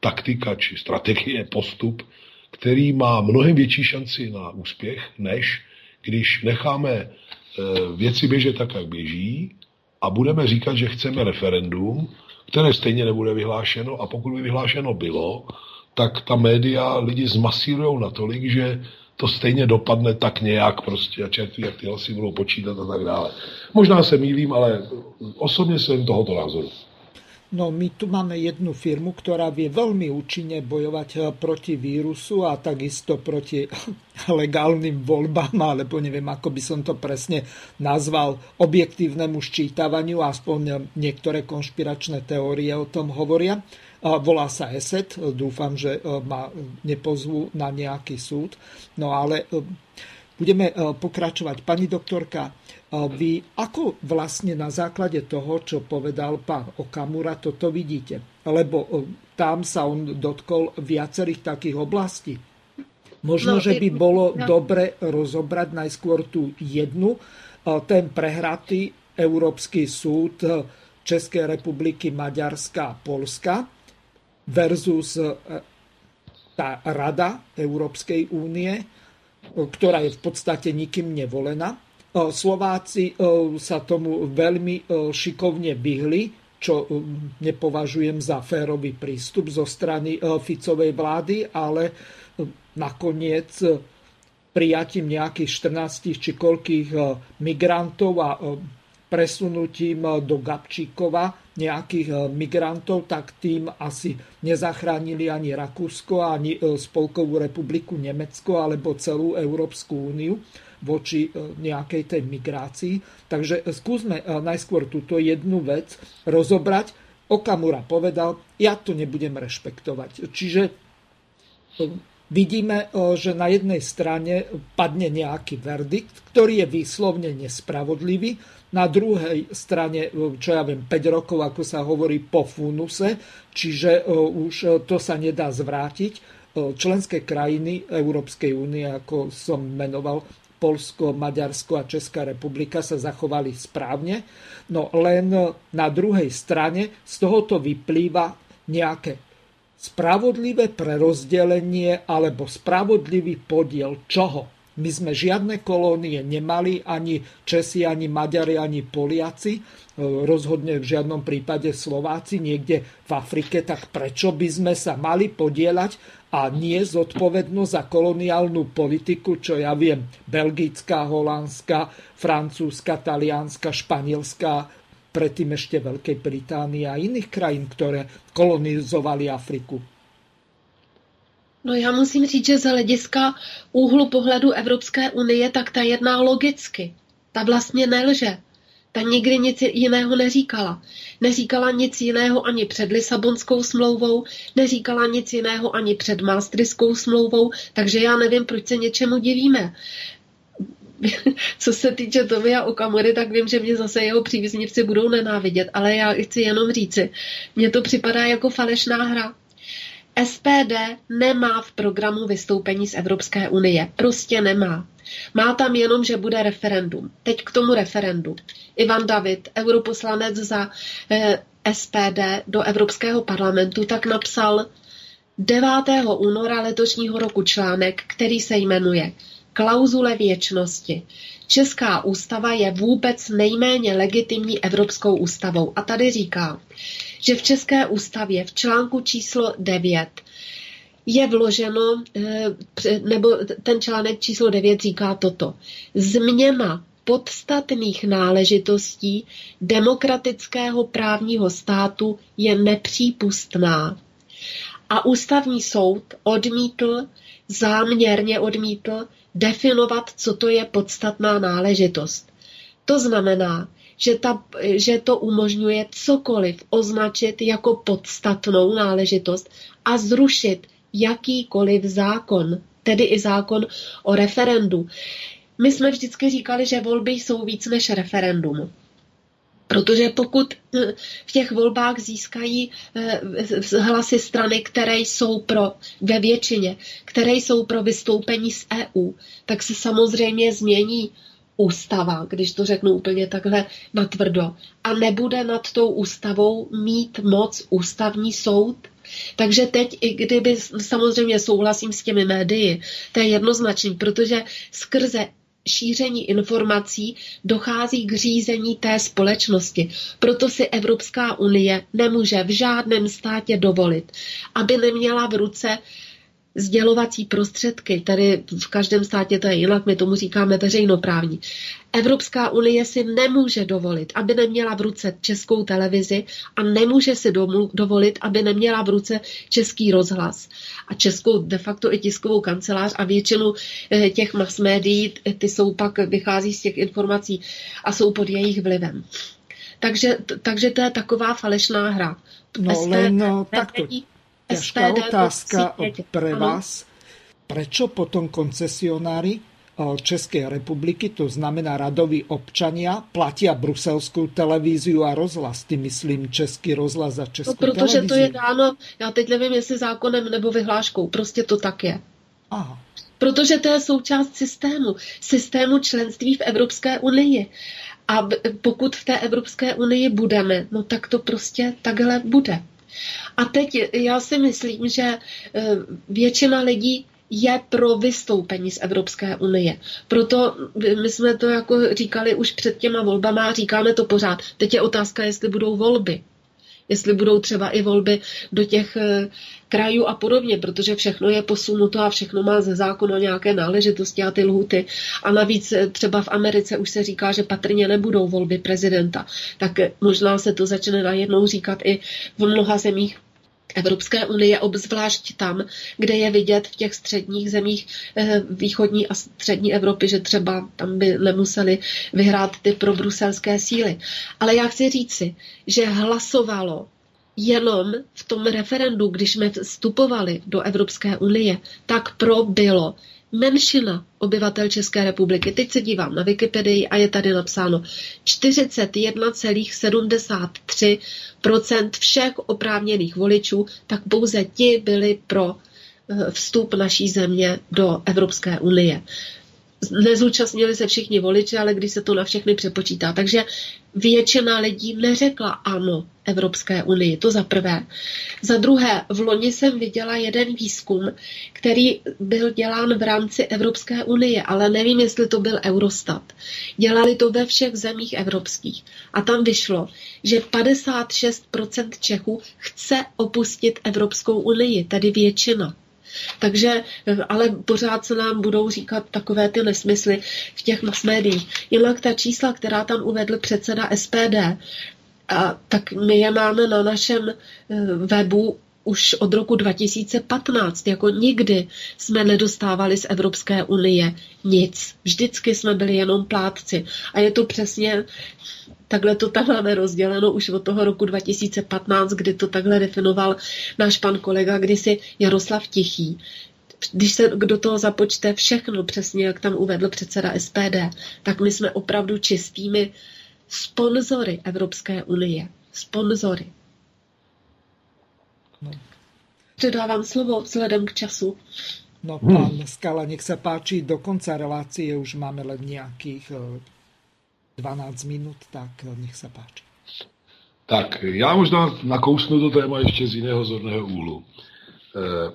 taktika či strategie, postup, který má mnohem větší šanci na úspěch, než když necháme věci běžet tak, jak běží a budeme říkat, že chceme referendum, které stejně nebude vyhlášeno a pokud by vyhlášeno bylo, tak ta média lidi zmasírují natolik, že to stejně dopadne tak nějak prostě a čertví, jak ty hlasy budou počítat a tak dále. Možná se mýlím, ale osobně jsem tohoto názoru. No my tu máme jednu firmu, ktorá vie veľmi účinne bojovať eh, proti vírusu a takisto proti legálnym voľbám, alebo neviem, ako by som to presne nazval, objektívnemu ščítavaniu, aspoň eh, niektoré konšpiračné teórie o tom hovoria. Volá sa ESET, dúfam, že eh, ma nepozvú na nejaký súd. No ale budeme pokračovať. Pani doktorka, vy ako vlastne na základe toho, čo povedal pán Okamura, toto vidíte? Lebo tam sa on dotkol viacerých takých oblastí. Možno, no, že by bolo no. dobre rozobrať najskôr tú jednu, ten prehratý Európsky súd Českej republiky, Maďarska a Polska versus tá Rada Európskej únie, ktorá je v podstate nikým nevolená Slováci sa tomu veľmi šikovne vyhli, čo nepovažujem za férový prístup zo strany Ficovej vlády, ale nakoniec prijatím nejakých 14 či koľkých migrantov a presunutím do Gabčíkova nejakých migrantov, tak tým asi nezachránili ani Rakúsko, ani Spolkovú republiku Nemecko alebo celú Európsku úniu voči e, nejakej tej migrácii. Takže skúsme najskôr túto jednu vec rozobrať. Okamura povedal, ja to nebudem rešpektovať. Čiže vidíme, že na jednej strane padne nejaký verdikt, ktorý je výslovne nespravodlivý, na druhej strane, čo ja viem, 5 rokov, ako sa hovorí, po funuse, čiže už to sa nedá zvrátiť. členské krajiny Európskej únie, ako som menoval, Polsko, Maďarsko a Česká republika sa zachovali správne, no len na druhej strane z tohoto vyplýva nejaké spravodlivé prerozdelenie alebo spravodlivý podiel čoho? My sme žiadne kolónie nemali, ani Česi, ani Maďari, ani Poliaci, rozhodne v žiadnom prípade Slováci niekde v Afrike, tak prečo by sme sa mali podielať a nie zodpovednosť za koloniálnu politiku, čo ja viem, belgická, holandská, francúzska, talianska, španielská, predtým ešte Veľkej Británie a iných krajín, ktoré kolonizovali Afriku. No já musím říct, že z hlediska úhlu pohledu Evropské unie, tak ta jedná logicky. Ta vlastně nelže. Ta nikdy nic jiného neříkala. Neříkala nic jiného ani před Lisabonskou smlouvou, neříkala nic jiného ani před Maastrichtskou smlouvou, takže já nevím, proč se něčemu divíme. Co se týče Tomia Okamory, tak vím, že mě zase jeho přívěznivci budou nenávidět, ale já chci jenom říci, mně to připadá jako falešná hra. SPD nemá v programu vystoupení z Evropské unie. Prostě nemá. Má tam jenom, že bude referendum. Teď k tomu referendu. Ivan David, europoslanec za eh, SPD do Evropského parlamentu, tak napsal 9. února letošního roku článek, který se jmenuje Klauzule věčnosti. Česká ústava je vůbec nejméně legitimní evropskou ústavou. A tady říká, že v České ústavě v článku číslo 9 je vloženo, eh, nebo ten článek číslo 9 říká toto. Změna podstatných náležitostí demokratického právního státu je nepřípustná. A ústavní soud odmítl, záměrně odmítl definovat, co to je podstatná náležitost. To znamená, že, ta, že to umožňuje cokoliv označit jako podstatnou náležitost a zrušit jakýkoliv zákon, tedy i zákon o referendu. My jsme vždycky říkali, že volby jsou víc než referendum. Protože pokud eh, v těch volbách získají eh, hlasy strany, které jsou pro, ve většině, které jsou pro vystoupení z EU, tak se samozřejmě změní ústava, když to řeknu úplně takhle natvrdo. A nebude nad tou ústavou mít moc ústavní soud. Takže teď, i kdyby samozřejmě souhlasím s těmi médii, to je jednoznačný, protože skrze šíření informací dochází k řízení té společnosti. Proto si Evropská unie nemůže v žádném státě dovolit, aby neměla v ruce sdělovací prostředky, tady v každém státě to je jinak, my tomu říkáme veřejnoprávní. Evropská unie si nemůže dovolit, aby neměla v ruce českou televizi a nemůže si dovolit, aby neměla v ruce český rozhlas a českou de facto i tiskovou kancelář a většinu eh, těch mass médií, ty jsou pak, vychází z těch informací a jsou pod jejich vlivem. Takže, takže to je taková falešná hra. No, ST, len no, takto. Ťažká otázka pre vás. Prečo potom koncesionári Českej republiky, to znamená radoví občania, platia bruselskou televíziu a rozhlas. Ty myslím Český rozhlas a Českou no, protože televizi. to je dáno, já teď nevím, jestli zákonem nebo vyhláškou, prostě to tak je. Aha. Protože to je součást systému, systému členství v Evropské unii. A pokud v té Evropské unii budeme, no tak to prostě takhle bude. A teď já si myslím, že e, většina lidí je pro vystoupení z Evropské unie. Proto my jsme to jako říkali už před těma volbama a říkáme to pořád. Teď je otázka, jestli budou volby. Jestli budou třeba i volby do těch e, krajů a podobně, protože všechno je posunuto a všechno má ze zákona nějaké náležitosti a ty lhuty. A navíc třeba v Americe už se říká, že patrně nebudou volby prezidenta. Tak možná se to začne najednou říkat i v mnoha zemích Evropské unie, obzvlášť tam, kde je vidět v těch středních zemích eh, východní a střední Evropy, že třeba tam by nemuseli vyhrát ty probruselské síly. Ale já chci říci, že hlasovalo jenom v tom referendu, když jsme vstupovali do Evropské unie, tak pro bylo menšina obyvatel České republiky. Teď se dívám na Wikipedii a je tady napsáno 41,73% všech oprávněných voličů, tak pouze ti byli pro eh, vstup naší země do Evropské unie nezúčastnili se všichni voliči, ale když se to na všechny přepočítá. Takže většina lidí neřekla ano Evropské unii, to za prvé. Za druhé, v loni jsem viděla jeden výzkum, který byl dělán v rámci Evropské unie, ale nevím, jestli to byl Eurostat. Dělali to ve všech zemích evropských. A tam vyšlo, že 56% Čechů chce opustit Evropskou unii, tedy většina. Takže, ale pořád se nám budou říkat takové ty nesmysly v těch mass médiích. Jinak ta čísla, která tam uvedl předseda SPD, a tak my je máme na našem eh, webu už od roku 2015. Jako nikdy jsme nedostávali z Evropské unie nic. Vždycky jsme byli jenom plátci. A je to přesně takhle to tam máme rozděleno už od toho roku 2015, kdy to takhle definoval náš pan kolega kdysi Jaroslav Tichý. Když se do toho započte všechno, přesně jak tam uvedl předseda SPD, tak my jsme opravdu čistými sponzory Evropské unie. Sponzory. No. Předávám slovo vzhledem k času. No, pan hmm. Skala, nech se páči, do konca relácie už máme len nějakých 12 minut, tak nech se páči. Tak, já možná nakousnu to téma ještě z jiného zorného úhlu. Eh,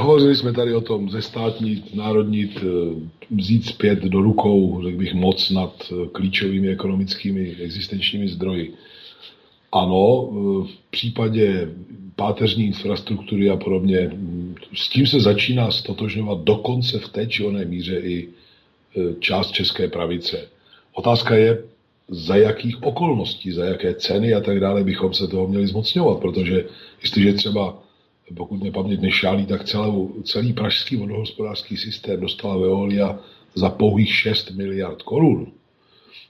hovořili jsme tady o tom zestátnit, národnit, eh, vzít zpět do rukou, řekl bych, moc nad eh, klíčovými ekonomickými existenčními zdroji. Ano, eh, v případě páteřní infrastruktury a podobně, s tím se začíná stotožňovat dokonce v té či oné míře i část české pravice. Otázka je, za jakých okolností, za jaké ceny a tak dále bychom se toho měli zmocňovat, protože jestliže třeba, pokud mě paměť nešálí, tak celou, celý pražský vodohospodářský systém dostala Veolia za pouhých 6 miliard korun,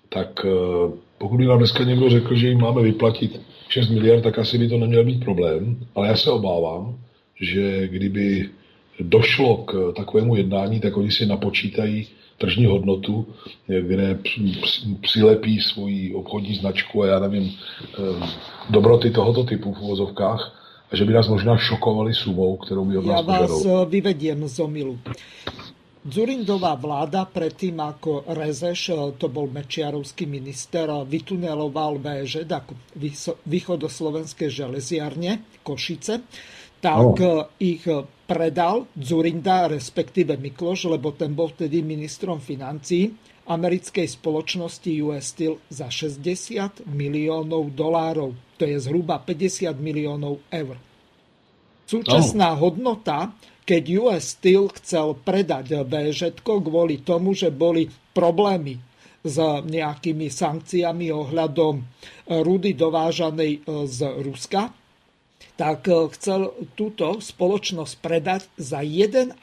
tak eh, pokud by nám dneska někdo řekl, že jim máme vyplatit 6 miliard, tak asi by to neměl být problém, ale já se obávám, že kdyby došlo k takovému jednání, tak oni si napočítají tržní hodnotu, kde přilepí svoji obchodní značku a já nevím, eh, dobroty tohoto typu v uvozovkách, a že by nás možná šokovali sumou, kterou by od nás Já vás požadou. Eh, vyvediem z omilu. Zurindová vláda predtým ako Rezeš, to bol Mečiarovský minister, vytuneloval VŽ, ako východoslovenské železiarne Košice, tak oh. ich predal Zurinda, respektíve Mikloš, lebo ten bol vtedy ministrom financí americkej spoločnosti US Steel za 60 miliónov dolárov. To je zhruba 50 miliónov eur. Súčasná oh. hodnota, keď US Steel chcel predať VŽ kvôli tomu, že boli problémy s nejakými sankciami ohľadom rudy dovážanej z Ruska, tak eh, chcel túto spoločnosť predať za 1,5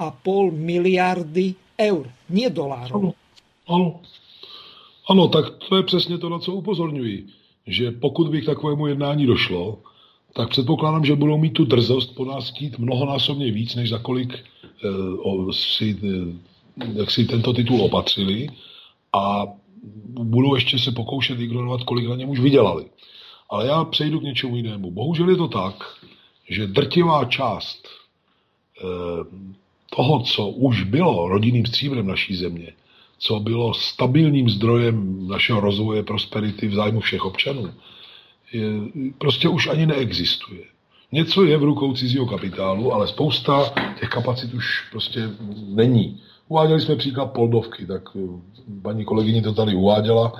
miliardy eur, nie dolárov. Ano, ano. ano, tak to je přesně to, na co upozorňuji. Že pokud by k takovému jednání došlo, tak předpokládám, že budou mít tu drzost po nás chtít mnohonásobně víc, než za kolik eh, si, eh, jak si tento titul opatřili a budou ještě se pokoušet ignorovat, kolik na něm už vydělali. Ale já přejdu k něčemu jinému. Bohužel je to tak, že drtivá část eh, toho, co už bylo rodinným stříbrem naší země, co bylo stabilním zdrojem našeho rozvoje, prosperity v zájmu všech občanů, je, prostě už ani neexistuje. Něco je v rukou cizího kapitálu, ale spousta těch kapacit už prostě není. Uváděli jsme příklad Poldovky, tak eh, paní kolegyně to tady uváděla.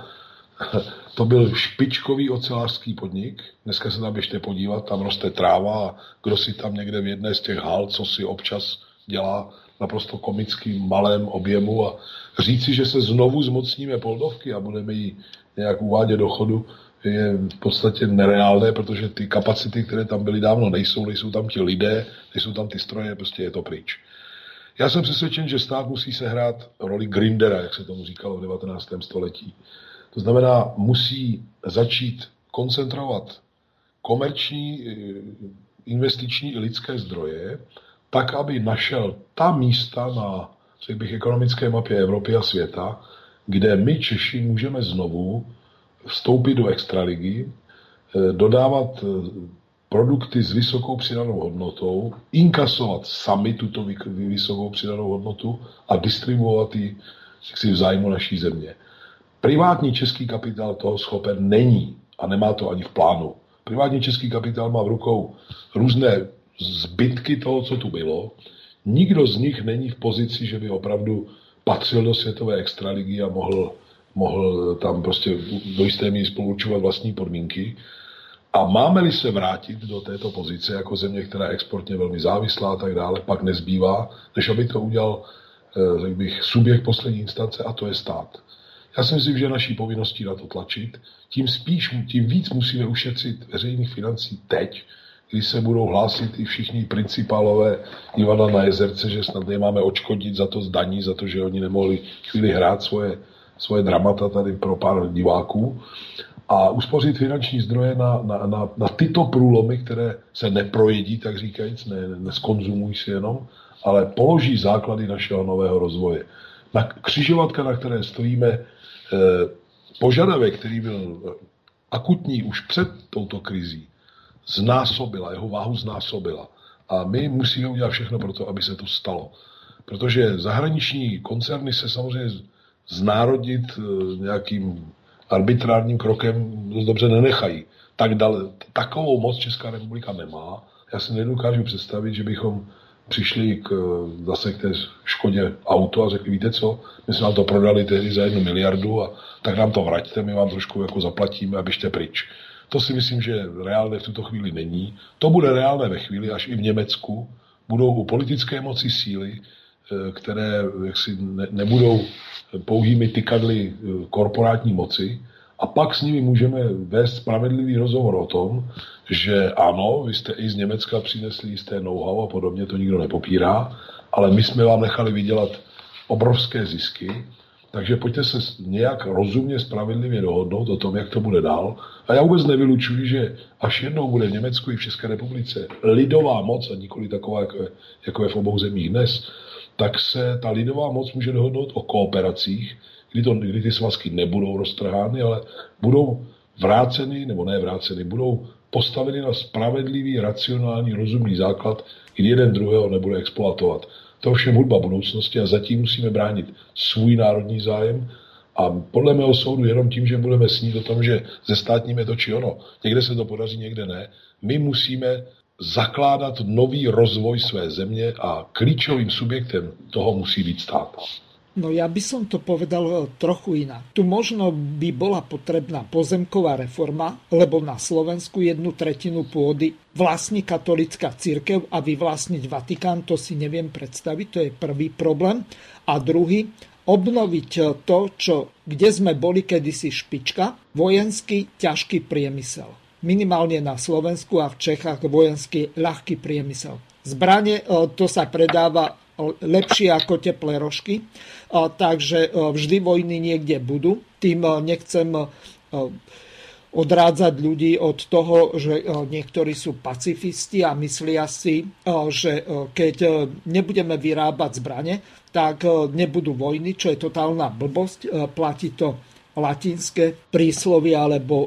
To byl špičkový ocelářský podnik. Dneska se tam běžte podívat, tam roste tráva a kdo si tam někde v jedné z těch hal, co si občas dělá naprosto komickým malém objemu a říci, že se znovu zmocníme Poldovky a budeme ji nějak uvádět do chodu, je v podstatě nereálné, protože ty kapacity, které tam byly dávno, nejsou, nejsou tam ti lidé, nejsou tam ty stroje, prostě je to pryč. Já jsem přesvědčen, že stát musí sehrát roli grindera, jak se tomu říkalo v 19. století. To znamená, musí začít koncentrovat komerční, eh, investiční i lidské zdroje, tak, aby našel ta místa na řekl bych, ekonomické mapě Evropy a světa, kde my Češi můžeme znovu vstoupit do extraligy, eh, dodávat eh, produkty s vysokou přidanou hodnotou, inkasovat sami tuto vysokou přidanou hodnotu a distribuovat ji si v zájmu naší země. Privátní český kapitál toho schopen není a nemá to ani v plánu. Privátní český kapitál má v rukou různé zbytky toho, co tu bylo. Nikdo z nich není v pozici, že by opravdu patřil do světové extraligy a mohl, mohl tam prostě do jisté míry spolučovat vlastní podmínky. A máme-li se vrátit do této pozice jako země, která je exportně velmi závislá a tak dále, pak nezbývá, než aby to udělal, eh, řekl bych, subjekt poslední instance a to je stát. Já si myslím, že naší povinností na to tlačit. Tím spíš, tím víc musíme ušetřit veřejných financí teď, kdy se budou hlásit i všichni principálové Ivana na jezerce, že snad nemáme očkodit za to zdaní, za to, že oni nemohli chvíli hrát svoje, svoje dramata tady pro pár diváků a uspořit finanční zdroje na, na, na, na tyto průlomy, které se neprojedí, tak říkajíc, ne, neskonzumují si jenom, ale položí základy našeho nového rozvoje. Na křižovatka, na které stojíme, eh, požadavek, který byl akutní už před touto krizí, znásobila, jeho váhu znásobila. A my musíme udělat všechno pro to, aby se to stalo. Protože zahraniční koncerny se samozřejmě znárodit eh, nějakým arbitrárním krokem dost dobře nenechají. Tak dal, takovou moc Česká republika nemá. Já si nedokážu představit, že bychom přišli k, zase k té škodě auto a řekli, víte co, my jsme nám to prodali tehdy za jednu miliardu a tak nám to vraťte, my vám trošku jako zaplatíme a běžte pryč. To si myslím, že reálné v tuto chvíli není. To bude reálné ve chvíli, až i v Německu budou u politické moci síly, eh, které jaksi ne, nebudou pouhými tykadly eh, korporátní moci, a pak s nimi můžeme vést spravedlivý rozhovor o tom, že ano, vy jste i z Německa přinesli jisté know-how a podobně, to nikdo nepopírá, ale my jsme vám nechali vydělat obrovské zisky, takže pojďte se nějak rozumně, spravedlivě dohodnout o tom, jak to bude dál. A já vůbec nevylučuji, že až jednou bude v Německu i v České republice lidová moc, a nikoli taková, jako je, jako je v obou zemích dnes, tak se ta lidová moc může dohodnout o kooperacích, kdy, to, kdy ty svazky nebudou roztrhány, ale budou vráceny, nebo ne vráceny, budou postaveny na spravedlivý, racionální, rozumný základ, kdy jeden druhého nebude exploatovat. To je všem hudba budoucnosti a zatím musíme bránit svůj národní zájem a podle mého soudu jenom tím, že budeme snít o tom, že ze státním to či ono, někde se to podaří, někde ne, my musíme zakládat nový rozvoj své země a klíčovým subjektem toho musí být stát. No ja by som to povedal e, trochu inak. Tu možno by bola potrebná pozemková reforma, lebo na Slovensku jednu tretinu pôdy vlastní katolická církev a vyvlastniť Vatikán, to si neviem predstaviť, to je prvý problém. A druhý, obnoviť e, to, čo, kde sme boli kedysi špička, vojenský ťažký priemysel. Minimálne na Slovensku a v Čechách vojenský ľahký priemysel. Zbranie, e, to sa predáva lepšie ako teplé rožky takže vždy vojny niekde budú. Tým nechcem odrádzať ľudí od toho, že niektorí sú pacifisti a myslia si, že keď nebudeme vyrábať zbrane, tak nebudú vojny, čo je totálna blbosť. Platí to latinské príslovie alebo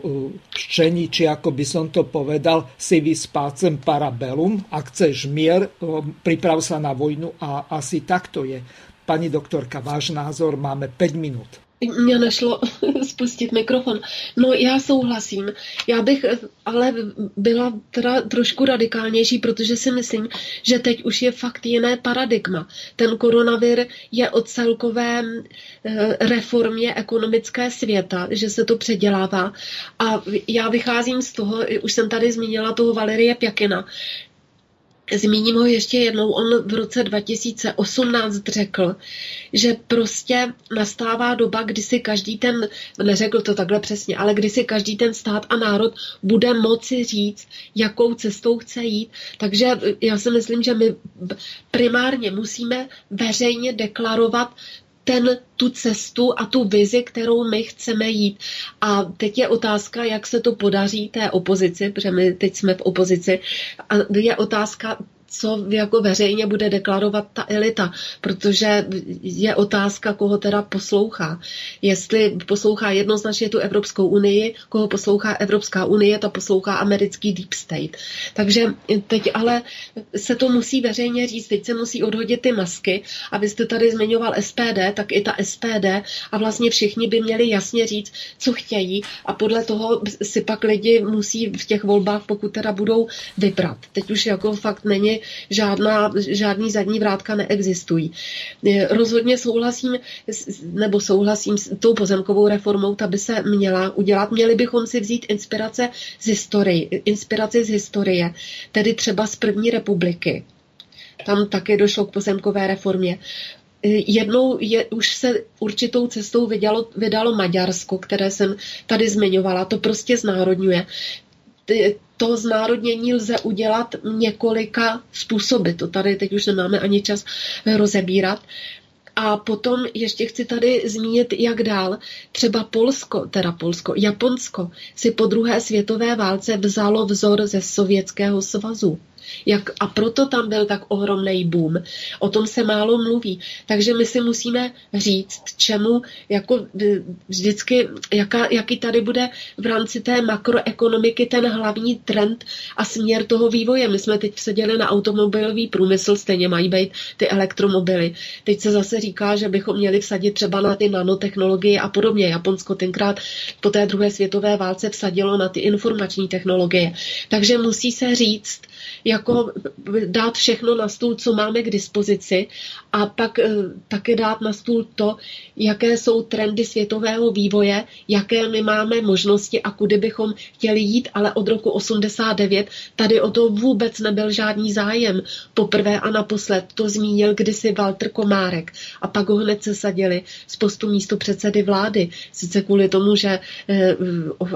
ščení, či ako by som to povedal, si vyspácem parabellum. Ak chceš mier, priprav sa na vojnu a asi takto je. Pani doktorka, váš názor, máme 5 minut. Mně nešlo spustit mikrofon. No já souhlasím. Já bych ale byla teda trošku radikálnější, protože si myslím, že teď už je fakt jiné paradigma. Ten koronavir je o celkové eh, reformě ekonomické světa, že se to předělává. A já vycházím z toho, už jsem tady zmínila toho Valerie Pjakina, Zmíním ho ještě jednou, on v roce 2018 řekl, že prostě nastává doba, kdy si každý ten, neřekl to takhle přesně, ale kdy si každý ten stát a národ bude moci říct, jakou cestou chce jít. Takže já si myslím, že my primárně musíme veřejně deklarovat ten, tu cestu a tu vizi, kterou my chceme jít. A teď je otázka, jak se to podaří té opozici, protože my teď jsme v opozici, a je otázka, co jako veřejně bude deklarovat ta elita, protože je otázka, koho teda poslouchá. Jestli poslouchá jednoznačně tu Evropskou unii, koho poslouchá Evropská unie, ta poslouchá americký deep state. Takže teď ale se to musí veřejně říct, teď se musí odhodit ty masky a vy jste tady zmiňoval SPD, tak i ta SPD a vlastně všichni by měli jasně říct, co chtějí a podle toho si pak lidi musí v těch volbách, pokud teda budou vybrat. Teď už jako fakt není žádná, žádný zadní vrátka neexistují. Rozhodně souhlasím, nebo souhlasím s tou pozemkovou reformou, ta by se měla udělat. Měli bychom si vzít inspirace z historie, inspiraci z historie, tedy třeba z první republiky. Tam také došlo k pozemkové reformě. Jednou je, už se určitou cestou vydalo, vydalo Maďarsko, které jsem tady zmiňovala. To prostě znárodňuje to znárodnění lze udělat několika způsoby. To tady teď už nemáme ani čas rozebírat. A potom ještě chci tady zmínit, jak dál. Třeba Polsko, teda Polsko, Japonsko si po druhé světové válce vzalo vzor ze Sovětského svazu. Jak, a proto tam byl tak ohromný boom. O tom se málo mluví. Takže my si musíme říct, čemu jako vždycky, jaká, jaký tady bude v rámci té makroekonomiky ten hlavní trend a směr toho vývoje. My jsme teď seděli na automobilový průmysl, stejně mají být ty elektromobily. Teď se zase říká, že bychom měli vsadit třeba na ty nanotechnologie a podobně. Japonsko tenkrát po té druhé světové válce vsadilo na ty informační technologie. Takže musí se říct, jako dát všechno na stůl, co máme k dispozici a pak eh, také dát na stůl to, jaké jsou trendy světového vývoje, jaké my máme možnosti a kudy bychom chtěli jít, ale od roku 89 tady o to vůbec nebyl žádný zájem. Poprvé a naposled to zmínil kdysi Walter Komárek a pak ho hned se sadili z postu místo předsedy vlády. Sice kvůli tomu, že eh,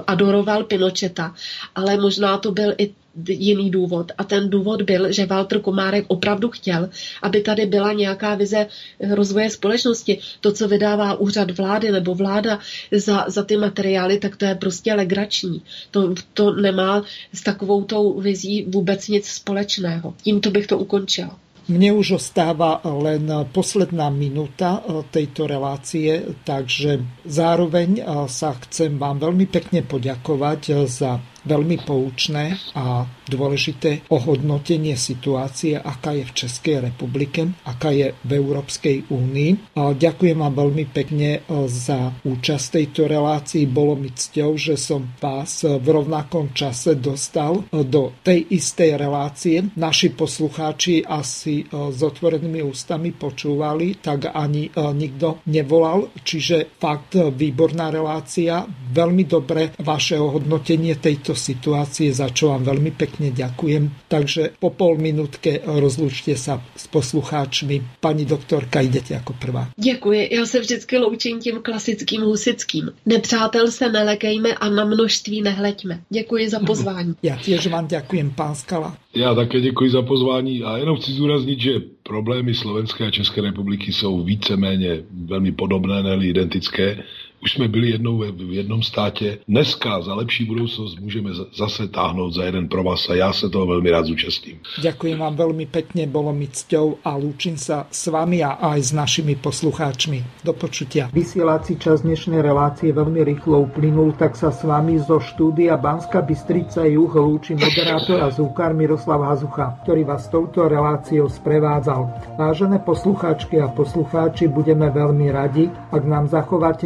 adoroval Pinocheta, ale možná to byl i jiný důvod. A ten důvod byl, že Walter Komárek opravdu chtěl, aby tady byla nějaká vize rozvoje společnosti. To, co vydává úřad vlády nebo vláda za, za ty materiály, tak to je prostě legrační. To, to nemá s takovou tou vizí vůbec nic společného. Tímto bych to ukončila. Mne už ostáva len posledná minúta eh, tejto relácie, takže zároveň eh, sa chcem vám veľmi pekne poďakovať eh, za veľmi poučné a dôležité ohodnotenie situácie, aká je v Českej republike, aká je v Európskej únii. A ďakujem vám veľmi pekne za účasť tejto relácii. Bolo mi cťou, že som vás v rovnakom čase dostal do tej istej relácie. Naši poslucháči asi s otvorenými ústami počúvali, tak ani nikto nevolal. Čiže fakt výborná relácia. Veľmi dobre vaše ohodnotenie tejto tejto situácie, za čo vám veľmi pekne ďakujem. Takže po pol minútke rozlučte sa s poslucháčmi. Pani doktorka, idete ako prvá. Děkuji. Já se vždycky loučím tím klasickým husickým. Nepřátel se nelekejme a na množství nehleďme. Děkuji za pozvání. Já tiež vám ďakujem, pán Skala. Já také děkuji za pozvání a jenom chci zúraznit, že problémy Slovenské a České republiky jsou víceméně velmi podobné, ne identické už jsme byli jednou v jednom státě. Dneska za lepší budoucnost můžeme zase táhnout za jeden provaz a já se toho velmi rád zúčastním. Ďakujem vám veľmi pekne, bolo mi cťou a lúčim sa s vami a aj s našimi poslucháčmi. Do počutia. Vysielací čas dnešnej relácie veľmi rýchlo uplynul, tak sa s vami zo štúdia Banska Bystrica Juh lúči moderátor a zúkar Miroslav Hazucha, ktorý vás touto reláciou sprevádzal. Vážené poslucháčky a poslucháči, budeme veľmi radi, ak nám zachováte